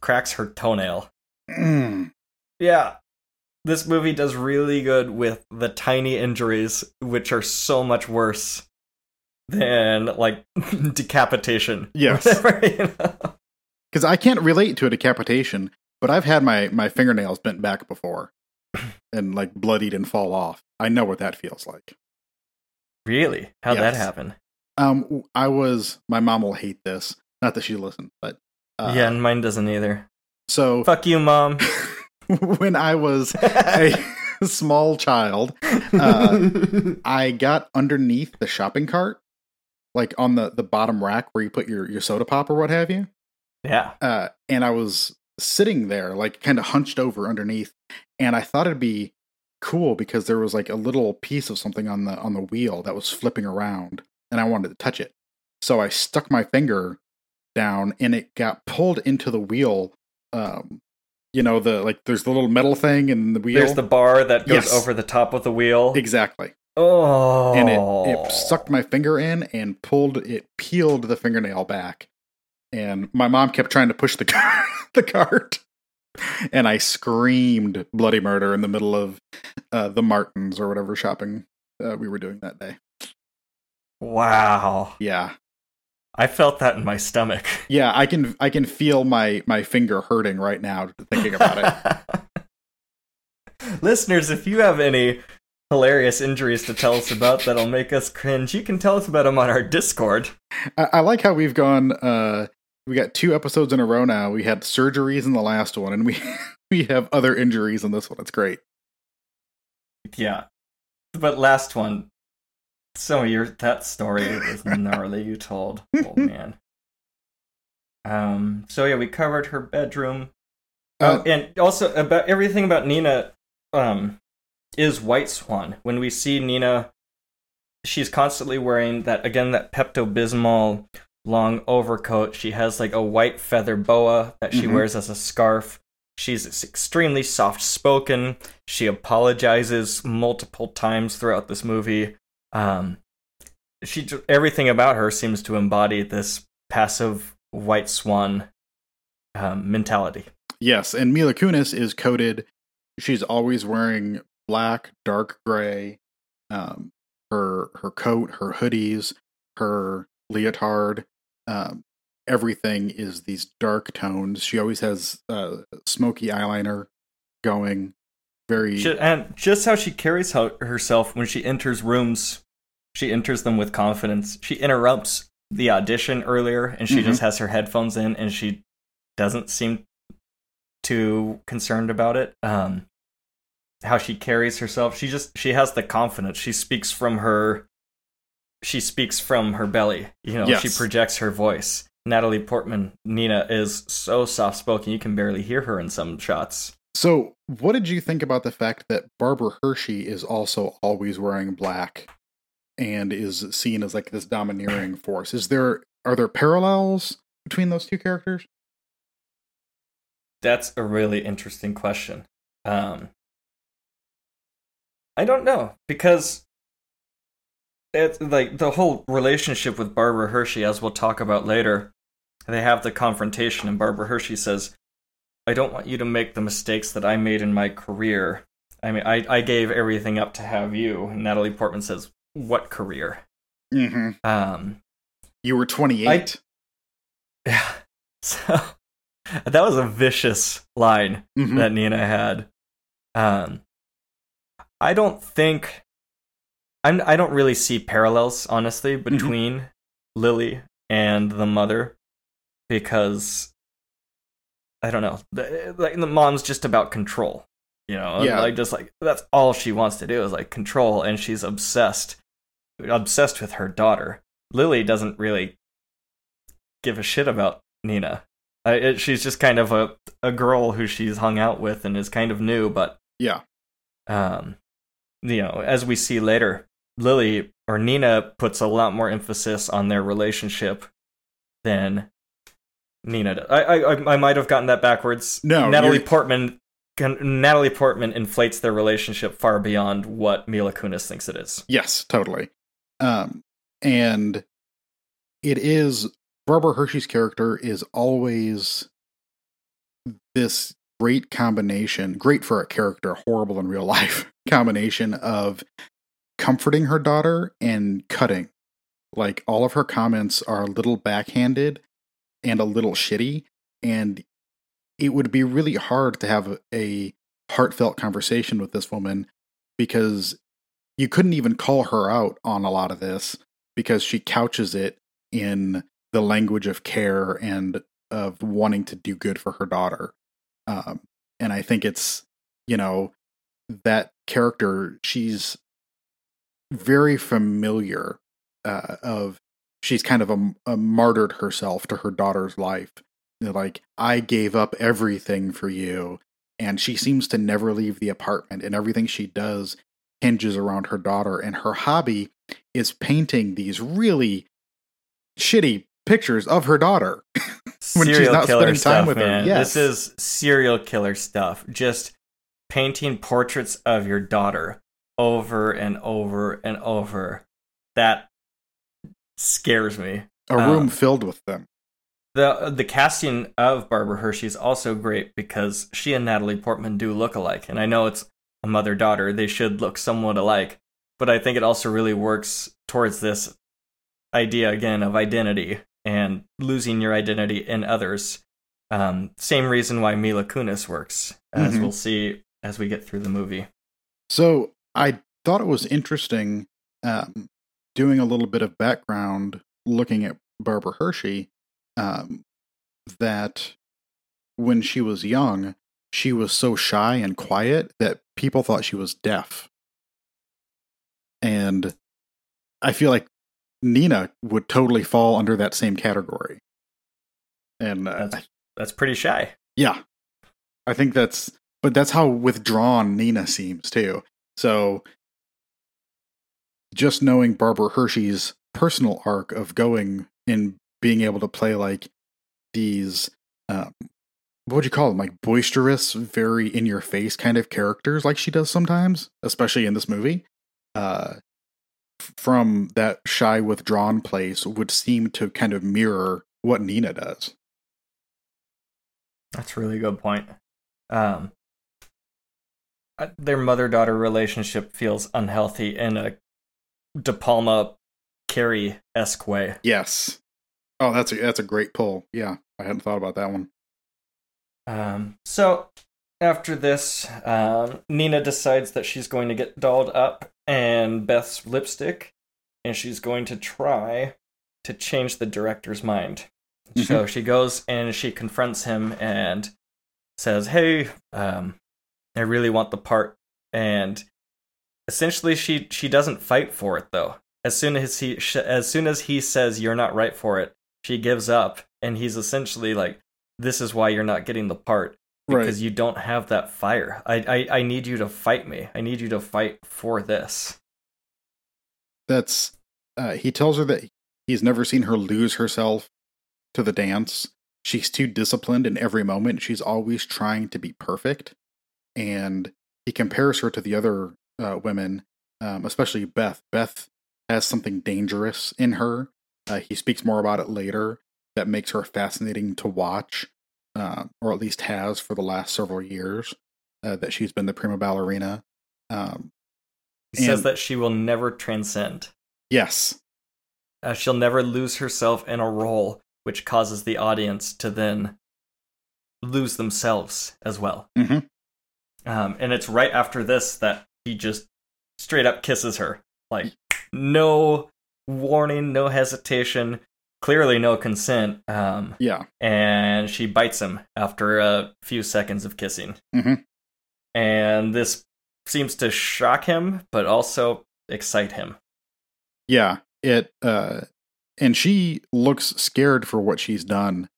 cracks her toenail. Mm. Yeah. This movie does really good with the tiny injuries, which are so much worse than like decapitation. Yes. Whatever, you know? Because I can't relate to a decapitation, but I've had my, my fingernails bent back before and like bloodied and fall off. I know what that feels like. Really? How'd that happen? Um, I was, my mom will hate this. Not that she listened, but. Uh, yeah, and mine doesn't either. So Fuck you, mom. when I was a small child, uh, I got underneath the shopping cart, like on the, the bottom rack where you put your, your soda pop or what have you. yeah. uh, and I was sitting there, like kind of hunched over underneath, and I thought it'd be cool because there was like a little piece of something on the on the wheel that was flipping around, and I wanted to touch it. So I stuck my finger down, and it got pulled into the wheel. Um, you know the like there's the little metal thing in the wheel. There's the bar that goes Yes. over the top of the wheel. exactly, Oh. and it it sucked my finger in and pulled it peeled the fingernail back. And my mom kept trying to push the car, the cart, and I screamed bloody murder in the middle of uh, the Martins or whatever shopping uh, we were doing that day. Wow. Yeah, I felt that in my stomach. yeah, I can I can feel my my finger hurting right now thinking about it. Listeners, if you have any hilarious injuries to tell us about that'll make us cringe, you can tell us about them on our Discord. I, I like how we've gone. Uh, we got two episodes in a row now. We had surgeries in the last one, and we we have other injuries in this one. It's great. Yeah. But last one, So your that story was gnarly you told. Oh man. Um so yeah, we covered her bedroom. Uh, Oh, and also about everything about Nina um is White Swan. When we see Nina she's constantly wearing that again that Pepto Bismol long overcoat. She has like a white feather boa that she Mhm. wears as a scarf. She's extremely soft spoken. She apologizes multiple times throughout this movie. Um, she everything about her seems to embody this passive white swan um, mentality. Yes, and Mila Kunis is coated. She's always wearing black, dark gray. Um, her her coat, her hoodies, her leotard, um, everything is these dark tones. She always has uh, smoky eyeliner going. Very and just how she carries herself when she enters rooms, she enters them with confidence. She interrupts the audition earlier, and she Mhm. just has her headphones in, and she doesn't seem too concerned about it. Um, how she carries herself, she just she has the confidence. She speaks from her. She speaks from her belly. You know, she projects her voice. Natalie Portman, Nina, is so soft spoken you can barely hear her in some shots. So, what did you think about the fact that Barbara Hershey is also always wearing black and is seen as like this domineering force? Is there are there parallels between those two characters? That's a really interesting question. Um, I don't know because it's like the whole relationship with Barbara Hershey, as we'll talk about later. They have the confrontation, and Barbara Hershey says, "I don't want you to make the mistakes that I made in my career. I mean, I I gave everything up to have you." And Natalie Portman says, "What career?" Mm-hmm. Um, You were 28. yeah. So that was a vicious line. Mhm. that Nina had. Um, I don't think I'm I don't really see parallels honestly between Lily and the mother because I don't know. The, like the mom's just about control. You know, Yeah. like just like that's all she wants to do is like control and she's obsessed obsessed with her daughter. Lily doesn't really give a shit about Nina. Uh, it, she's just kind of a a girl who she's hung out with and is kind of new, but Yeah. um, you know, as we see later, Lily or Nina puts a lot more emphasis on their relationship than Nina. Does. I I I might have gotten that backwards. No, Natalie you're- Portman. Natalie Portman inflates their relationship far beyond what Mila Kunis thinks it is. Yes, totally. Um, and it is Barbara Hershey's character is always this great combination, great for a character, horrible in real life combination of comforting her daughter and cutting. Like all of her comments are a little backhanded and a little shitty, and it would be really hard to have a heartfelt conversation with this woman because you couldn't even call her out on a lot of this because she couches it in the language of care and of wanting to do good for her daughter. Um, and I think it's, you know, that character, she's very familiar uh, of, she's kind of a, a martyred herself to her daughter's life. Like, I gave up everything for you. And she seems to never leave the apartment, and everything she does hinges around her daughter. And her hobby is painting these really shitty pictures of her daughter. When she's not killer spending time stuff, with her, yes. This is serial killer stuff. Just painting portraits of your daughter over and over and over. That scares me. A room Um, filled with them. the The casting of Barbara Hershey is also great because she and Natalie Portman do look alike, and I know it's a mother daughter; they should look somewhat alike. But I think it also really works towards this idea again of identity and losing your identity in others. Um, same reason why Mila Kunis works, as Mhm. we'll see as we get through the movie. So I thought it was interesting um, doing a little bit of background looking at Barbara Hershey um, that when she was young, she was so shy and quiet that people thought she was deaf. And I feel like Nina would totally fall under that same category. And uh, That's that's pretty shy. yeah. I think that's but that's how withdrawn Nina seems too. So just knowing Barbara Hershey's personal arc of going and being able to play like these um what would you call them? Like boisterous, very in your face kind of characters like she does sometimes, especially in this movie. Uh from that shy withdrawn place would seem to kind of mirror what Nina does. That's a really good point. Um, uh, their mother daughter relationship feels unhealthy in a De Palma Carrie esque way. Yes. Oh, that's a that's a great pull. Yeah, I hadn't thought about that one. Um, so after this, um, Nina decides that she's going to get dolled up and Beth's lipstick, and she's going to try to change the director's mind. So she goes and she confronts him and says, "Hey, um, I really want the part." And essentially, she she doesn't fight for it though. As soon as he as soon as he says you're not right for it, she gives up, and he's essentially like, "This is why you're not getting the part." Right. because you don't have that fire. I, I I need you to fight me. I need you to fight for this. That's uh, he tells her that he's never seen her lose herself to the dance. She's too disciplined in every moment. She's always trying to be perfect, and he compares her to the other uh, women, um, especially Beth. Beth has something dangerous in her. Uh, he speaks more about it later. That makes her fascinating to watch, uh, or at least has for the last several years uh, that she's been the prima ballerina. Um, He says that she will never transcend. yes, Uh, she'll never lose herself in a role, which causes the audience to then lose themselves as well. Mm Mhm. Um, and it's right after this that he just straight up kisses her. Like no warning, no hesitation, clearly no consent. Um, Yeah. and she bites him after a few seconds of kissing. Mhm. And this seems to shock him, but also excite him. Yeah. It uh and she looks scared for what she's done.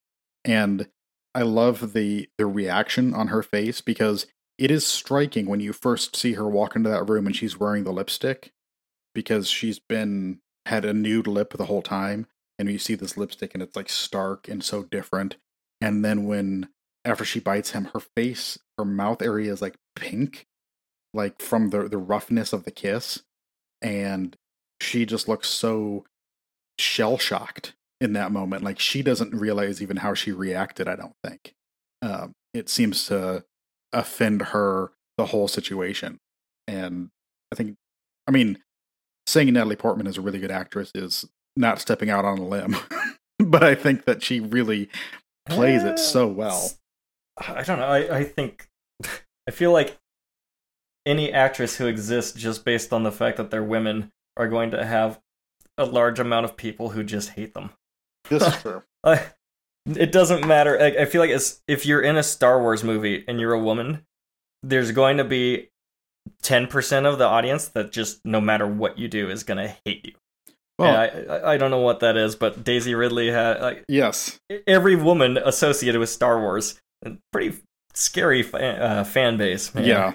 And I love the the reaction on her face because it is striking when you first see her walk into that room and she's wearing the lipstick because she's been had a nude lip the whole time and you see this lipstick and it's like stark and so different. And then when after she bites him her face her mouth area is like pink like from the the roughness of the kiss. And she just looks so shell shocked in that moment like she doesn't realize even how she reacted i don't think. Um, it seems to offend her the whole situation and i think i mean saying natalie portman is a really good actress is not stepping out on a limb but i think that she really plays it so well I don't know. I, I think I feel like any actress who exists just based on the fact that they're women are going to have a large amount of people who just hate them. this is true I, it doesn't matter. I, I feel like it's, if you're in a Star Wars movie and you're a woman, there's going to be 10% of the audience that just no matter what you do is going to hate you. well And I, I don't know what that is, but Daisy Ridley had like yes every woman associated with Star Wars, pretty scary fa- uh, fan base. Man. Yeah.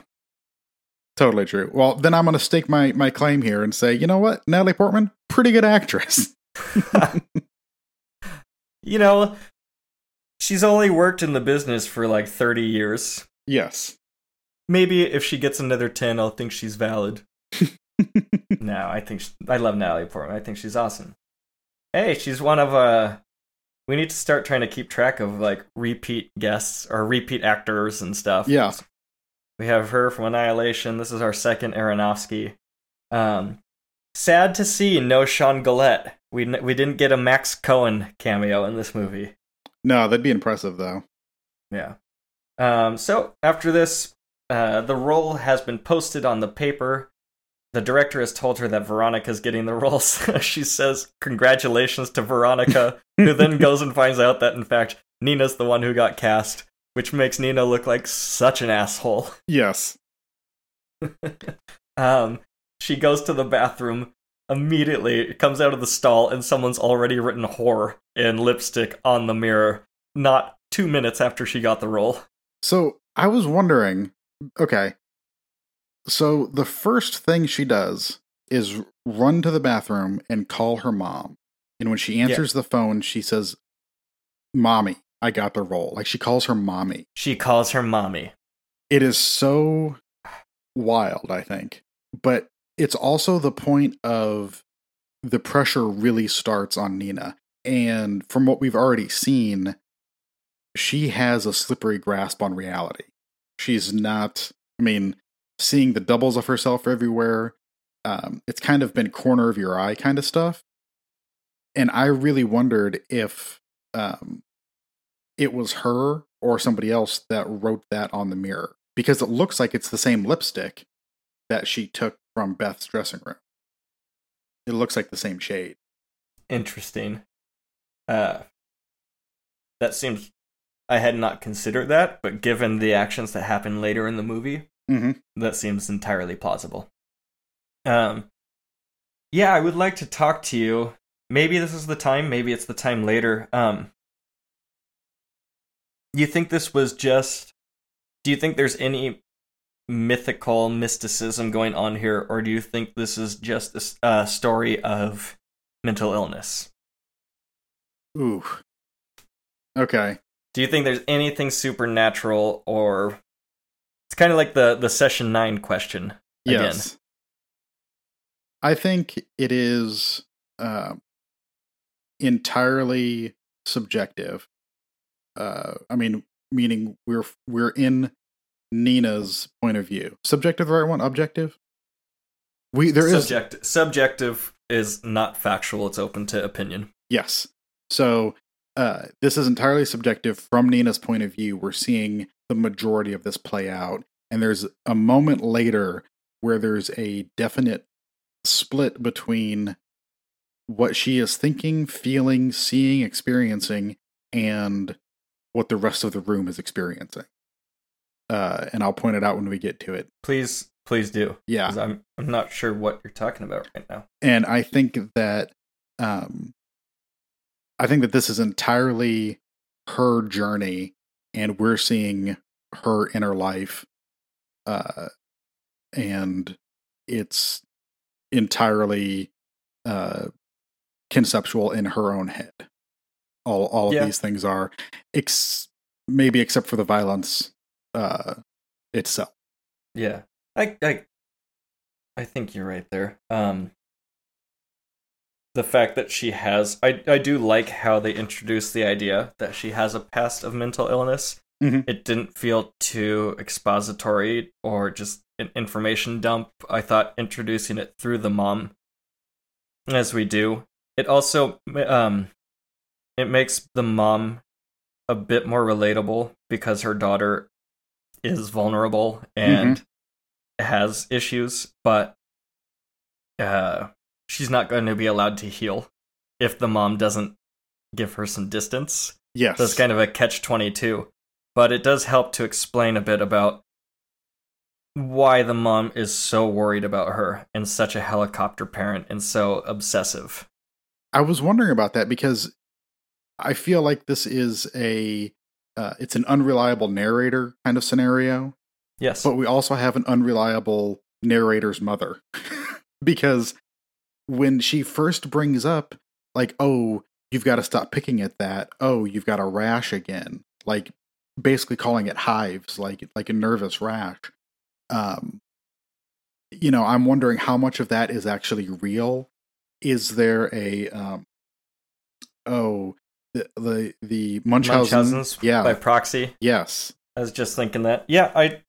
Totally true. Well, then I'm going to stake my, my claim here and say, you know what? Natalie Portman, pretty good actress. you know, she's only worked in the business for like 30 years. yes. Maybe if she gets another 10, I'll think she's valid. no, I think she, I love Natalie Portman. I think she's awesome. Hey, she's one of uh we need to start trying to keep track of like repeat guests or repeat actors and stuff. Yeah. We have her from Annihilation. This is our second Aronofsky. Um, sad to see no Sean Gullette. We we didn't get a Max Cohen cameo in this movie. No, that'd be impressive, though. Yeah. Um, so after this, uh, the role has been posted on the paper. The director has told her that Veronica's getting the role. So she says, "Congratulations to Veronica," who then goes and finds out that in fact Nina's the one who got cast, which makes Nina look like such an asshole. Yes. Um, she goes to the bathroom immediately, comes out of the stall, and someone's already written "whore" in lipstick on the mirror. Not two minutes after she got the role. So I was wondering okay. So the first thing she does is run to the bathroom and call her mom. And when she answers the phone, she says, Mommy, I got the role. Like she calls her mommy. She calls her mommy. it is so wild i think but it's also the point of the pressure really starts on nina. And from what we've already seen she has a slippery grasp on reality. She's not i mean seeing the doubles of herself everywhere um, it's kind of been corner of your eye kind of stuff. And i really wondered if um, it was her or somebody else that wrote that on the mirror. Because it looks like it's the same lipstick that she took from Beth's dressing room. It looks like the same shade. Interesting. Uh, that seems. I had not considered that, but given the actions that happen later in the movie, Mm-hmm. that seems entirely plausible. Um, yeah, I would like to talk to you. Maybe this is the time. Maybe it's the time later. Um, you think this was just? Do you think there's any mythical mysticism going on here, or do you think this is just a story of mental illness? Ooh. Okay. Do you think there's anything supernatural, or it's kind of like the the session nine question again? Yes. I think it is uh, entirely subjective. Uh, I mean, meaning we're we're in Nina's point of view. Subjective, the right one? Objective. We there is Subject- subjective is not factual; it's open to opinion. Yes. So uh, this is entirely subjective from Nina's point of view. We're seeing the majority of this play out, and there's a moment later where there's a definite split between what she is thinking, feeling, seeing, experiencing, and what the rest of the room is experiencing. Uh, and I'll point it out when we get to it. Please, please do. Yeah, I'm I'm not sure what you're talking about right now. and I think that um, I think that this is entirely her journey, and we're seeing her inner life, uh, and it's entirely uh, conceptual in her own head. All all of Yeah. these things are, ex- maybe except for the violence uh, itself. Yeah, I I I think you're right there. Um, the fact that she has, I I do like how they introduced the idea that she has a past of mental illness. Mhm. It didn't feel too expository or just an information dump. I thought introducing it through the mom, as we do, it also um, it makes the mom a bit more relatable because her daughter is vulnerable and has issues, but uh, she's not going to be allowed to heal if the mom doesn't give her some distance. Yes, So it's kind of a catch 22. But it does help to explain a bit about why the mom is so worried about her and such a helicopter parent and so obsessive. I was wondering about that because I feel like this is a uh, it's an unreliable narrator kind of scenario, Yes. but we also have an unreliable narrator's mother. Because when she first brings up like oh you've got to stop picking at that. Oh you've got a rash again. Like basically calling it hives like like a nervous rash. Um you know i'm wondering how much of that is actually real. Is there a um oh the the, the munchausen Munchausen's yeah by proxy. yes I was just thinking that. Yeah, I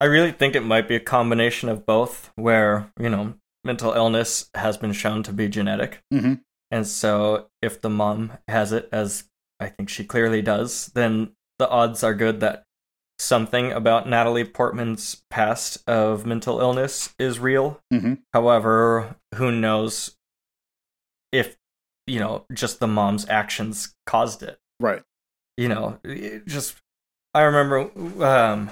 I really think it might be a combination of both where, you know, mental illness has been shown to be genetic. Mhm. And so if the mom has it as I think she clearly does, then the odds are good that something about Natalie Portman's past of mental illness is real. Mhm. However, who knows if, you know, just the mom's actions caused it right you know, just I remember um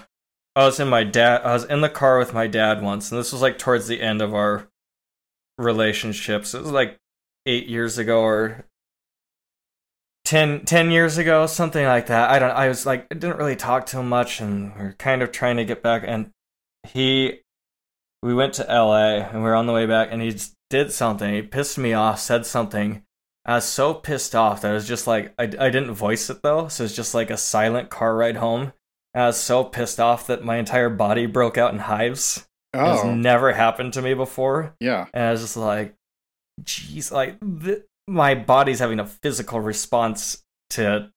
I was in my dad I was in the car with my dad once and this was like towards the end of our relationships. It was like 8 years ago or 10, 10 years ago, something like that. I don't I was like I didn't really talk to him much and we are kind of trying to get back and he we went to LA and we were on the way back and he did something. He pissed me off, said something. I was so pissed off that I was just like, I, I didn't voice it though, so it's just like a silent car ride home. And I was so pissed off that my entire body broke out in hives. It's oh never happened to me before. yeah And I was just like, jeez, like, th- my body's having a physical response to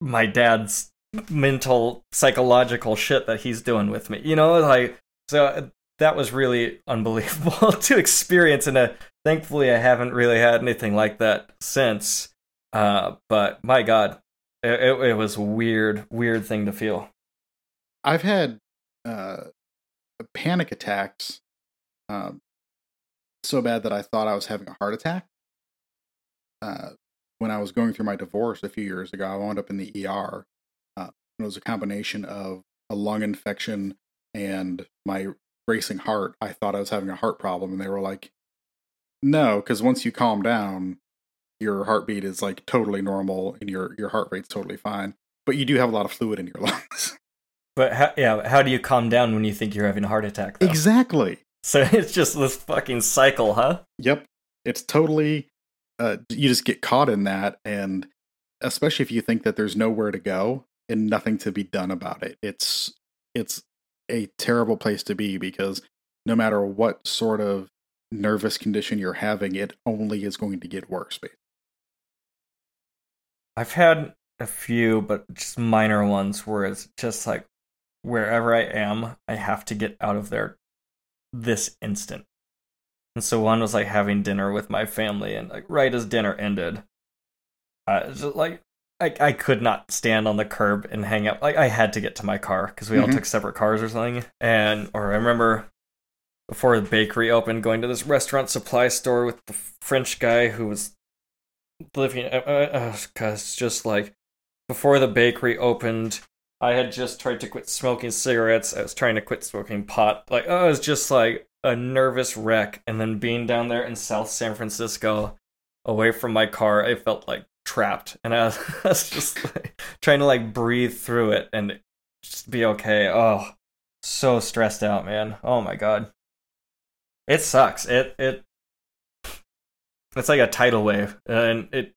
my dad's mental, psychological shit that he's doing with me. You know, like, so uh, that was really unbelievable to experience. in uh, thankfully, I haven't really had anything like that since. Uh, but my God, it, it, it was weird, weird thing to feel. I've had uh, panic attacks um, so bad that I thought I was having a heart attack. Uh, when I was going through my divorce a few years ago, I wound up in the ER. Uh, it was a combination of a lung infection and my racing heart. I thought I was having a heart problem, and they were like, "No, because once you calm down, your heartbeat is like totally normal and your your heart rate's totally fine, but you do have a lot of fluid in your lungs." But how, yeah, how do you calm down when you think you're having a heart attack? Though? exactly. So it's just this fucking cycle, huh? Yep. It's totally uh you just get caught in that and especially if you think that there's nowhere to go and nothing to be done about it. It's it's a terrible place to be because no matter what sort of nervous condition you're having, it only is going to get worse. basically. I've had a few, but just minor ones where it's just like wherever I am, I have to get out of there this instant. And so one was like having dinner with my family, and like right as dinner ended, I was just like I I could not stand on the curb and hang out. Like I had to get to my car because we all Mhm. took separate cars or something. And or I remember before the bakery opened, going to this restaurant supply store with the French guy who was living. Uh, uh, cause just like before the bakery opened, I had just tried to quit smoking cigarettes. I was trying to quit smoking pot. Like oh, I was just like a nervous wreck. And then being down there in South San Francisco, away from my car, I felt like trapped, and I was, I was just like, trying to like breathe through it and just be okay. Oh, so stressed out, man. Oh my god. It sucks. It it it's like a tidal wave and it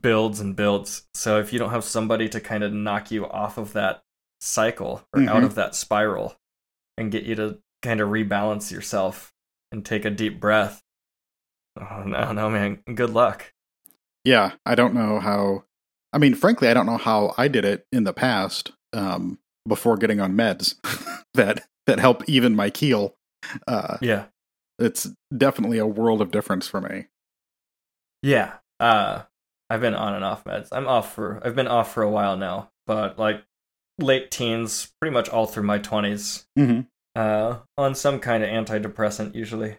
builds and builds. So if you don't have somebody to kind of knock you off of that cycle or mm-hmm. out of that spiral and get you to kind of rebalance yourself and take a deep breath. Oh no, no man. Good luck. Yeah, I don't know how I mean, frankly, I don't know how I did it in the past um, before getting on meds that that help even my keel. Uh, yeah, it's definitely a world of difference for me. Yeah, uh, I've been on and off meds. I'm off for I've been off for a while now, but like late teens, pretty much all through my 20s mm-hmm. uh, on some kind of antidepressant usually.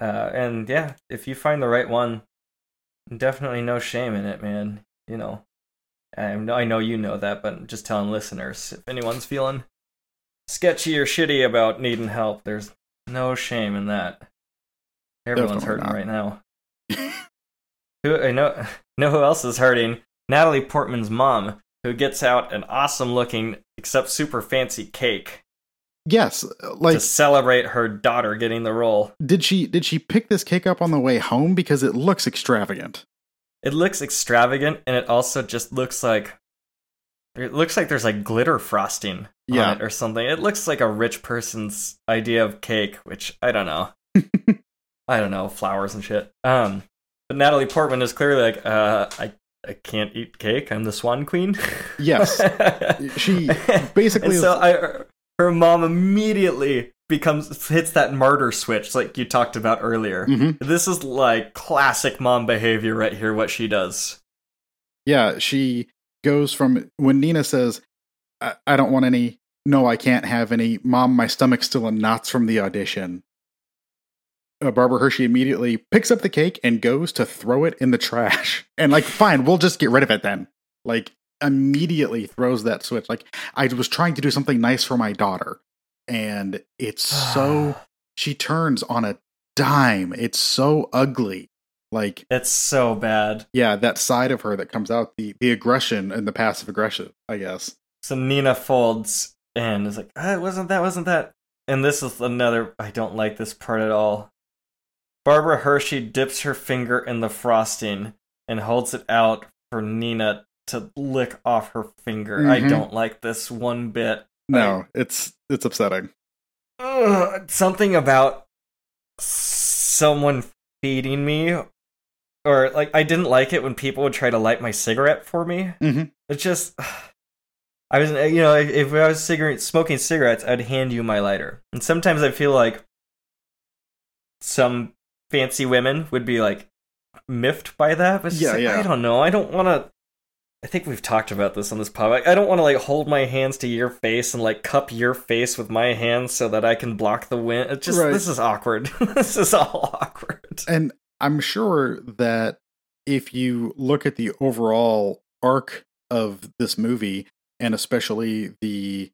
Uh, and yeah, if you find the right one, definitely no shame in it, man. You know, I know I know you know that, but just telling listeners, if anyone's feeling sketchy or shitty about needing help, there's no shame in that. Everyone's Definitely hurting not. right now. who I know know who else is hurting? Natalie Portman's mom, who gets out an awesome looking except super fancy cake. Yes, like to celebrate her daughter getting the role. Did she did she pick this cake up on the way home because it looks extravagant? It looks extravagant and it also just looks like it looks like there's like glitter frosting yeah. or something. It looks like a rich person's idea of cake, which I don't know. I don't know, flowers and shit. Um but Natalie Portman is clearly like, uh, I I can't eat cake. I'm the Swan Queen. yes, she basically. so I, her mom immediately becomes hits that martyr switch, like you talked about earlier. Mm-hmm. This is like classic mom behavior right here. What she does. Yeah, she goes from when Nina says, I, I don't want any. No, I can't have any. Mom, my stomach's still in knots from the audition uh, Barbara Hershey immediately picks up the cake and goes to throw it in the trash. And like, fine, we'll just get rid of it then. Like, immediately throws that switch. Like, I was trying to do something nice for my daughter, and it's so she turns on a dime. It's so ugly. Like it's so bad. Yeah, that side of her that comes out the the aggression and the passive aggression. I guess. So Nina folds and is like, ah, "Wasn't that? Wasn't that?" And this is another. I don't like this part at all. Barbara Hershey dips her finger in the frosting and holds it out for Nina to lick off her finger. Mm-hmm. I don't like this one bit. No, I, it's it's upsetting. Ugh, something about someone feeding me or like I didn't like it when people would try to light my cigarette for me. Mm-hmm. It's just I was you know if, if I was cigarette smoking cigarettes, I'd hand you my lighter. And sometimes I feel like some fancy women would be like miffed by that. But yeah, like, yeah. I don't know. I don't want to. I think we've talked about this on this pod. I don't want to like hold my hands to your face and like cup your face with my hands so that I can block the wind. It just right. this is awkward. this is all awkward. And I'm sure that if you look at the overall arc of this movie and especially the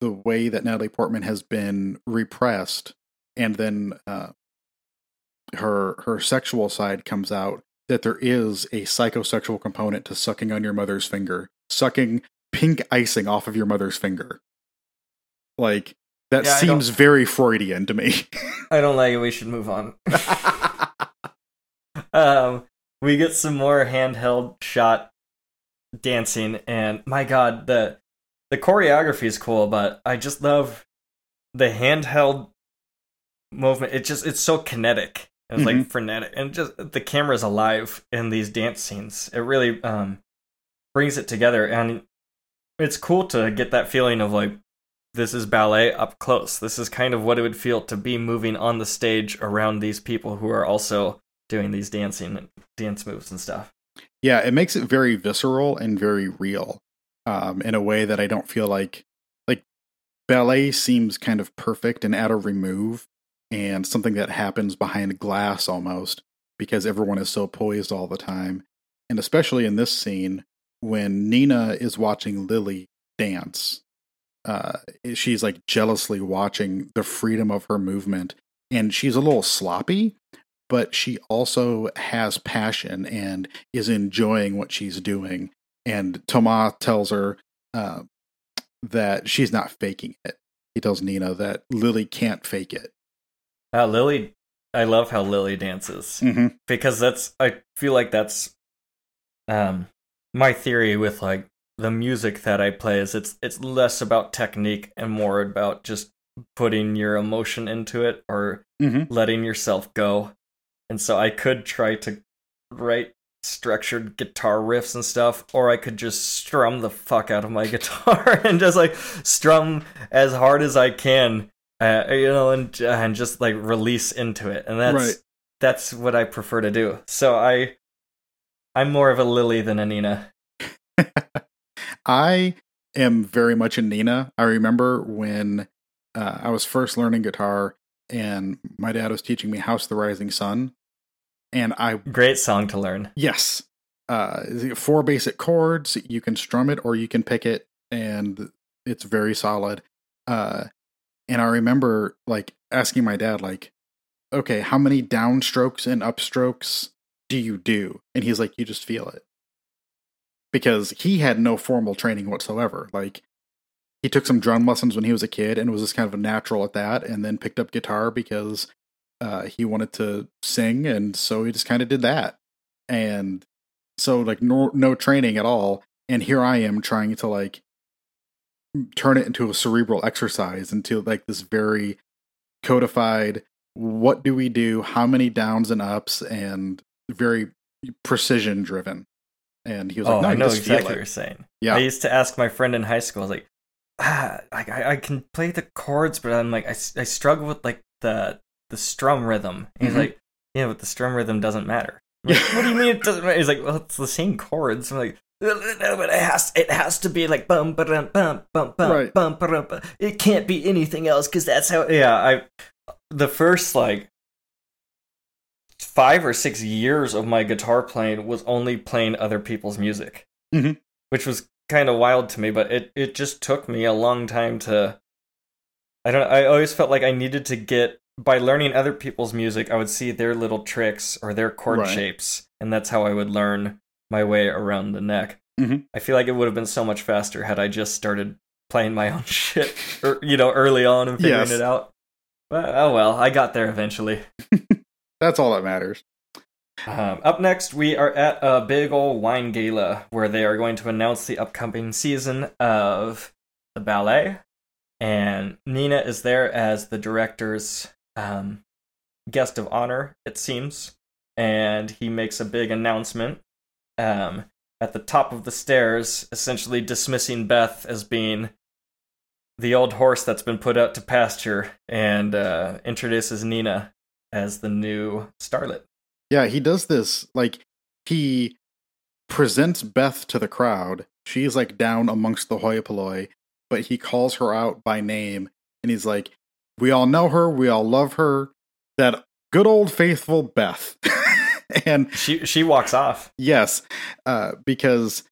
the way that Natalie Portman has been repressed and then uh, her her sexual side comes out that there is a psychosexual component to sucking on your mother's finger, sucking pink icing off of your mother's finger. Like that yeah, seems very Freudian to me. I don't like it. We should move on. um, we get some more handheld shot dancing, and my god, the the choreography is cool, but I just love the handheld movement. It just it's so kinetic. It's mm-hmm. like frenetic, and just the camera's alive in these dance scenes. It really um, brings it together, and it's cool to get that feeling of like this is ballet up close. This is kind of what it would feel to be moving on the stage around these people who are also doing these dancing dance moves and stuff. Yeah, it makes it very visceral and very real um, in a way that I don't feel like like ballet seems kind of perfect and at a remove and something that happens behind glass almost because everyone is so poised all the time. And especially in this scene when Nina is watching Lily dance, uh, she's like jealously watching the freedom of her movement. And she's a little sloppy, but she also has passion and is enjoying what she's doing. And Thomas tells her uh, that she's not faking it. He tells Nina that Lily can't fake it. Uh, Lily, I love how Lily dances Mm-hmm. because that's. I feel like that's um my theory with like the music that I play is it's it's less about technique and more about just putting your emotion into it or Mm-hmm. letting yourself go. And so I could try to write structured guitar riffs and stuff, or I could just strum the fuck out of my guitar and just like strum as hard as I can, uh, you know, and and just like release into it. And that's Right. that's what I prefer to do. So I I'm more of a Lily than a Nina. I am very much a Nina. I remember when uh, I was first learning guitar and my dad was teaching me House of the Rising Sun. And I, Great song to learn. yes, uh, four basic chords. You can strum it or you can pick it, and it's very solid. Uh, and I remember like asking my dad, like, okay, how many downstrokes and upstrokes do you do? And he's like, you just feel it. Because he had no formal training whatsoever. Like, he took some drum lessons when he was a kid and was just kind of a natural at that, and then picked up guitar because uh, he wanted to sing, and so he just kind of did that. And so, like, no, no training at all. And here I am trying to, like, turn it into a cerebral exercise, into, like, this very codified what do we do, how many downs and ups, and very precision driven. And he was like, oh, no, I know exactly what you're saying. Yeah. I used to ask my friend in high school, I was like, ah, I, I, I can play the chords, but I'm like, I struggle with like the the strum rhythm. And he's Mhm. like, yeah, but the strum rhythm doesn't matter. Like, what do you mean it doesn't matter? He's like, well, it's the same chords. I'm like, no, but it has it has to be like bum ba bum bum bum Right. bum bum. It can't be anything else because that's how. Yeah, I the first like five or six years of my guitar playing was only playing other people's music, Mhm. which was kind of wild to me. But it it just took me a long time to. I don't. I always felt like I needed to get by learning other people's music. I would see their little tricks or their chord Right. shapes, and that's how I would learn my way around the neck. Mhm. I feel like it would have been so much faster had I just started playing my own shit, or you know, early on and figuring Yes. it out. But oh well, I got there eventually. That's all that matters. Um, up next, we are at a big old wine gala where they are going to announce the upcoming season of the ballet, and Nina is there as the director's um, guest of honor. It seems, and he makes a big announcement um, at the top of the stairs, essentially dismissing Beth as being the old horse that's been put out to pasture, and uh, introduces Nina as the new starlet. Yeah, he does this like he presents Beth to the crowd. She's like down amongst the hoi polloi, but he calls her out by name and he's like, We all know her, we all love her. That good old faithful Beth. and She she walks off. yes, uh, because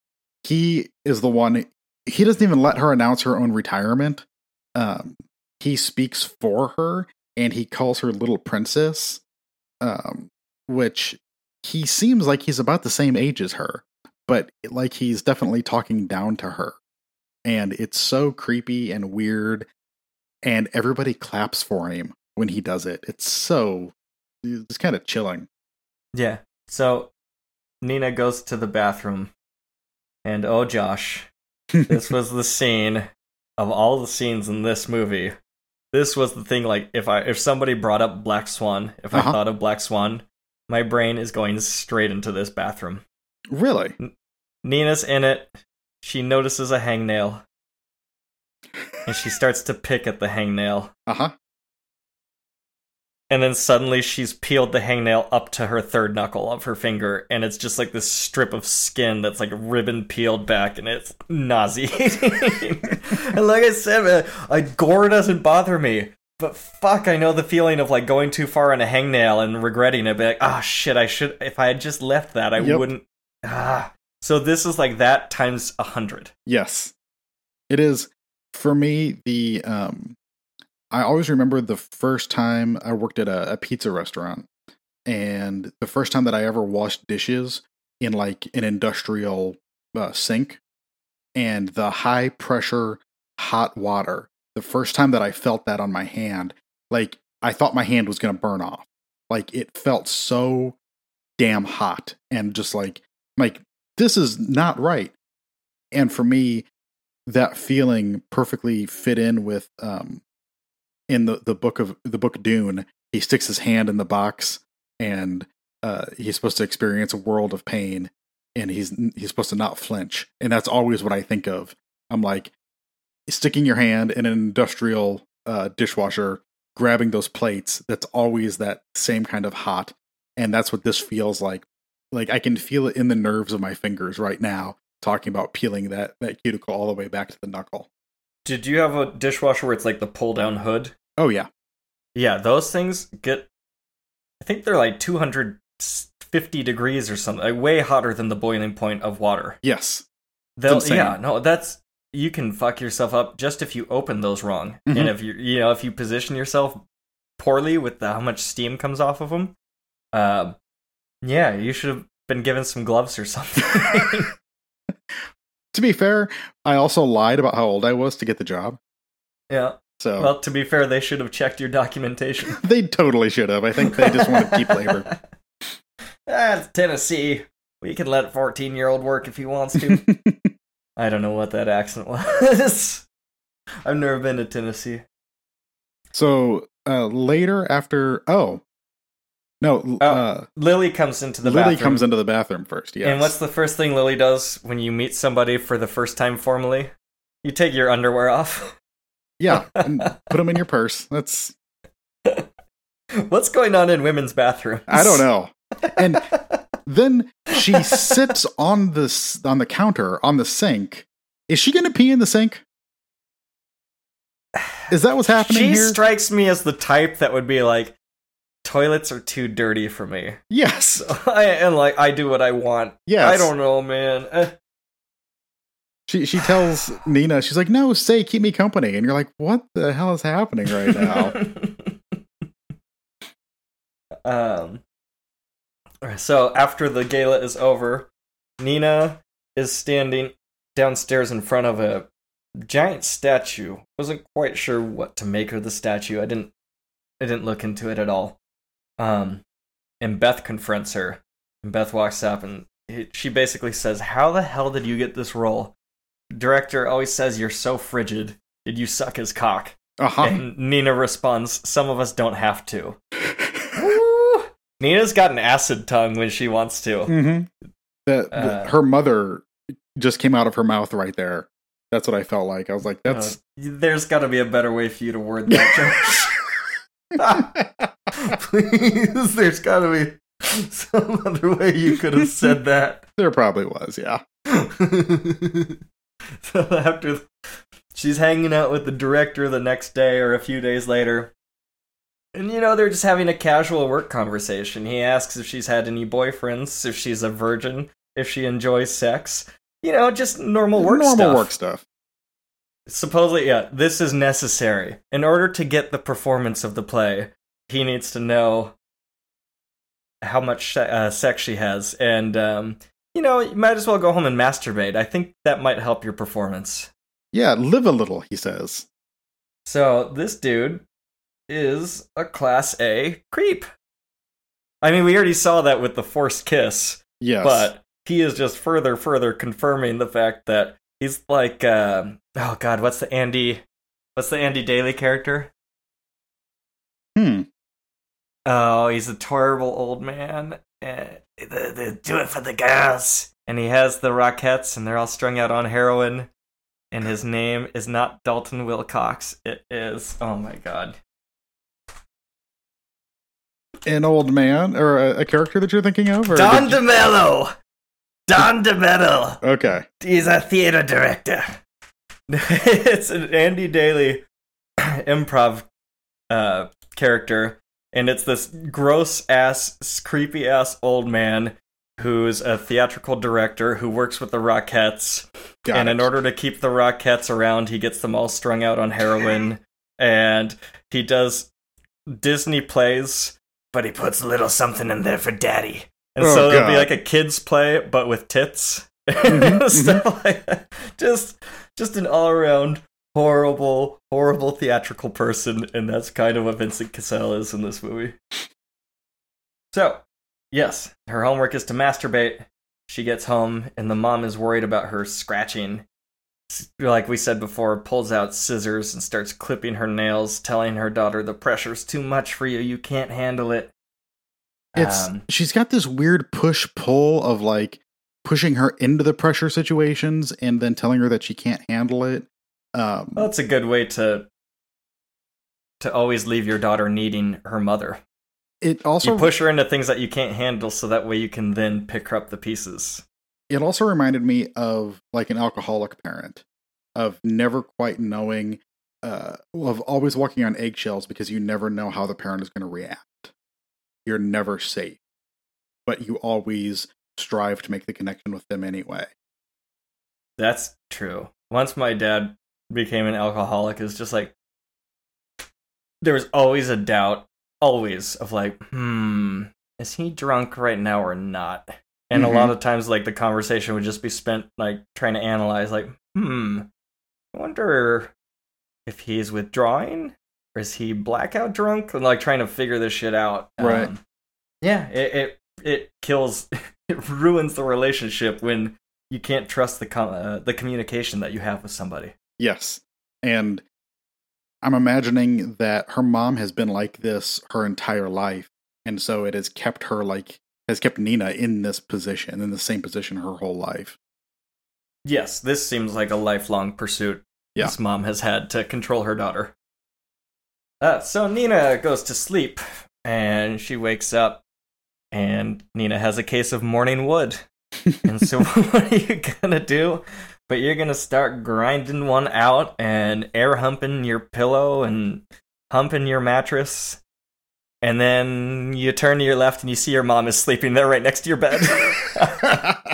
he is the one he doesn't even let her announce her own retirement. Um, he speaks for her and he calls her little princess. Um, which he seems like he's about the same age as her, but like he's definitely talking down to her. And it's so creepy and weird. And everybody claps for him when he does it. It's so, it's kind of chilling. Yeah. So Nina goes to the bathroom, and oh Josh, this was the scene of all the scenes in this movie. This was the thing. Like if I if somebody brought up Black Swan, if I Uh-huh. thought of Black Swan, my brain is going straight into this bathroom. really? Nina's in it. She notices a hangnail, and she starts to pick at the hangnail. Uh huh. And then suddenly she's peeled the hangnail up to her third knuckle of her finger, and it's just like this strip of skin that's like ribbon peeled back, and it's nauseating. and like I said, man, I, gore doesn't bother me, but fuck, I know the feeling of like going too far on a hangnail and regretting it. Be like, ah, shit, I should. If I had just left that, I Yep. wouldn't. Ah. So this is like that times a hundred. Yes. It is for me the um I always remember the first time I worked at a, a pizza restaurant and the first time that I ever washed dishes in like an industrial uh, sink and the high pressure hot water. The first time that I felt that on my hand, like I thought my hand was going to burn off. Like it felt so damn hot and just like like this is not right. And for me, that feeling perfectly fit in with um in the the book of the book Dune. He sticks his hand in the box and uh he's supposed to experience a world of pain and he's he's supposed to not flinch. And that's always what I think of. I'm like sticking your hand in an industrial uh dishwasher, grabbing those plates. That's always that same kind of hot and that's what this feels like. Like I can feel it in the nerves of my fingers right now talking about peeling that that cuticle all the way back to the knuckle. Did you have a dishwasher where it's like the pull down hood? Oh yeah. Yeah, those things get. I think they're like 250 degrees or something, like way hotter than the boiling point of water. Yes. They'll, yeah, no, that's you can fuck yourself up just if you open those wrong, Mhm. and if you you know if you position yourself poorly with the, how much steam comes off of them. Um, yeah, you should have been given some gloves or something. To be fair, I also lied about how old I was to get the job. yeah. So Well, to be fair, they should have checked your documentation. they totally should have. I think they just wanted cheap labor. ah, Tennessee. We can let a 14 year old work if he wants to. I don't know what that accent was. I've never been to Tennessee. so uh, later, after oh no, Oh, uh, Lily comes into the Lily bathroom. comes into the bathroom first. Yes. And what's the first thing Lily does when you meet somebody for the first time formally? You take your underwear off. yeah? and put them in your purse. That's What's going on in women's bathrooms? I don't know. And then she sits on the on the counter on the sink. Is she going to pee in the sink? Is that what's happening She here? strikes me as the type that would be like, toilets are too dirty for me. yes. I, and like, I do what I want. Yes. I don't know, man. Eh. She she tells Nina, she's like, "No, say keep me company." And you're like, "What the hell is happening right now?" um. So after the gala is over, Nina is standing downstairs in front of a giant statue. Wasn't quite sure what to make of the statue. I didn't. I didn't look into it at all. Um, and Beth confronts her. And Beth walks up and he, she basically says, "How the hell did you get this role?" Director always says you're so frigid. Did you suck his cock? Uh-huh. And Nina responds, Some of us don't have to. Nina's got an acid tongue when she wants to. hmm That Uh, her mother just came out of her mouth right there. That's what I felt like. I was like, "That's Uh, there's got to be a better way for you to word that. Please, there's got to be some other way you could have said that. there probably was, yeah." so after she's hanging out with the director the next day or a few days later and you know they're just having a casual work conversation he asks if she's had any boyfriends if she's a virgin if she enjoys sex you know just normal work Normal stuff work stuff. supposedly yeah this is necessary in order to get the performance of the play he needs to know how much uh, sex she has and um, you know you might as well go home and masturbate i think that might help your performance Yeah, live a little, he says. so this dude is a class a creep i mean we already saw that with the forced kiss Yes. but he is just further further confirming the fact that he's like um oh god what's the andy what's the andy daly character hmm. Oh, he's a terrible old man. Uh, they, they do it for the girls. And he has the Rockettes, and they're all strung out on heroin. And his name is not Dalton Wilcox. It is, oh my god. An old man or a, a character that you're thinking of? Or Don DiMello! Don DiMello! you- okay. He's a theater director. it's an Andy Daly improv uh, character, and it's this gross ass, creepy ass old man who's a theatrical director who works with the Rockettes. Got and it. in order to keep the Rockettes around, he gets them all strung out on heroin, and he does Disney plays, but he puts a little something in there for daddy. And Oh, so it'll be like a kids play, but with tits. Mhm, Stuff like that. Just just an all around horrible, horrible theatrical person, and that's kind of what Vincent Cassel is in this movie. So, yes, her homework is to masturbate. She gets home, and the mom is worried about her scratching. Like we said before, pulls out scissors and starts clipping her nails, telling her daughter, The pressure's too much for you, you can't handle it. It's Um, she's got this weird push pull of like pushing her into the pressure situations and then telling her that she can't handle it. Um, well, it's a good way to to always leave your daughter needing her mother. it also you push her into things that you can't handle, so that way you can then pick her up the pieces. it also reminded me of like an alcoholic parent of never quite knowing uh of always walking on eggshells because you never know how the parent is going to react you're never safe but you always strive to make the connection with them anyway That's true. Once my dad became an alcoholic, is just like there was always a doubt, always of like, hmm, is he drunk right now or not? And Mhm. a lot of times, like the conversation would just be spent like trying to analyze, like, hmm, I wonder if he's withdrawing or is he blackout drunk? And like trying to figure this shit out. Right. Um, yeah, it, it it kills, it ruins the relationship when you can't trust the com- uh, the communication that you have with somebody. Yes and i'm imagining that her mom has been like this her entire life and so it has kept her like has kept nina in this position in the same position her whole life Yes, this seems like a lifelong pursuit Yeah. this mom has had to control her daughter. Uh, so Nina goes to sleep and she wakes up and Nina has a case of morning wood. and so what are you gonna do? But you're gonna start grinding one out and air humping your pillow and humping your mattress. And then you turn to your left and you see your mom is sleeping there right next to your bed.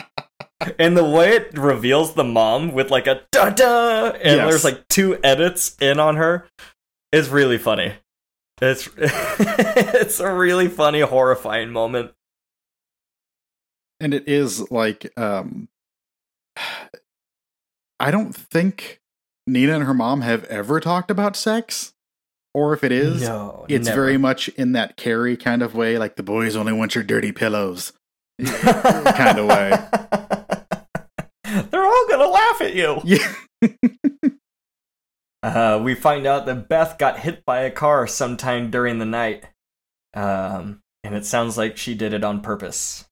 And the way it reveals the mom with like a da da, and Yes. there's like two edits in on her, is really funny. It's it's a really funny, horrifying moment. and it is like um i don't think nina and her mom have ever talked about sex or if it is no, it's never. very much in that carrie kind of way like the boys only want your dirty pillows kind of way They're all gonna laugh at you. yeah Uh, we find out that Beth got hit by a car sometime during the night, um, and it sounds like she did it on purpose.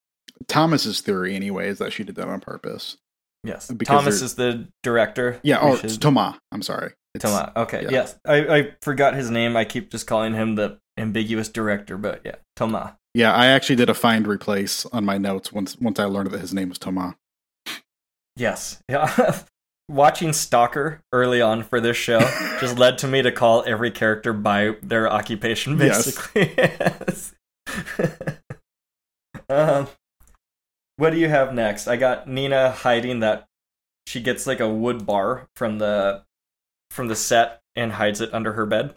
thomas's theory anyway is that she did that on purpose Yes, Thomas is the director. yeah We oh should- it's toma i'm sorry it's, Toma. Okay. yeah. Yes. I, I forgot his name. I keep just calling him the ambiguous director, but yeah, Toma. yeah i actually did a find replace on my notes once once i learned that his name was toma Yes. Yeah. Watching Stalker early on for this show just led to me to call every character by their occupation, Yes. basically. Yes. um, what do you have next? I got Nina hiding that she gets like a wood bar from the from the set and hides it under her bed.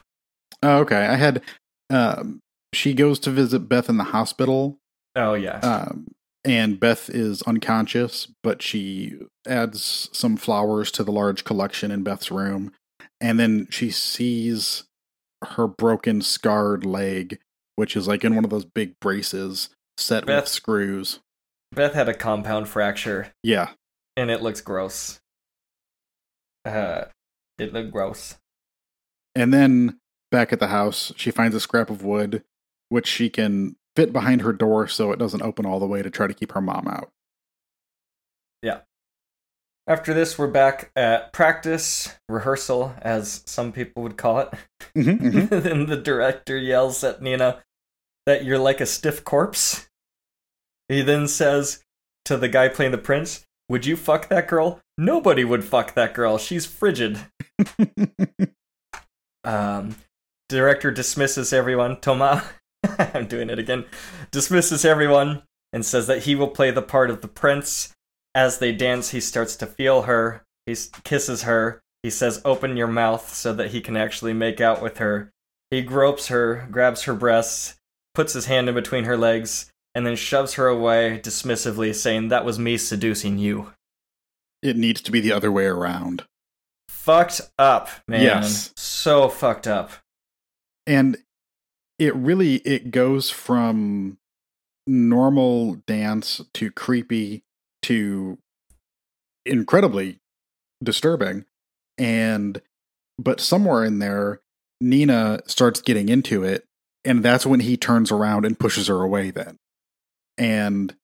oh, okay i had um she goes to visit beth in the hospital Oh yeah. Um, and Beth is unconscious, but she adds some flowers to the large collection in Beth's room. And then she sees her broken, scarred leg, which is like in one of those big braces set Beth- with screws. Beth had a compound fracture Yeah. and it looks gross. Uh, it looked gross. And then back at the house, she finds a scrap of wood, which she can fit behind her door so it doesn't open all the way to try to keep her mom out. Yeah. After this, we're back at practice, rehearsal, as some people would call it. Mhm, mhm. then the director yells at Nina that you're like a stiff corpse. He then says to the guy playing the prince, Would you fuck that girl? Nobody would fuck that girl. She's frigid. Um, director dismisses everyone. Toma, I'm doing it again. Dismisses everyone and says that he will play the part of the prince. As they dance, he starts to feel her. He kisses her. He says, Open your mouth so that he can actually make out with her. He gropes her, grabs her breasts, puts his hand in between her legs, and then shoves her away dismissively, saying, That was me seducing you. It needs to be the other way around. Fucked up, man. Yes. So fucked up. And it really it goes from normal dance to creepy to incredibly disturbing. And but somewhere in there, Nina starts getting into it, and that's when he turns around and pushes her away then. And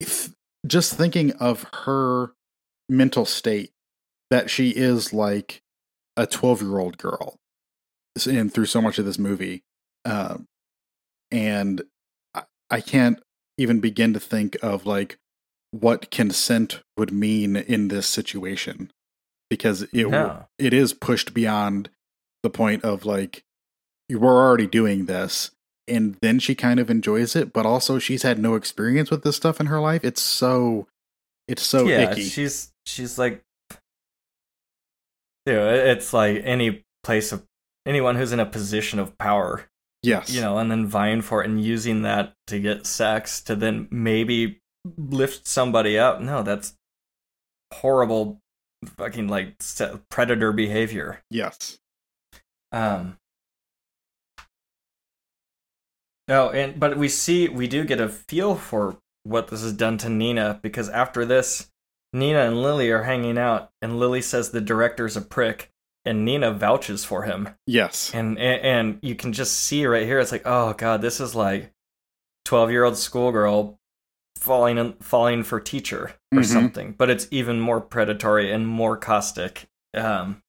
if, just thinking of her mental state that she is like a 12 year old girl and through so much of this movie um, and I, I can't even begin to think of like what consent would mean in this situation because it No. it is pushed beyond the point of like we're already doing this and then she kind of enjoys it but also she's had no experience with this stuff in her life it's so it's so yeah, icky she's she's like, you know, it's like any place of anyone who's in a position of power, yes you know, and then vying for it and using that to get sex to then maybe lift somebody up. No, that's horrible, fucking like predator behavior. yes Um. No, and but we see we do get a feel for what this has done to Nina because after this, Nina and Lily are hanging out, and Lily says the director's a prick, and Nina vouches for him, yes and and, and you can just see right here. It's like, oh god, this is like twelve year old schoolgirl falling in, falling for teacher or Mhm. something, but it's even more predatory and more caustic. Um.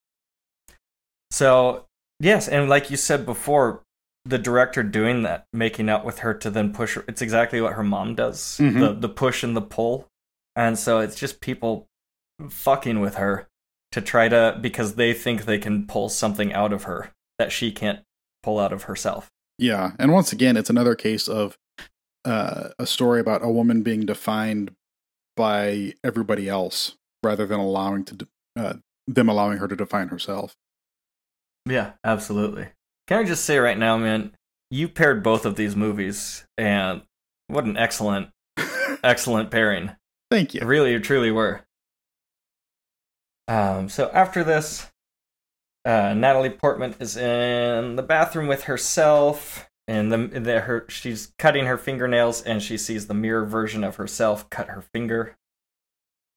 So yes, and like you said before, the director doing that, making out with her to then push her, it's exactly what her mom does. Mhm. The the push and the pull. And so it's just people fucking with her to try to because they think they can pull something out of her that she can't pull out of herself. Yeah, and once again, it's another case of uh, a story about a woman being defined by everybody else rather than allowing to de- uh, them allowing her to define herself. Yeah, absolutely. Can I just say right now, man, you paired both of these movies and what an excellent excellent pairing. Thank you. really you truly were. Um, so after this, uh, Natalie Portman is in the bathroom with herself, and the, the her she's cutting her fingernails, and she sees the mirror version of herself cut her finger.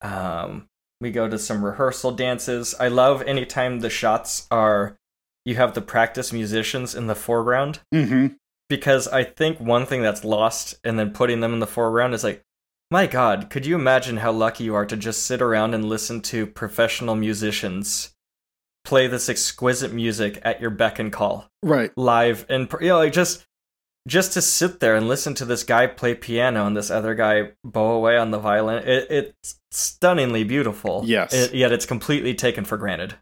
Um, we go to some rehearsal dances. I love anytime the shots are you have the practice musicians in the foreground hmm because I think one thing that's lost and then putting them in the foreground is like, my God, could you imagine how lucky you are to just sit around and listen to professional musicians play this exquisite music at your beck and call Right. live and you know like just just to sit there and listen to this guy play piano and this other guy bow away on the violin it, it's stunningly beautiful Yes. It- yet it's completely taken for granted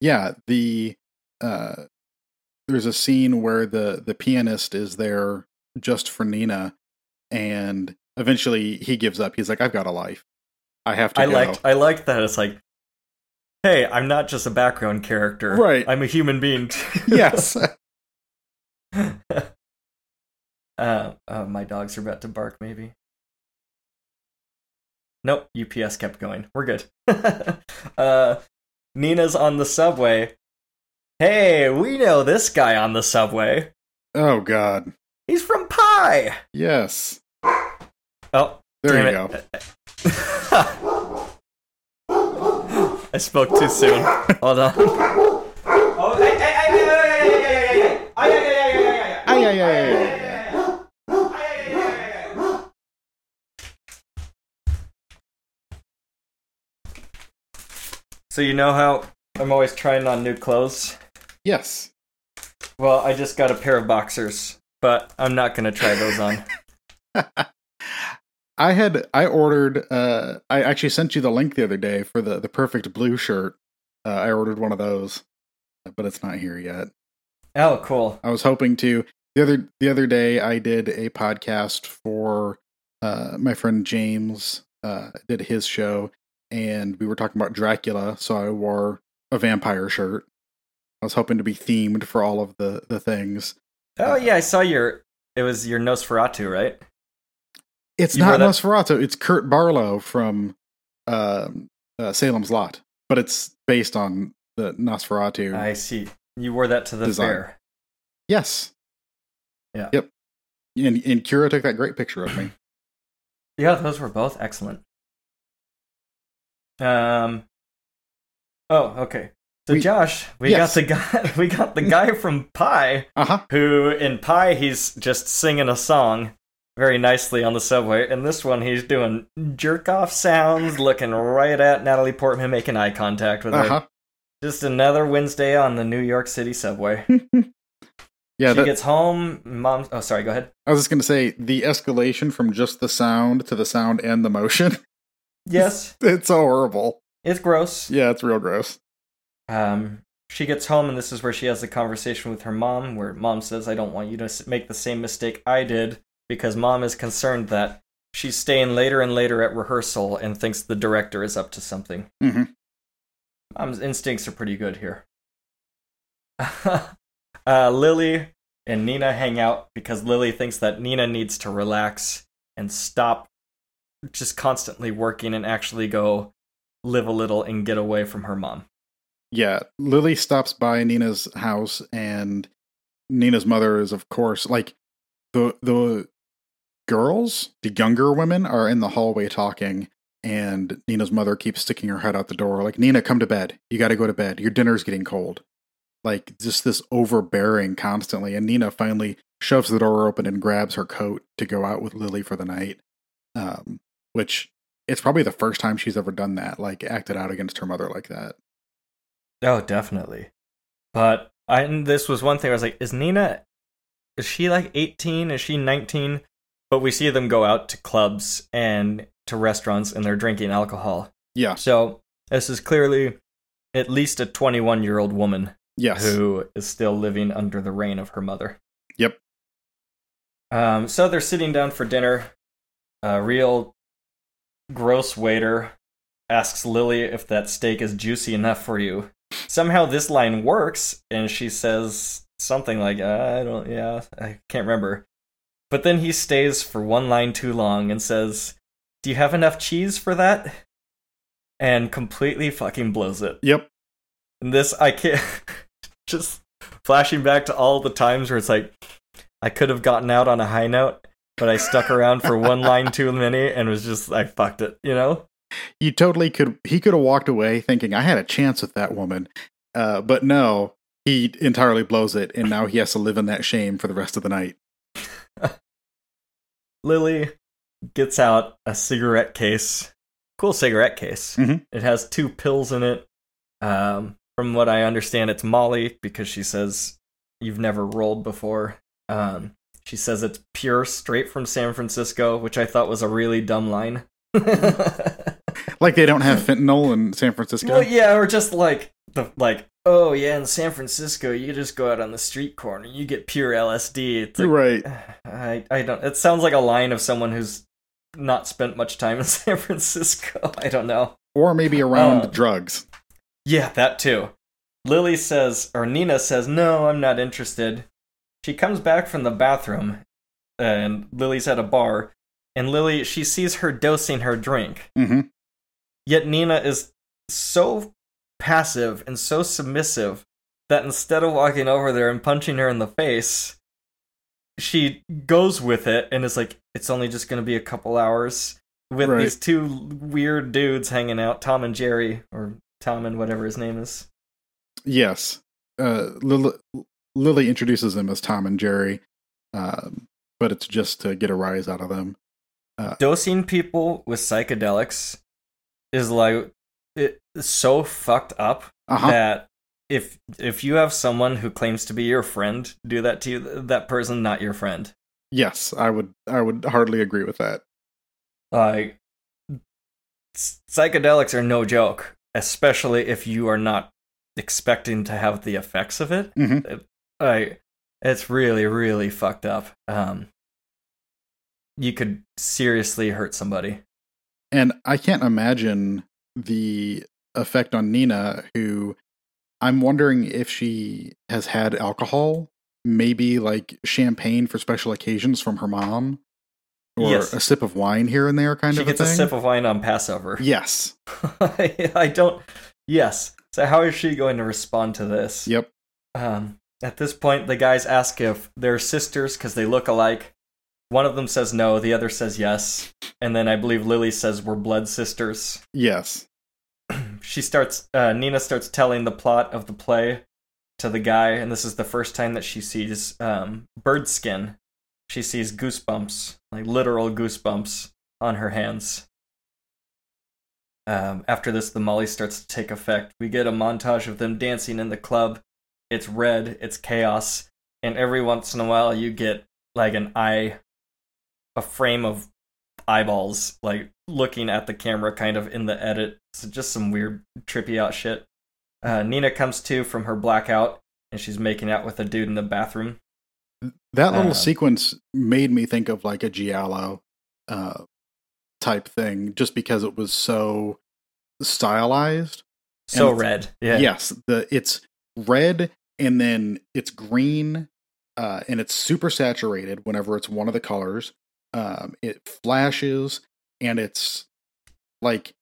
Yeah. The uh, there's a scene where the the pianist is there just for Nina, and eventually he gives up. He's like, "I've got a life. I have to I go." liked I liked that. It's like, hey, I'm not just a background character. Right. I'm a human being. yes. uh, uh, my dogs are about to bark. Maybe. Nope. UPS kept going. We're good. uh, Nina's on the subway. Hey, we know this guy on the subway. oh God. He's from Pi. Yes. Oh, There damn you it. go. I spoke too soon. Hold on. Oh, hey, hey, hey, hey, hey, hey, hey, hey, hey, hey, hey, hey, hey, hey, hey, Ay, ay, ay, ay, ay. So you know how I'm always trying on new clothes? Yes. Well, I just got a pair of boxers, but I'm not gonna try those on. I had I ordered uh I actually sent you the link the other day for the the perfect blue shirt. Uh, I ordered one of those, but it's not here yet. Oh, cool. I was hoping to. The other the other day, I did a podcast for uh, my friend James. Uh, did his show, and we were talking about Dracula. So I wore a vampire shirt. I was hoping to be themed for all of the the things. Oh yeah, I saw your. It was your Nosferatu, right? It's You not Nosferatu. It's Kurt Barlow from um uh, Salem's Lot, but it's based on the Nosferatu. I see. You wore that to the Design. fair. yes. Yeah. Yep. And, and Kira took that great picture of me. Yeah, those were both excellent. Um. Oh, okay. So We- Josh, we Yes. got the guy. We got the guy from Pi, Uh huh. who in Pi he's just singing a song very nicely on the subway, and this one he's doing jerk off sounds, looking right at Natalie Portman, making eye contact with her. Uh huh. Just another Wednesday on the New York City subway. Yeah. she That, gets home. Mom. Oh, sorry. Go ahead. I was just going to say the escalation from just the sound to the sound and the motion. Yes, it's so horrible. it's gross. Yeah, it's real gross. Um, she gets home, and this is where she has the conversation with her mom, where mom says, I don't want you to make the same mistake I did, because mom is concerned that she's staying later and later at rehearsal and thinks the director is up to something. Mm-hmm. Mom's instincts are pretty good here. uh, Lily and Nina hang out because Lily thinks that Nina needs to relax and stop just constantly working and actually go live a little and get away from her mom. Yeah, Lily stops by Nina's house, and Nina's mother is, of course, like the the girls, the younger women, are in the hallway talking, and Nina's mother keeps sticking her head out the door, like Nina, come to bed. You got to go to bed. Your dinner's getting cold. Like just this overbearing constantly, and Nina finally shoves the door open and grabs her coat to go out with Lily for the night. Um, which it's probably the first time she's ever done that, like acted out against her mother like that. Oh, definitely. But I and this was one thing I was like, is Nina is she like 18? Is she 19? But we see them go out to clubs and to restaurants and they're drinking alcohol. Yeah. So this is clearly at least a 21 year old woman Yes. who is still living under the reign of her mother. Yep. Um, so they're sitting down for dinner. A real gross waiter asks Lily if that steak is juicy enough for you. Somehow this line works, and she says something like, uh, "I don't, yeah, I can't remember." But then he stays for one line too long and says, "Do you have enough cheese for that?" And completely fucking blows it. Yep. And this I can't just flashing back to all the times where it's like I could have gotten out on a high note, but I stuck around for one line too many and was just I fucked it, you know? You totally could. He could have walked away thinking I had a chance with that woman, uh, but no, he entirely blows it, and now he has to live in that shame for the rest of the night. Lily gets out a cigarette case. Cool cigarette case. Mhm. It has two pills in it. Um, from what I understand, it's Molly because she says you've never rolled before. Um, she says it's pure, straight from San Francisco, which I thought was a really dumb line. Like they don't have fentanyl in San Francisco. Well, yeah, or just like the like, oh yeah, in San Francisco, you just go out on the street corner, you get pure LSD. It's like, right. I I don't. It sounds like a line of someone who's not spent much time in San Francisco. I don't know. Or maybe around Uh, drugs. Yeah, that too. Lily says, or Nina says, no, I'm not interested. She comes back from the bathroom, and Lily's at a bar, and Lily she sees her dosing her drink. hmm Yet Nina is so passive and so submissive that instead of walking over there and punching her in the face, she goes with it and is like, it's only just going to be a couple hours with Right. these two weird dudes hanging out, Tom and Jerry, or Tom and whatever his name is. Yes. Uh, Lily, Lily introduces them as Tom and Jerry, um, but it's just to get a rise out of them. Dosing people with psychedelics is like, it's so fucked up Uh huh. that if if you have someone who claims to be your friend do that to you, that person not your friend. Yes, I would. I would hardly agree with that. Like psychedelics are no joke, especially if you are not expecting to have the effects of it. Mhm. It- Like it's really, really fucked up. Um, you could seriously hurt somebody. And I can't imagine the effect on Nina, who I'm wondering if she has had alcohol, maybe like champagne for special occasions from her mom, or Yes. a sip of wine here and there, kind she of She gets a a, sip of wine on Passover. yes. I don't. Yes. So how is she going to respond to this? Yep. Um, at this point, the guys ask if they're sisters because they look alike. One of them says no, the other says yes, and then I believe Lily says we're blood sisters. Yes. She starts. Uh, Nina starts telling the plot of the play to the guy, and this is the first time that she sees um, bird skin. She sees goosebumps, like literal goosebumps, on her hands. Um, after this, the Molly starts to take effect. We get a montage of them dancing in the club. It's red, it's chaos, and every once in a while you get like an eye, a frame of eyeballs, like looking at the camera kind of in the edit. So just some weird, trippy out shit. Uh, Nina comes to from her blackout, and she's making out with a dude in the bathroom. That little Um, sequence made me think of like a Giallo uh, type thing, just because it was so stylized. So red, yeah, Yes, the it's red and then it's green, uh, and it's super saturated whenever it's one of the colors. Um, it flashes and it's like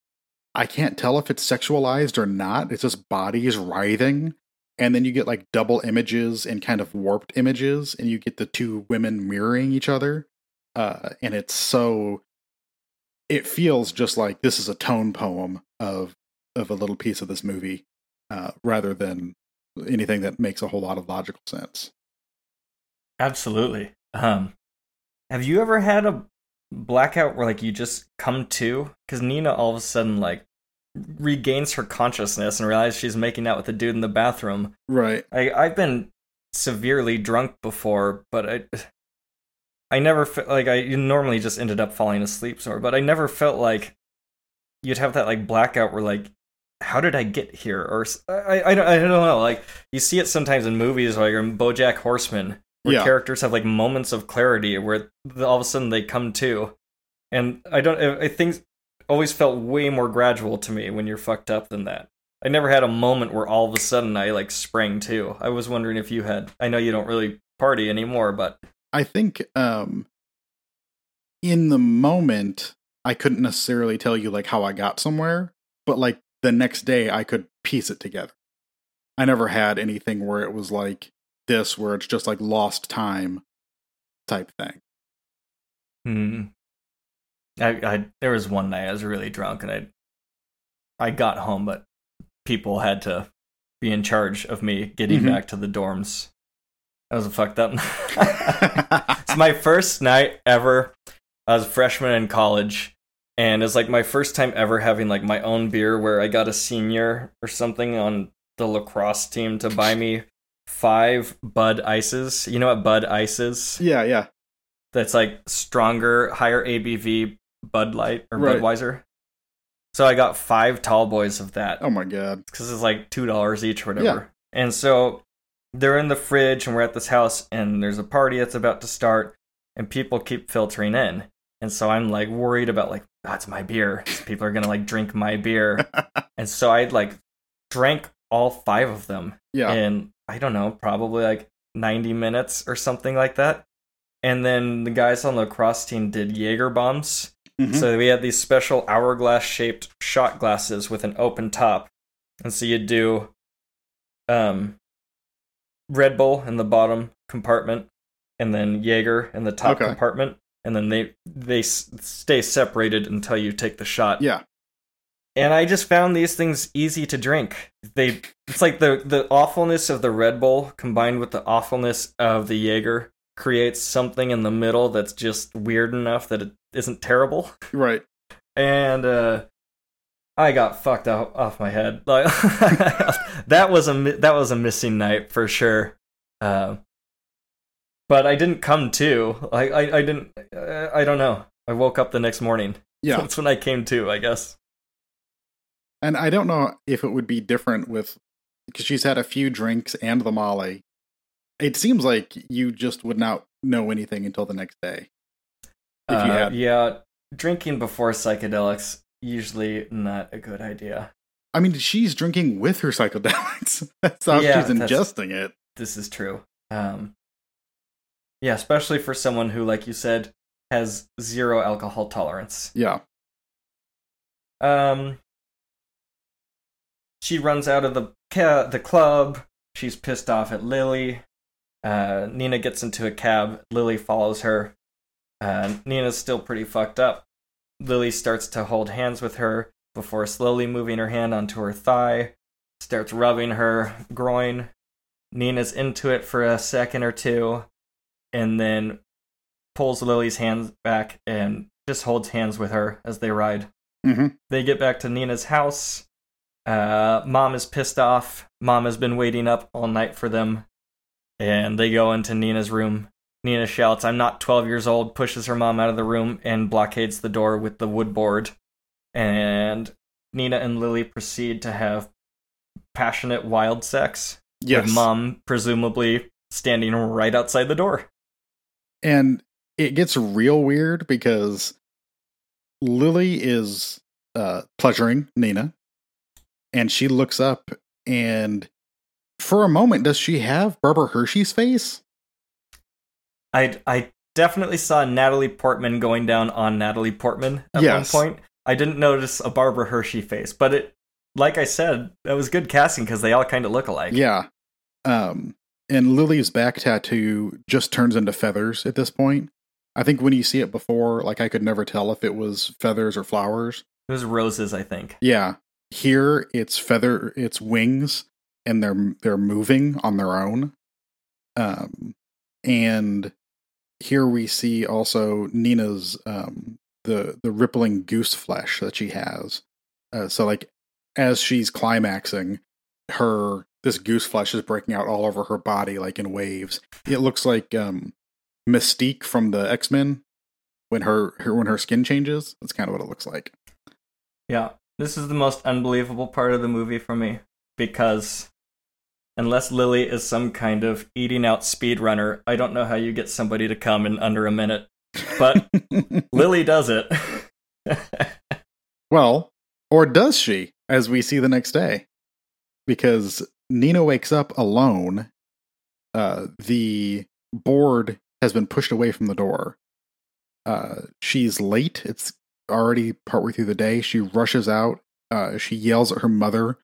I can't tell if it's sexualized or not. It's just bodies writhing, and then you get like double images and kind of warped images, and you get the two women mirroring each other, uh, and it's so. It feels just like this is a tone poem of of a little piece of this movie, uh, rather than anything that makes a whole lot of logical sense. absolutely. Um, have you ever had a blackout where like you just come to? Because Nina all of a sudden like regains her consciousness and realizes she's making out with the dude in the bathroom. Right. I I've been severely drunk before, but I I never felt like I normally just ended up falling asleep somewhere, but I never felt like you'd have that like blackout where like how did I get here or I I don't, I don't know like you see it sometimes in movies like in BoJack Horseman where Yeah. characters have like moments of clarity where all of a sudden they come to and I don't I I think always felt way more gradual to me when you're fucked up than that. I never had a moment where all of a sudden I like sprang to. I was wondering if you had. I know you don't really party anymore, but I think um, in the moment, I couldn't necessarily tell you like how I got somewhere, but like the next day, I could piece it together. I never had anything where it was like this, where it's just like lost time type thing. hmm. I, I there was one night I was really drunk and I I got home, but people had to be in charge of me getting Mhm. back to the dorms. That was a fucked up. it's my first night ever. I was a freshman in college, and it's like my first time ever having like my own beer. Where I got a senior or something on the lacrosse team to buy me five Bud Ices. You know what Bud Ice is? yeah, yeah. That's like stronger, higher ABV Bud Light or Right. Budweiser. So I got five tall boys of that Oh my god. because it's like two dollars each or whatever. Yeah. And so they're in the fridge, and we're at this house, and there's a party that's about to start, and people keep filtering in, and so I'm like worried about like that's my beer. People are gonna like drink my beer, and so I like drank all five of them Yeah. in I don't know, probably like 90 minutes or something like that. And then the guys on the lacrosse team did Jaeger bombs. Mhm. So we had these special hourglass shaped shot glasses with an open top. And so you'd do um Red Bull in the bottom compartment and then Jaeger in the top Okay. compartment and then they they s- stay separated until you take the shot. yeah. And I just found these things easy to drink. They it's like the the awfulness of the Red Bull combined with the awfulness of the Jaeger creates something in the middle that's just weird enough that it isn't terrible. Right. And uh I got fucked off, off my head. Like that was a that was a missing night for sure. Uh, but I didn't come to. I I, I didn't. Uh, I don't know. I woke up the next morning. Yeah. That's when I came to. I guess. And I don't know if it would be different with because she's had a few drinks and the Molly. it seems like you just would not know anything until the next day. If you Uh, had, yeah, drinking before psychedelics usually not a good idea. I mean, she's drinking with her psychedelics. That's how Yeah, she's ingesting it. This is true. Um, yeah, especially for someone who, like you said, has zero alcohol tolerance. Yeah, Um, she runs out of the ca- the club. She's pissed off at Lily. Uh, Nina gets into a cab. Lily follows her. Uh, Nina's still pretty fucked up. Lily starts to hold hands with her before slowly moving her hand onto her thigh. Starts rubbing her groin. Nina's into it for a second or two, and then pulls Lily's hands back and just holds hands with her as they ride. hmm They get back to Nina's house. Uh, Mom is pissed off. Mom has been waiting up all night for them. And they go into Nina's room. Nina shouts, I'm not 12 years old, pushes her mom out of the room, and blockades the door with the wood board. And Nina and Lily proceed to have passionate, wild sex. yes. With mom presumably standing right outside the door. and it gets real weird because Lily is uh, pleasuring Nina, and she looks up, and for a moment, does she have Barbara Hershey's face? I I definitely saw Natalie Portman going down on Natalie Portman at Yes. one point. I didn't notice a Barbara Hershey face, but it, like I said, that was good casting because they all kind of look alike. Yeah. Um, and Lily's back tattoo just turns into feathers at this point. I think when you see it before, like I could never tell if it was feathers or flowers. it was roses, I think. Yeah. Here it's feather it's wings and they're they're moving on their own. Um and here we see also Nina's um the the rippling goose flesh that she has. Uh, so like as she's climaxing, her this goose flesh is breaking out all over her body like in waves. It looks like um Mystique from the X-Men when her, her when her skin changes. That's kind of what it looks like. Yeah, this is the most unbelievable part of the movie for me because unless Lily is some kind of eating out speedrunner, I don't know how you get somebody to come in under a minute. But Lily does it. Well, or does she, as we see the next day? Because Nina wakes up alone. Uh, the board has been pushed away from the door. Uh, she's late. It's already partway through the day. She rushes out. Uh, she yells at her mother.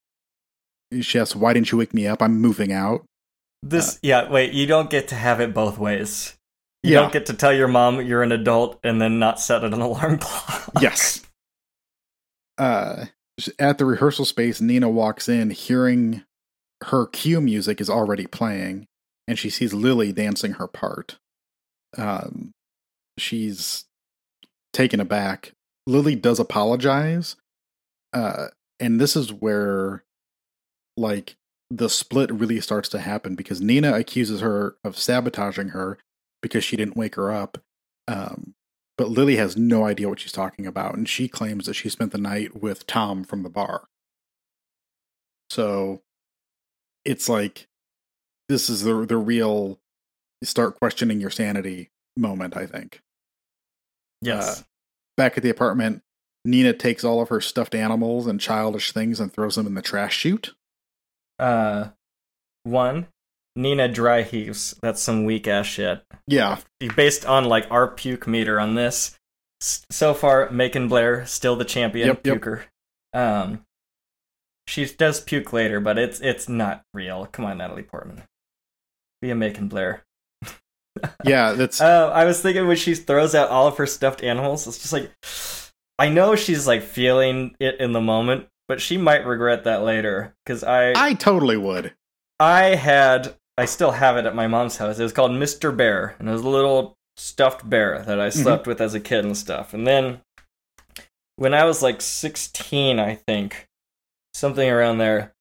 She asks, Why didn't you wake me up? I'm moving out. This, yeah, wait, you don't get to have it both ways. You Yeah. don't get to tell your mom you're an adult and then not set an alarm clock. Yes. Uh, at the rehearsal space, Nina walks in, hearing her cue music is already playing, and she sees Lily dancing her part. Um, she's taken aback. Lily does apologize, uh, and this is where, like, the split really starts to happen because Nina accuses her of sabotaging her because she didn't wake her up. Um, but Lily has no idea what she's talking about, and she claims that she spent the night with Tom from the bar. So it's like this is the the real start questioning your sanity moment, I think. Yes. Uh, back at the apartment, Nina takes all of her stuffed animals and childish things and throws them in the trash chute. Uh, one, Nina dry heaves. That's some weak ass shit. Yeah, Based on like our puke meter on this, so far, Macon Blair still the champion Yep, yep. puker. Um, she does puke later, but it's it's not real. Come on, Natalie Portman, be a Macon Blair. Yeah, that's Uh, I was thinking when she throws out all of her stuffed animals, it's just like I know she's like feeling it in the moment, but she might regret that later. Because I I totally would. I had I still have it at my mom's house. It was called Mr. Bear, and it was a little stuffed bear that I slept with as a kid and stuff. And then when I was like 16, I think, something around there,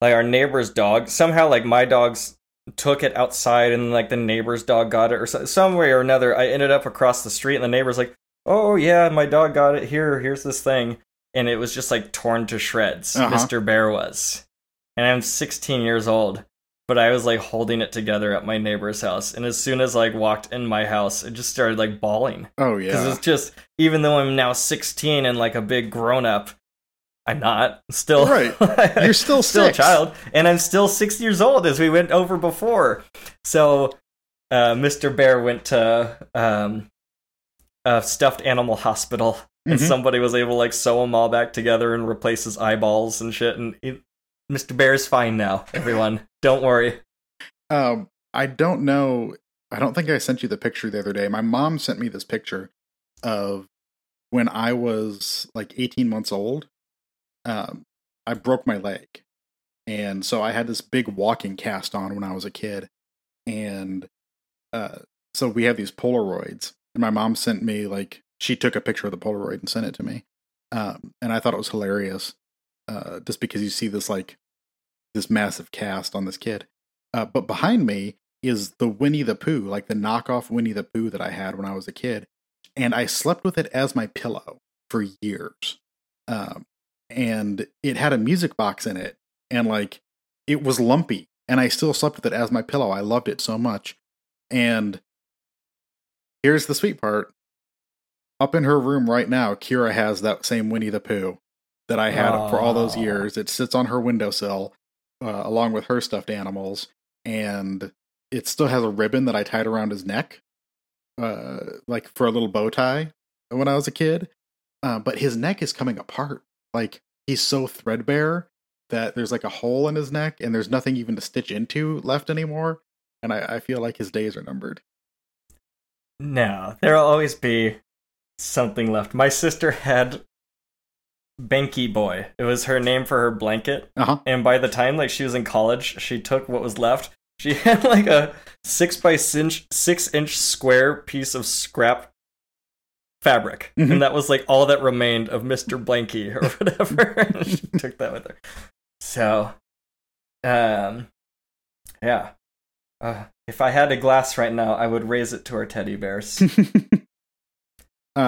like our neighbor's dog, somehow like my dogs took it outside and like the neighbor's dog got it or so, some way or another. I ended up across the street and the neighbor's like, "Oh yeah, my dog got it. Here, here's this thing." And it was just like torn to shreds. Uh-huh. Mr. Bear was. And I'm 16 years old but I was like holding it together at my neighbor's house. And as soon as like walked in my house, it just started like bawling. Oh yeah Because it's just, even though I'm now 16 and like a big grown up, I'm not still Right. You're still still six. a child, and I'm still six years old, as we went over before. So, uh, Mr. Bear went to um, a stuffed animal hospital, and Mhm. somebody was able to like sew them all back together and replace his eyeballs and shit. And he, Mr. Bear's fine now. Everyone, don't worry. Um, I don't know. I don't think I sent you the picture the other day. My mom sent me this picture of when I was like 18 months old. Um, I broke my leg. And so I had this big walking cast on when I was a kid. And uh, so we have these Polaroids. And my mom sent me, like, she took a picture of the Polaroid and sent it to me. Um, and I thought it was hilarious uh, just because you see this, like, this massive cast on this kid. Uh, but behind me is the Winnie the Pooh, like the knockoff Winnie the Pooh that I had when I was a kid, and I slept with it as my pillow for years. Um, and it had a music box in it, and like it was lumpy, and I still slept with it as my pillow. I loved it so much. And here's the sweet part: up in her room right now, Kira has that same Winnie the Pooh that I had for all those years. It sits on her windowsill uh, along with her stuffed animals, and it still has a ribbon that I tied around his neck, uh, like for a little bow tie when I was a kid. Uh, but his neck is coming apart. Like he's so threadbare that there's like a hole in his neck, and there's nothing even to stitch into left anymore. And I, I feel like his days are numbered. No, there'll always be something left. My sister had Banky Boy. It was her name for her blanket. Uh huh. And by the time like she was in college, she took what was left. She had like a six by six inch square piece of scrap fabric, Mhm. and that was like all that remained of Mister Blanky or whatever. she took that with her. So, um, yeah. Uh, if I had a glass right now, I would raise it to our teddy bears. uh,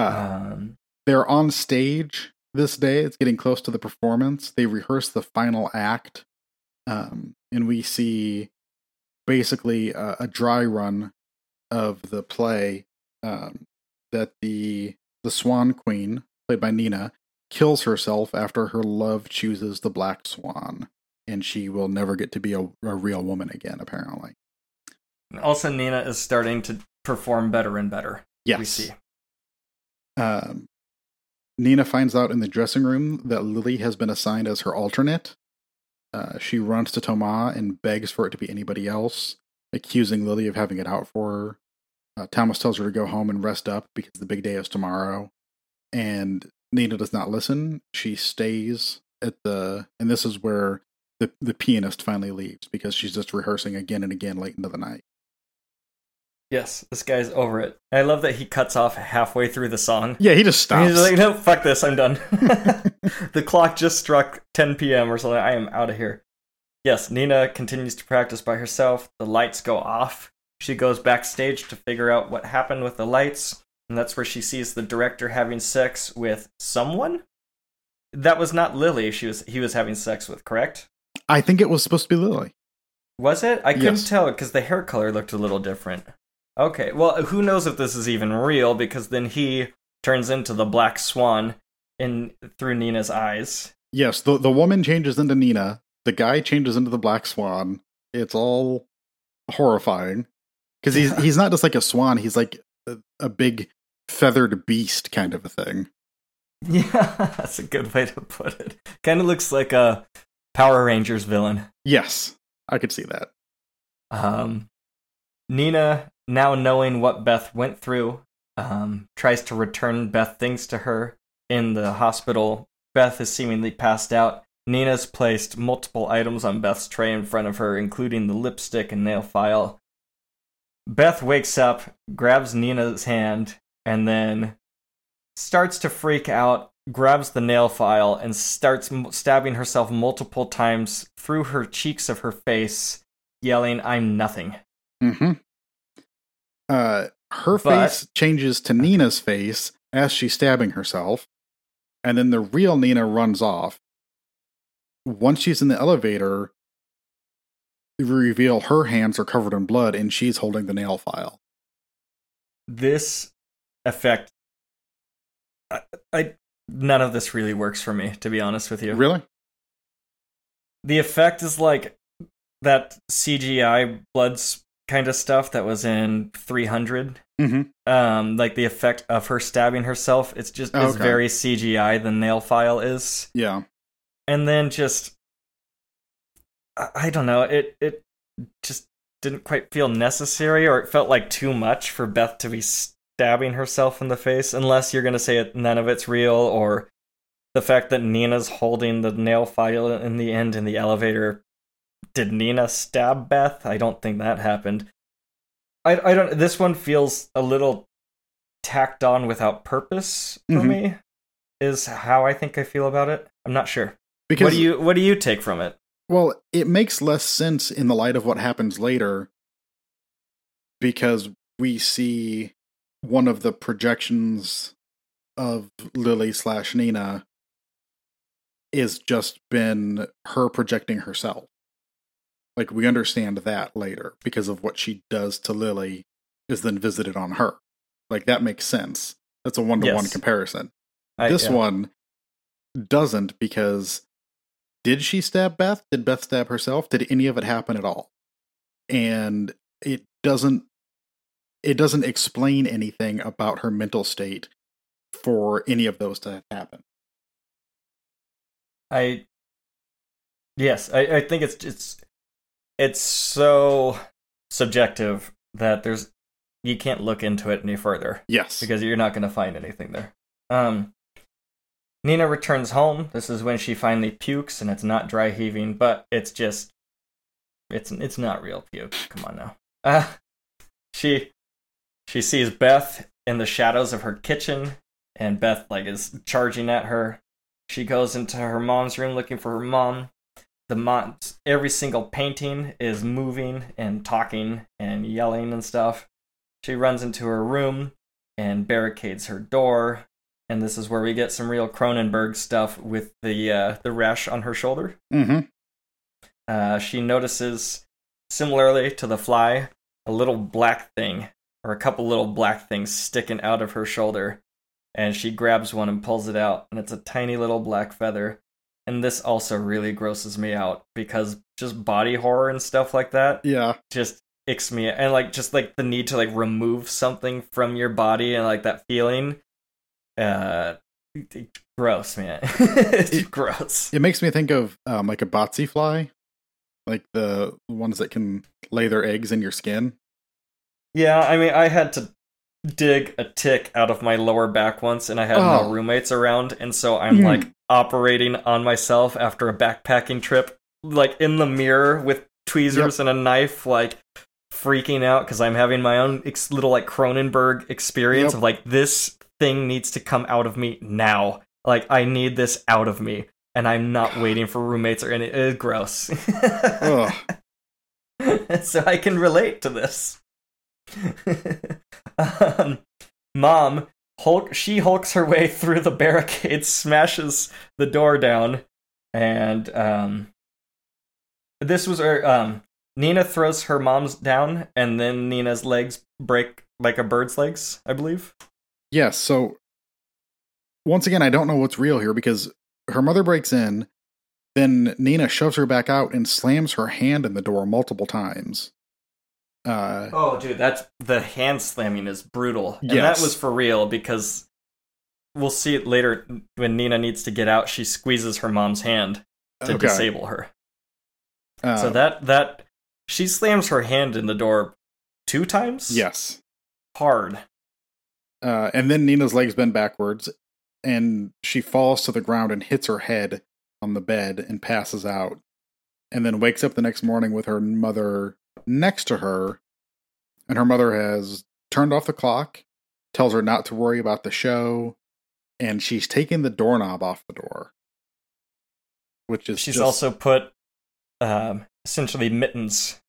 um, they're on stage this day. It's getting close to the performance. They rehearse the final act, um, and we see basically a, a dry run of the play um, that the the Swan Queen, played by Nina, kills herself after her love chooses the Black Swan, and she will never get to be a, a real woman again. Apparently, also, Nina is starting to perform better and better. yes. We see. Um, Nina finds out in the dressing room that Lily has been assigned as her alternate. Uh, she runs to Toma and begs for it to be anybody else, accusing Lily of having it out for her. Uh, Thomas tells her to go home and rest up because the big day is tomorrow. And Nina does not listen. She stays at the, and this is where the, the pianist finally leaves because she's just rehearsing again and again late into the night. Yes, this guy's over it. I love that he cuts off halfway through the song. Yeah, he just And stops. He's like, no, fuck this, I'm done. the clock just struck 10 p.m. or something. I am out of here. Yes, Nina continues to practice by herself. The lights go off. She goes backstage to figure out what happened with the lights, and that's where she sees the director having sex with someone. That was not Lily. She was he was having sex with, correct? I think it was supposed to be Lily. Was it? I couldn't Yes. tell because the hair color looked a little different. Okay, well, who knows if this is even real because then he turns into the black swan in through Nina's eyes. Yes, the the woman changes into Nina. The guy changes into the Black Swan. It's all horrifying because he's he's not just like a swan. He's like a, a big feathered beast kind of a thing. Yeah, that's a good way to put it. Kind of looks like a Power Rangers villain. Yes, I could see that. Um, Nina, now knowing what Beth went through, um, tries to return Beth things to her in the hospital. Beth is seemingly passed out. Nina's placed multiple items on Beth's tray in front of her, including the lipstick and nail file. Beth wakes up, grabs Nina's hand, and then starts to freak out, grabs the nail file, and starts m- stabbing herself multiple times through her cheeks of her face, yelling, I'm nothing. hmm Uh, her But- face changes to Nina's face as she's stabbing herself, and then the real Nina runs off. Once she's in the elevator, reveal her hands are covered in blood and she's holding the nail file. This effect, I, I none of this really works for me, to be honest with you. Really? The effect is like that CGI blood kind of stuff that was in 300. Mm-hmm. Um, like the effect of her stabbing herself. It's just it's Okay. very CGI. The nail file is. Yeah. and then just I, don't know. It it just didn't quite feel necessary or it felt like too much for beth to be stabbing herself in the face unless you're going to say it, none of it's real or the fact that nina's holding the nail file in the end in the elevator. Did nina stab beth? I don't think that happened. I, I don't this one feels a little tacked on without purpose for Mhm. me is how i think i feel about it. I'm not sure. Because what do you what do you take from it? Well, it makes less sense in the light of what happens later because we see one of the projections of Lily slash Nina is just been her projecting herself. Like we understand that later because of what she does to Lily is then visited on her. Like that makes sense. That's a one to one comparison. I, this yeah. one doesn't because did she stab Beth? Did Beth stab herself? Did any of it happen at all? And it doesn't it doesn't explain anything about her mental state for any of those to happen. I yes, I, I think it's it's it's so subjective that there's you can't look into it any further Yes. because you're not going to find anything there. Um, Nina returns home. This is when she finally pukes, and it's not dry heaving, but it's just it's it's not real puke. Come on now. Uh, she she sees Beth in the shadows of her kitchen, and Beth like is charging at her. She goes into her mom's room looking for her mom. The mom, every single painting is moving and talking and yelling and stuff. She runs into her room and barricades her door. And this is where we get some real Cronenberg stuff with the uh, the rash on her shoulder. mm-hmm. Uh, she notices, similarly to the fly, a little black thing, or a couple little black things sticking out of her shoulder. And she grabs one and pulls it out, and it's a tiny little black feather. And this also really grosses me out because just body horror and stuff like that Yeah. just icks me and like just like the need to like remove something from your body and like that feeling uh gross man it's gross It makes me think of um, like a botsy fly, like the ones that can lay their eggs in your skin. yeah i mean i had to dig a tick out of my lower back once and i had Oh. no roommates around and so i'm Mm. like operating on myself after a backpacking trip like in the mirror with tweezers and a knife like freaking out because i'm having my own ex- little like cronenberg experience Yep. of like this thing needs to come out of me now like i need this out of me and i'm not waiting for roommates or any it's gross so I can relate to this. um, Mom, Hulk, she hulks her way through the barricade, smashes the door down, and um, this was her. Um, Nina throws her mom's down, and then Nina's legs break like a bird's legs, I believe. Yes. So once again, I don't know what's real here because her mother breaks in, then Nina shoves her back out and slams her hand in the door multiple times. Uh, Oh, dude, that's the hand slamming is brutal, and Yes. that was for real because we'll see it later when Nina needs to get out. She squeezes her mom's hand to okay. disable her. Uh, so that that she slams her hand in the door two times. yes. hard. Uh, and then Nina's legs bend backwards, and she falls to the ground and hits her head on the bed and passes out. And then wakes up the next morning with her mother next to her, and her mother has turned off the clock, tells her not to worry about the show, and she's taking the doorknob off the door. Which is She's just- also put um, essentially mittens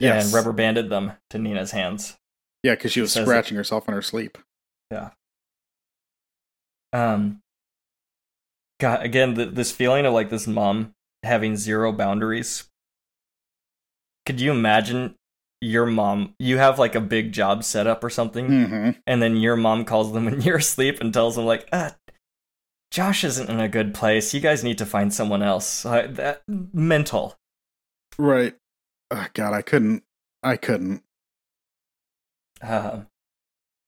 yes, and rubber banded them to Nina's hands. yeah, because she was says it. scratching herself in her sleep. Um, God, again, th- this feeling of like this mom having zero boundaries. could you imagine your mom? You have like a big job set up or something, hmm and then your mom calls them when you're asleep and tells them like, ah, Josh isn't in a good place. You guys need to find someone else. Uh, that mental. Right. Oh, God, I couldn't. I couldn't. Uh,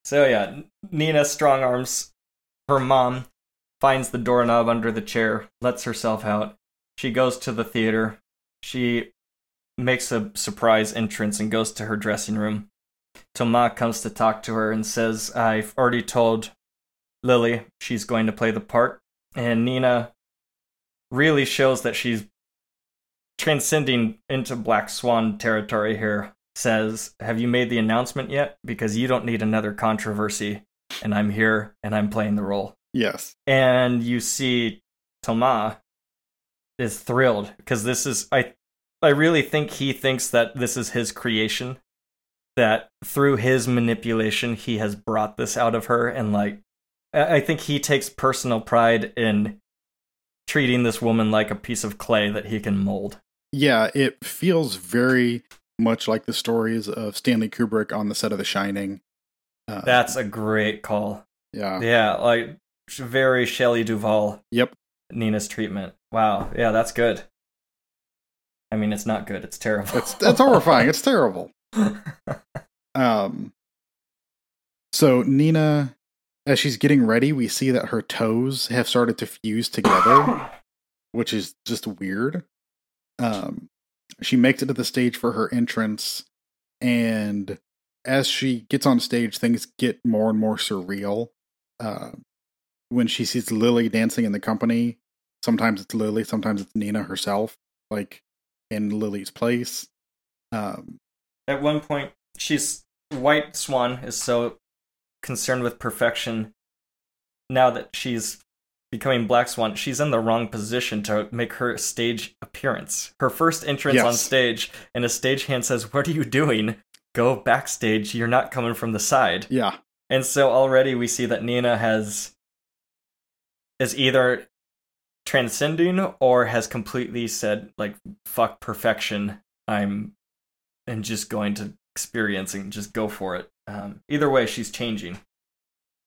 so yeah, Nina strong arms her mom, finds the doorknob under the chair, lets herself out. She goes to the theater. She makes a surprise entrance and goes to her dressing room. Toma comes to talk to her and says, I've already told Lily she's going to play the part. And Nina really shows that she's transcending into Black Swan territory here. Says, Have you made the announcement yet? Because you don't need another controversy. And I'm here and I'm playing the role. Yes. And you see Toma is thrilled because this is I I really think he thinks that this is his creation. That through his manipulation he has brought this out of her and like I I think he takes personal pride in treating this woman like a piece of clay that he can mold. Yeah, it feels very much like the stories of Stanley Kubrick on the set of The Shining. Uh, That's a great call. yeah. Yeah, like very Shelley Duvall Yep. Nina's treatment. Wow. Yeah, that's good. I mean, it's not good. It's terrible. It's that's horrifying. It's terrible. Um. So Nina, as she's getting ready, we see that her toes have started to fuse together, which is just weird. Um, she makes it to the stage for her entrance, and as she gets on stage, things get more and more surreal. Uh, when she sees Lily dancing in the company, sometimes it's Lily, sometimes it's Nina herself, like in Lily's place. Um, At one point, she's White Swan is so concerned with perfection. Now that she's becoming Black Swan, she's in the wrong position to make her stage appearance. Her first entrance on stage, and a stagehand says, "What are you doing? Go backstage. You're not coming from the side." yeah, And so already we see that Nina has is either transcending or has completely said like fuck perfection. I'm and just going to experiencing, just go for it. Um, either way, she's changing.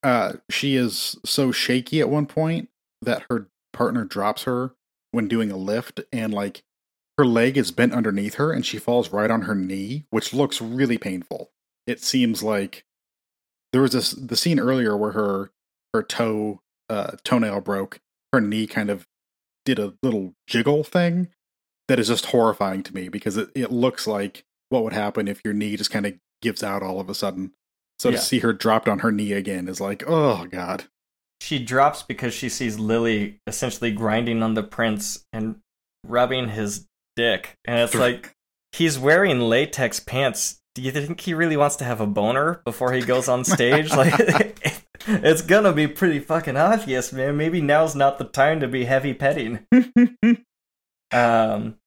uh, she is so shaky at one point that her partner drops her when doing a lift, and like her leg is bent underneath her, and she falls right on her knee, which looks really painful. It seems like there was this the scene earlier where her her toe uh, toenail broke. Her knee kind of did a little jiggle thing that is just horrifying to me because it, it looks like what would happen if your knee just kind of gives out all of a sudden. So Yeah. to see her dropped on her knee again is like, oh god. She drops because she sees Lily essentially grinding on the prince and rubbing his dick. And it's like he's wearing latex pants. Do you think he really wants to have a boner before he goes on stage? like it's gonna be pretty fucking obvious, man. Maybe now's not the time to be heavy petting. Um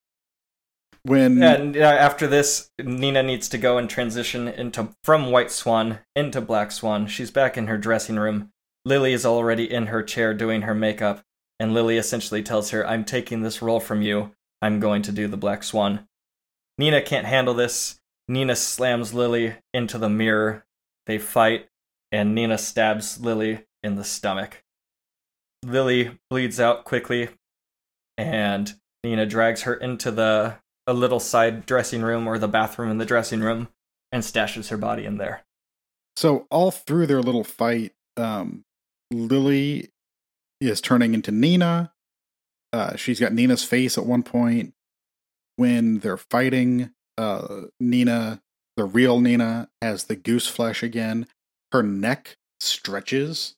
when and uh, after this, Nina needs to go and transition into from White Swan into Black Swan. She's back in her dressing room. Lily is already in her chair doing her makeup, and Lily essentially tells her, "I'm taking this role from you. I'm going to do the Black Swan." Nina can't handle this. Nina slams Lily into the mirror. They fight, and Nina stabs Lily in the stomach. Lily bleeds out quickly, and Nina drags her into the a little side dressing room or the bathroom in the dressing room and stashes her body in there. so all through their little fight, um, Lily is turning into Nina. Uh, she's got Nina's face at one point. When they're fighting, uh, Nina, the real Nina, has the goose flesh again. Her neck stretches.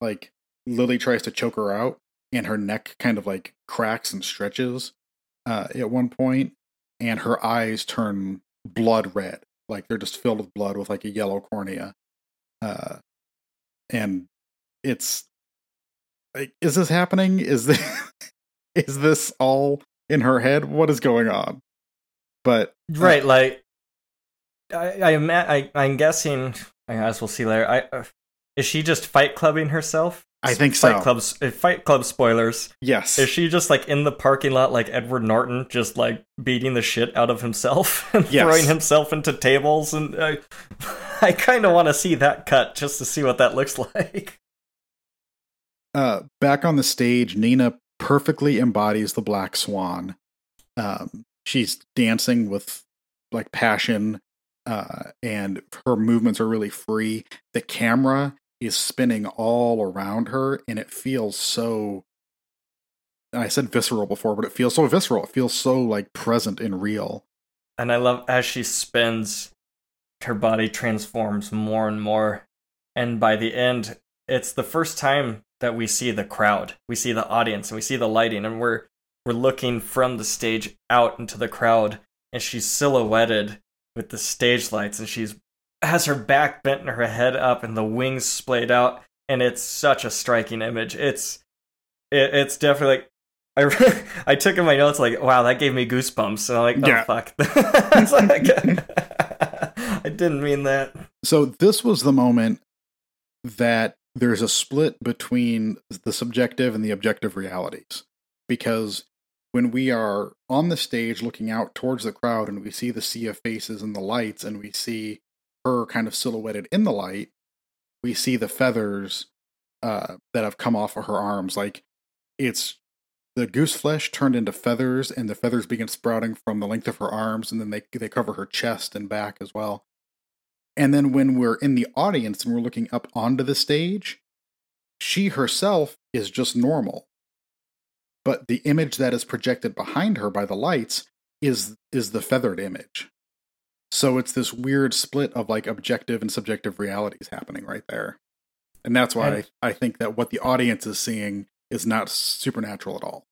Like Lily tries to choke her out, and her neck kind of like cracks and stretches uh, at one point, and her eyes turn blood red. Like they're just filled with blood with like a yellow cornea. Uh, and it's like, is this happening? Is this is this all in her head? What is going on? But Right, like I, I, I I'm guessing. I guess we'll see later. I uh, is she just fight clubbing herself? I think Fight so. Club, uh, Fight Club spoilers. Yes. Is she just like in the parking lot, like Edward Norton, just like beating the shit out of himself and Yes. throwing himself into tables? And uh, I kind of want to see that cut just to see what that looks like. Uh, back on the stage, Nina perfectly embodies the Black Swan. Um, she's dancing with like passion, uh, and her movements are really free. The camera is spinning all around her, and it feels so. I said visceral before, but it feels so visceral. It feels so like present and real. And I love as she spins, her body transforms more and more. And by the end, it's the first time that we see the crowd. We see the audience and we see the lighting and we're we're looking from the stage out into the crowd and she's silhouetted with the stage lights and she's has her back bent and her head up and the wings splayed out and it's such a striking image. It's it, it's definitely like I, I took in my notes like, wow, that gave me goosebumps. And I'm like, oh Yeah. fuck. It's like- I didn't mean that. So this was the moment that there's a split between the subjective and the objective realities. Because when we are on the stage looking out towards the crowd and we see the sea of faces and the lights and we see her kind of silhouetted in the light, we see the feathers uh, that have come off of her arms. Like it's the goose flesh turned into feathers and the feathers begin sprouting from the length of her arms and then they, they cover her chest and back as well. And then when we're in the audience and we're looking up onto the stage, she herself is just normal. But the image that is projected behind her by the lights is is the feathered image. So it's this weird split of like objective and subjective realities happening right there. And that's why And- I, I think that what the audience is seeing is not supernatural at all.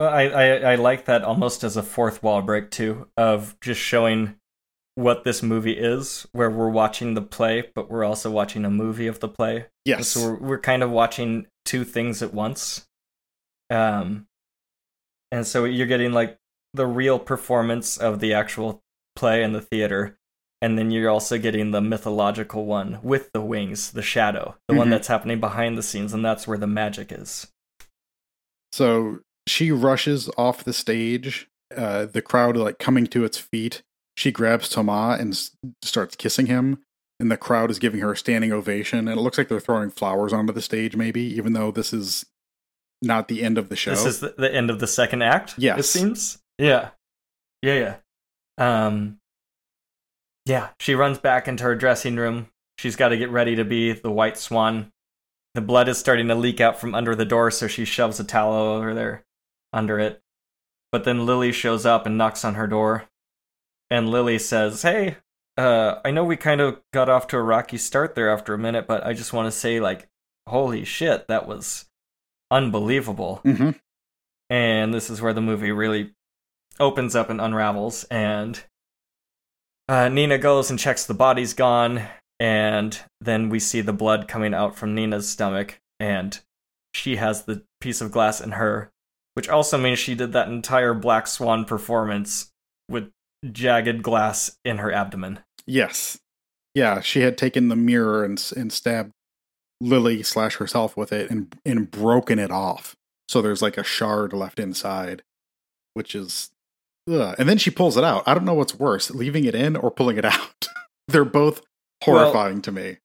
I, I, I like that almost as a fourth wall break, too, of just showing what this movie is, where we're watching the play, but we're also watching a movie of the play. Yes. So we're, we're kind of watching two things at once. Um, and so you're getting like the real performance of the actual play in the theater, and then you're also getting the mythological one with the wings, the shadow, the one Mhm. that's happening behind the scenes, and that's where the magic is. So she rushes off the stage, uh, the crowd like coming to its feet. She grabs Thomas and starts kissing him, and the crowd is giving her a standing ovation. And it looks like they're throwing flowers onto the stage, maybe, even though this is not the end of the show. This is the, the end of the second act. It Yes. seems. Yeah. Yeah, yeah. Um Yeah, she runs back into her dressing room. She's got to get ready to be the white swan. The blood is starting to leak out from under the door, so she shoves a towel over there under it. But then Lily shows up and knocks on her door. And Lily says, Hey, uh, I know we kind of got off to a rocky start there after a minute, but I just want to say, like, holy shit, that was unbelievable. Hmm and this is where the movie really opens up and unravels and uh, nina goes and checks the body's gone and then we see the blood coming out from nina's stomach and she has the piece of glass in her which also means she did that entire black swan performance with jagged glass in her abdomen Yes. Yeah, she had taken the mirror and, and stabbed Lily slash herself with it and, and broken it off. So there's like a shard left inside, which is. Ugh. And then she pulls it out. I don't know what's worse, leaving it in or pulling it out. They're both horrifying to me.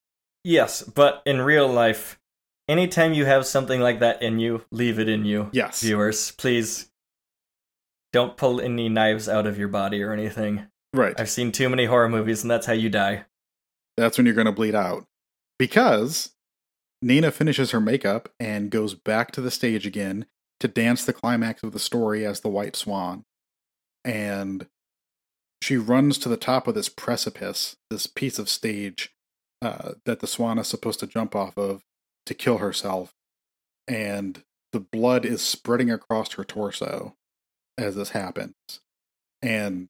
yes but in real life anytime you have something like that in you leave it in you Yes. viewers, please don't pull any knives out of your body or anything. Right. I've seen too many horror movies, and that's how you die. That's when you're going to bleed out. Because Nina finishes her makeup and goes back to the stage again to dance the climax of the story as the White Swan. And she runs to the top of this precipice, this piece of stage uh, that the swan is supposed to jump off of to kill herself. And the blood is spreading across her torso as this happens. And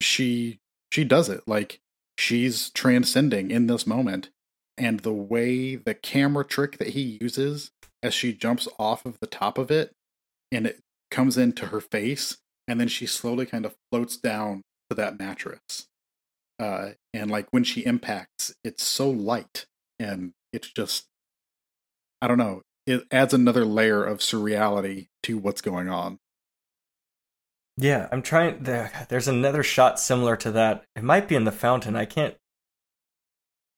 she she does it like she's transcending in this moment and the way the camera trick that he uses as she jumps off of the top of it and it comes into her face and then she slowly kind of floats down to that mattress uh and like when she impacts it's so light and it's just I don't know. It adds another layer of surreality to what's going on. Yeah, I'm trying. There, there's another shot similar to that. It might be in the fountain. I can't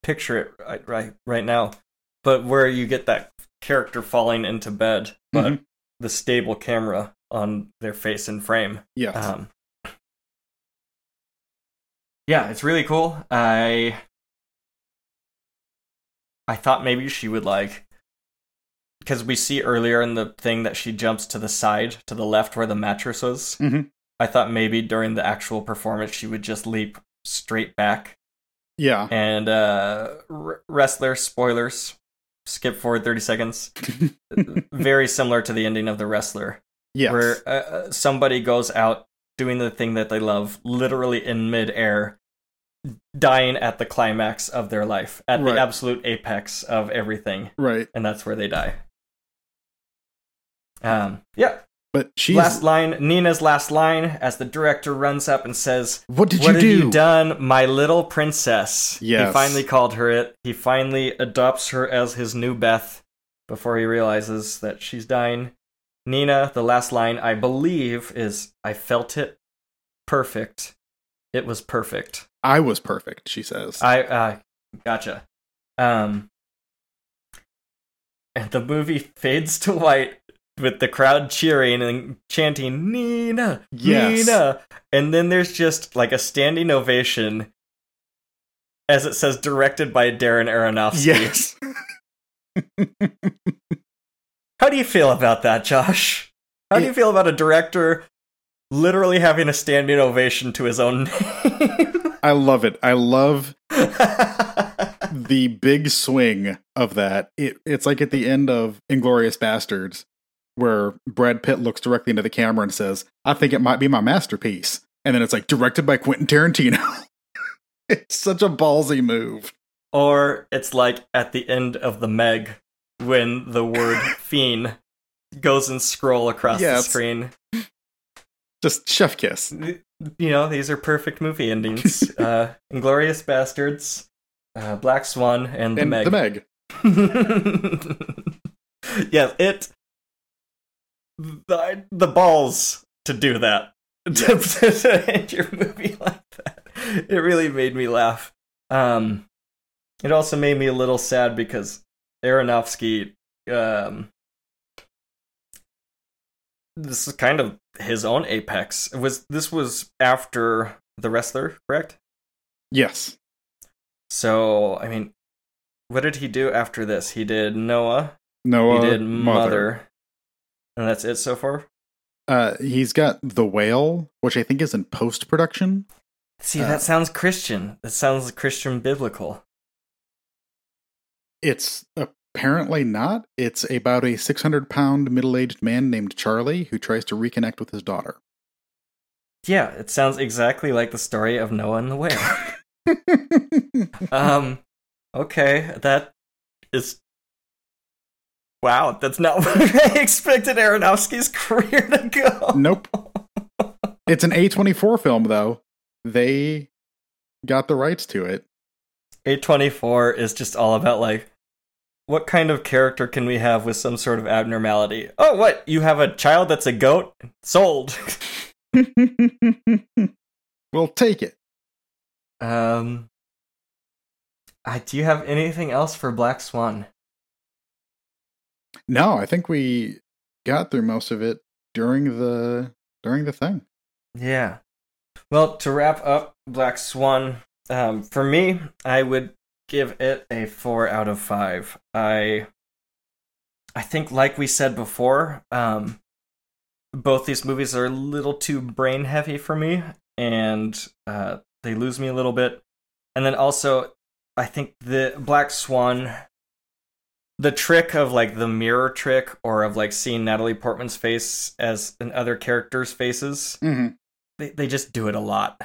picture it right right, right now, but where you get that character falling into bed, but Mhm. the stable camera on their face and frame. Yeah. Um, yeah, it's really cool. I I thought maybe she would like because we see earlier in the thing that she jumps to the side to the left where the mattress was. Mhm. I thought maybe during the actual performance she would just leap straight back. yeah. And uh r- wrestler spoilers. Skip forward 30 seconds. Very similar to the ending of the wrestler yes. where uh, uh, somebody goes out doing the thing that they love, literally in midair, dying at the climax of their life, at Right. the absolute apex of everything, right. and that's where they die. Um, yeah. But she's. Last line, Nina's last line, as the director runs up and says, what did "What you have do? you done, my little princess?" Yes. He finally called her it. He finally adopts her as his new Beth before he realizes that she's dying. Nina, the last line I believe is I felt it perfect. It was perfect. I was perfect, she says. I uh gotcha. Um and the movie fades to white with the crowd cheering and chanting Nina, Yes. Nina, and then there's just like a standing ovation as it says directed by Darren Aronofsky. yes. How do you feel about that, Josh? How do you feel about a director literally having a standing ovation to his own name? I love it. I love the big swing of that. It, it's like at the end of Inglourious Basterds, where Brad Pitt looks directly into the camera and says, I think it might be my masterpiece. And then it's like directed by Quentin Tarantino. it's such a ballsy move. or it's like at the end of the Meg when the word fiend goes and scroll across Yeah, the screen. Just chef kiss. You know, these are perfect movie endings. uh, Inglourious Basterds, uh, Black Swan, and the And Meg. the Meg. yes, it the, the balls to do that to, to end your movie like that. It really made me laugh. Um, it also made me a little sad because Aronofsky, um, this is kind of his own apex. It was this was after the wrestler, correct? Yes. So I mean, what did he do after this? He did Noah. Noah. he did Mother. Mother. And that's it so far? Uh, he's got The Whale, which I think is in post production. See, Uh, that sounds Christian. That sounds Christian biblical. It's apparently not. It's about a 600 pound middle aged man named Charlie who tries to reconnect with his daughter. Yeah, it sounds exactly like the story of Noah and the whale. um, okay, that is. Wow, that's not where I expected Aronofsky's career to go. nope. It's an A24 film, though. They got the rights to it. A24 is just all about like what kind of character can we have with some sort of abnormality? Oh, what? You have a child that's a goat? Sold. we'll take it. um I, do you have anything else for Black Swan? No, I think we got through most of it during the during the thing. Yeah. Well, to wrap up Black Swan, um, for me, I would give it a four out of five. I, I think, like we said before, um, both these movies are a little too brain heavy for me, and uh, they lose me a little bit. And then also, I think the Black Swan, the trick of like the mirror trick, or of like seeing Natalie Portman's face as in other characters' faces, Mm-hmm. they they just do it a lot.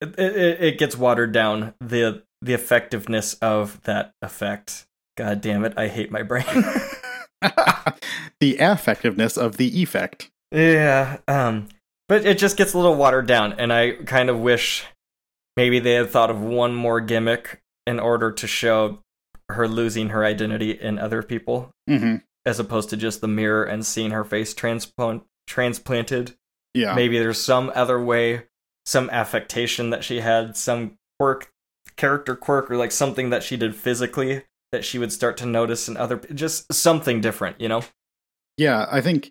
It, it, it gets watered down the the effectiveness of that effect. God damn it! I hate my brain. the effectiveness of the effect. yeah, um, but it just gets a little watered down, and I kind of wish maybe they had thought of one more gimmick in order to show her losing her identity in other people hmm as opposed to just the mirror and seeing her face transplant transplanted. Yeah. Maybe there's some other way, some affectation that she had, some quirk, character quirk, or like something that she did physically that she would start to notice in other, just something different, you know? Yeah, I think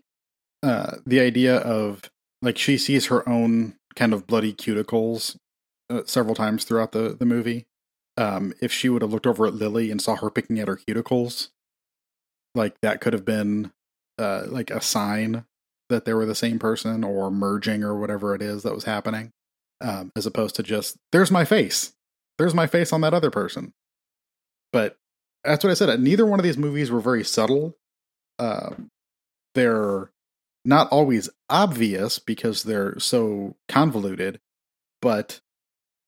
uh, the idea of like she sees her own kind of bloody cuticles uh, several times throughout the the movie. Um, if she would have looked over at Lily and saw her picking at her cuticles, like that could have been uh, like a sign that they were the same person or merging or whatever it is that was happening, um, as opposed to just there's my face, there's my face on that other person. But that's what I said. Neither one of these movies were very subtle. Um, they're not always obvious because they're so convoluted, but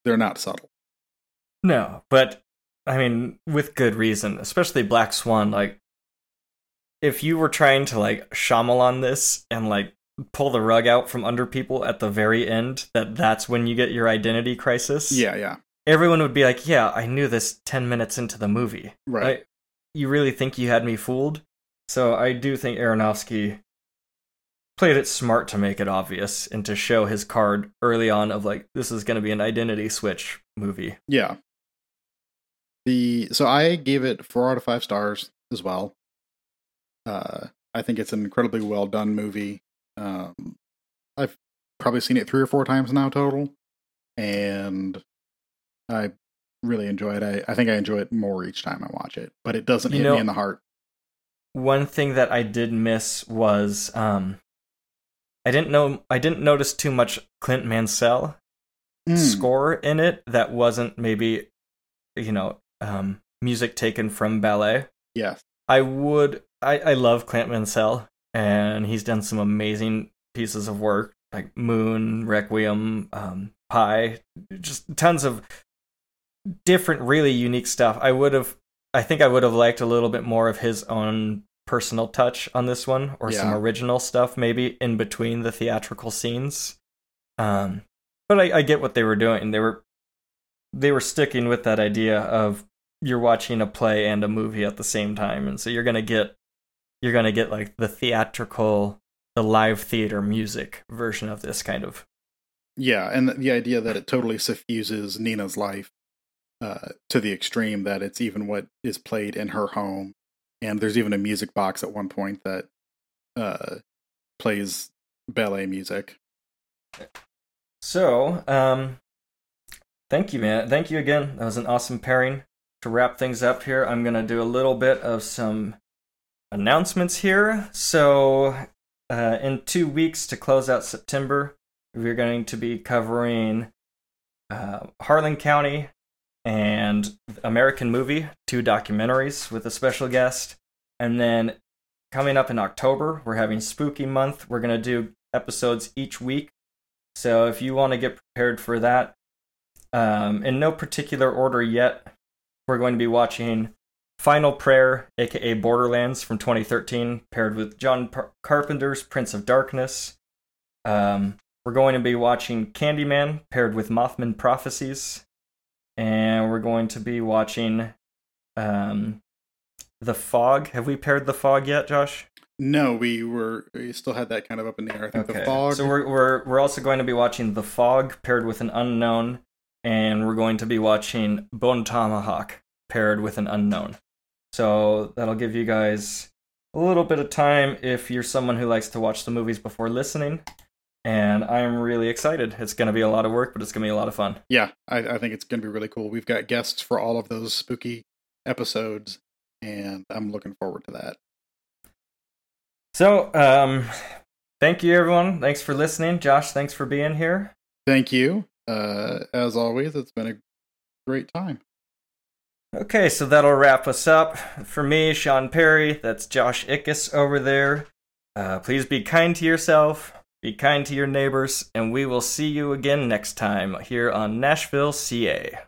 they're not subtle. No, but I mean, with good reason, especially Black Swan. Like, if you were trying to like Shyamalan this and like pull the rug out from under people at the very end, that that's when you get your identity crisis. Yeah, yeah. everyone would be like, "Yeah, I knew this ten minutes into the movie. Right. I- you really think you had me fooled?" So I do think Aronofsky played it smart to make it obvious and to show his card early on of like, this is going to be an identity switch movie. Yeah. The so I gave it four out of five stars as well. Uh, I think it's an incredibly well done movie. Um, I've probably seen it three or four times now total, and I really enjoy it. I, I think I enjoy it more each time I watch it, but it doesn't You hit know- me in the heart. One thing that I did miss was um I didn't know I didn't notice too much Clint Mansell Mm, score in it that wasn't maybe you know um music taken from ballet. Yes. I would. I, I love Clint Mansell, and he's done some amazing pieces of work like Moon, Requiem, um, Pi, just tons of different, really unique stuff. I would have. I think I would have liked a little bit more of his own personal touch on this one, or some original stuff, maybe in between the theatrical scenes. Um, but I, I get what they were doing. They were they were sticking with that idea of you're watching a play and a movie at the same time and so you're going to get you're going to get like the theatrical the live theater music version of this kind of Yeah, and the, the idea that it totally suffuses Nina's life uh, to the extreme that it's even what is played in her home, and there's even a music box at one point that uh, plays ballet music. so um thank you man. Thank you again. That was an awesome pairing. To wrap things up here i'm going to do a little bit of some announcements here. So uh, in two weeks to close out september we're going to be covering uh, harlan county and american movie two documentaries with a special guest. And then coming up in october we're having spooky month. We're going to do episodes each week. So if you want to get prepared for that um, in no particular order yet we're going to be watching Final Prayer, aka Borderlands from 2013, paired with John Par- Carpenter's Prince of Darkness. Um, we're going to be watching Candyman, paired with Mothman Prophecies. And we're going to be watching um, The Fog. Have we paired The Fog yet, Josh? No, we were we still had that kind of up in the air. I think the Okay. fog. So we're, we're, we're also going to be watching The Fog, paired with an unknown. And we're going to be watching Bone Tomahawk, paired with an unknown. So that'll give you guys a little bit of time if you're someone who likes to watch the movies before listening. And I'm really excited. It's going to be a lot of work, but it's going to be a lot of fun. yeah, I, I think it's going to be really cool. We've got guests for all of those spooky episodes, and I'm looking forward to that. So, um, thank you, everyone. Thanks for listening. Josh, thanks for being here. Thank you. Uh, as always, it's been a great time. Okay, so that'll wrap us up. For me, Sean Perry, that's Josh Ickes over there. Uh, please be kind to yourself, be kind to your neighbors, and we will see you again next time here on Nashville, CA.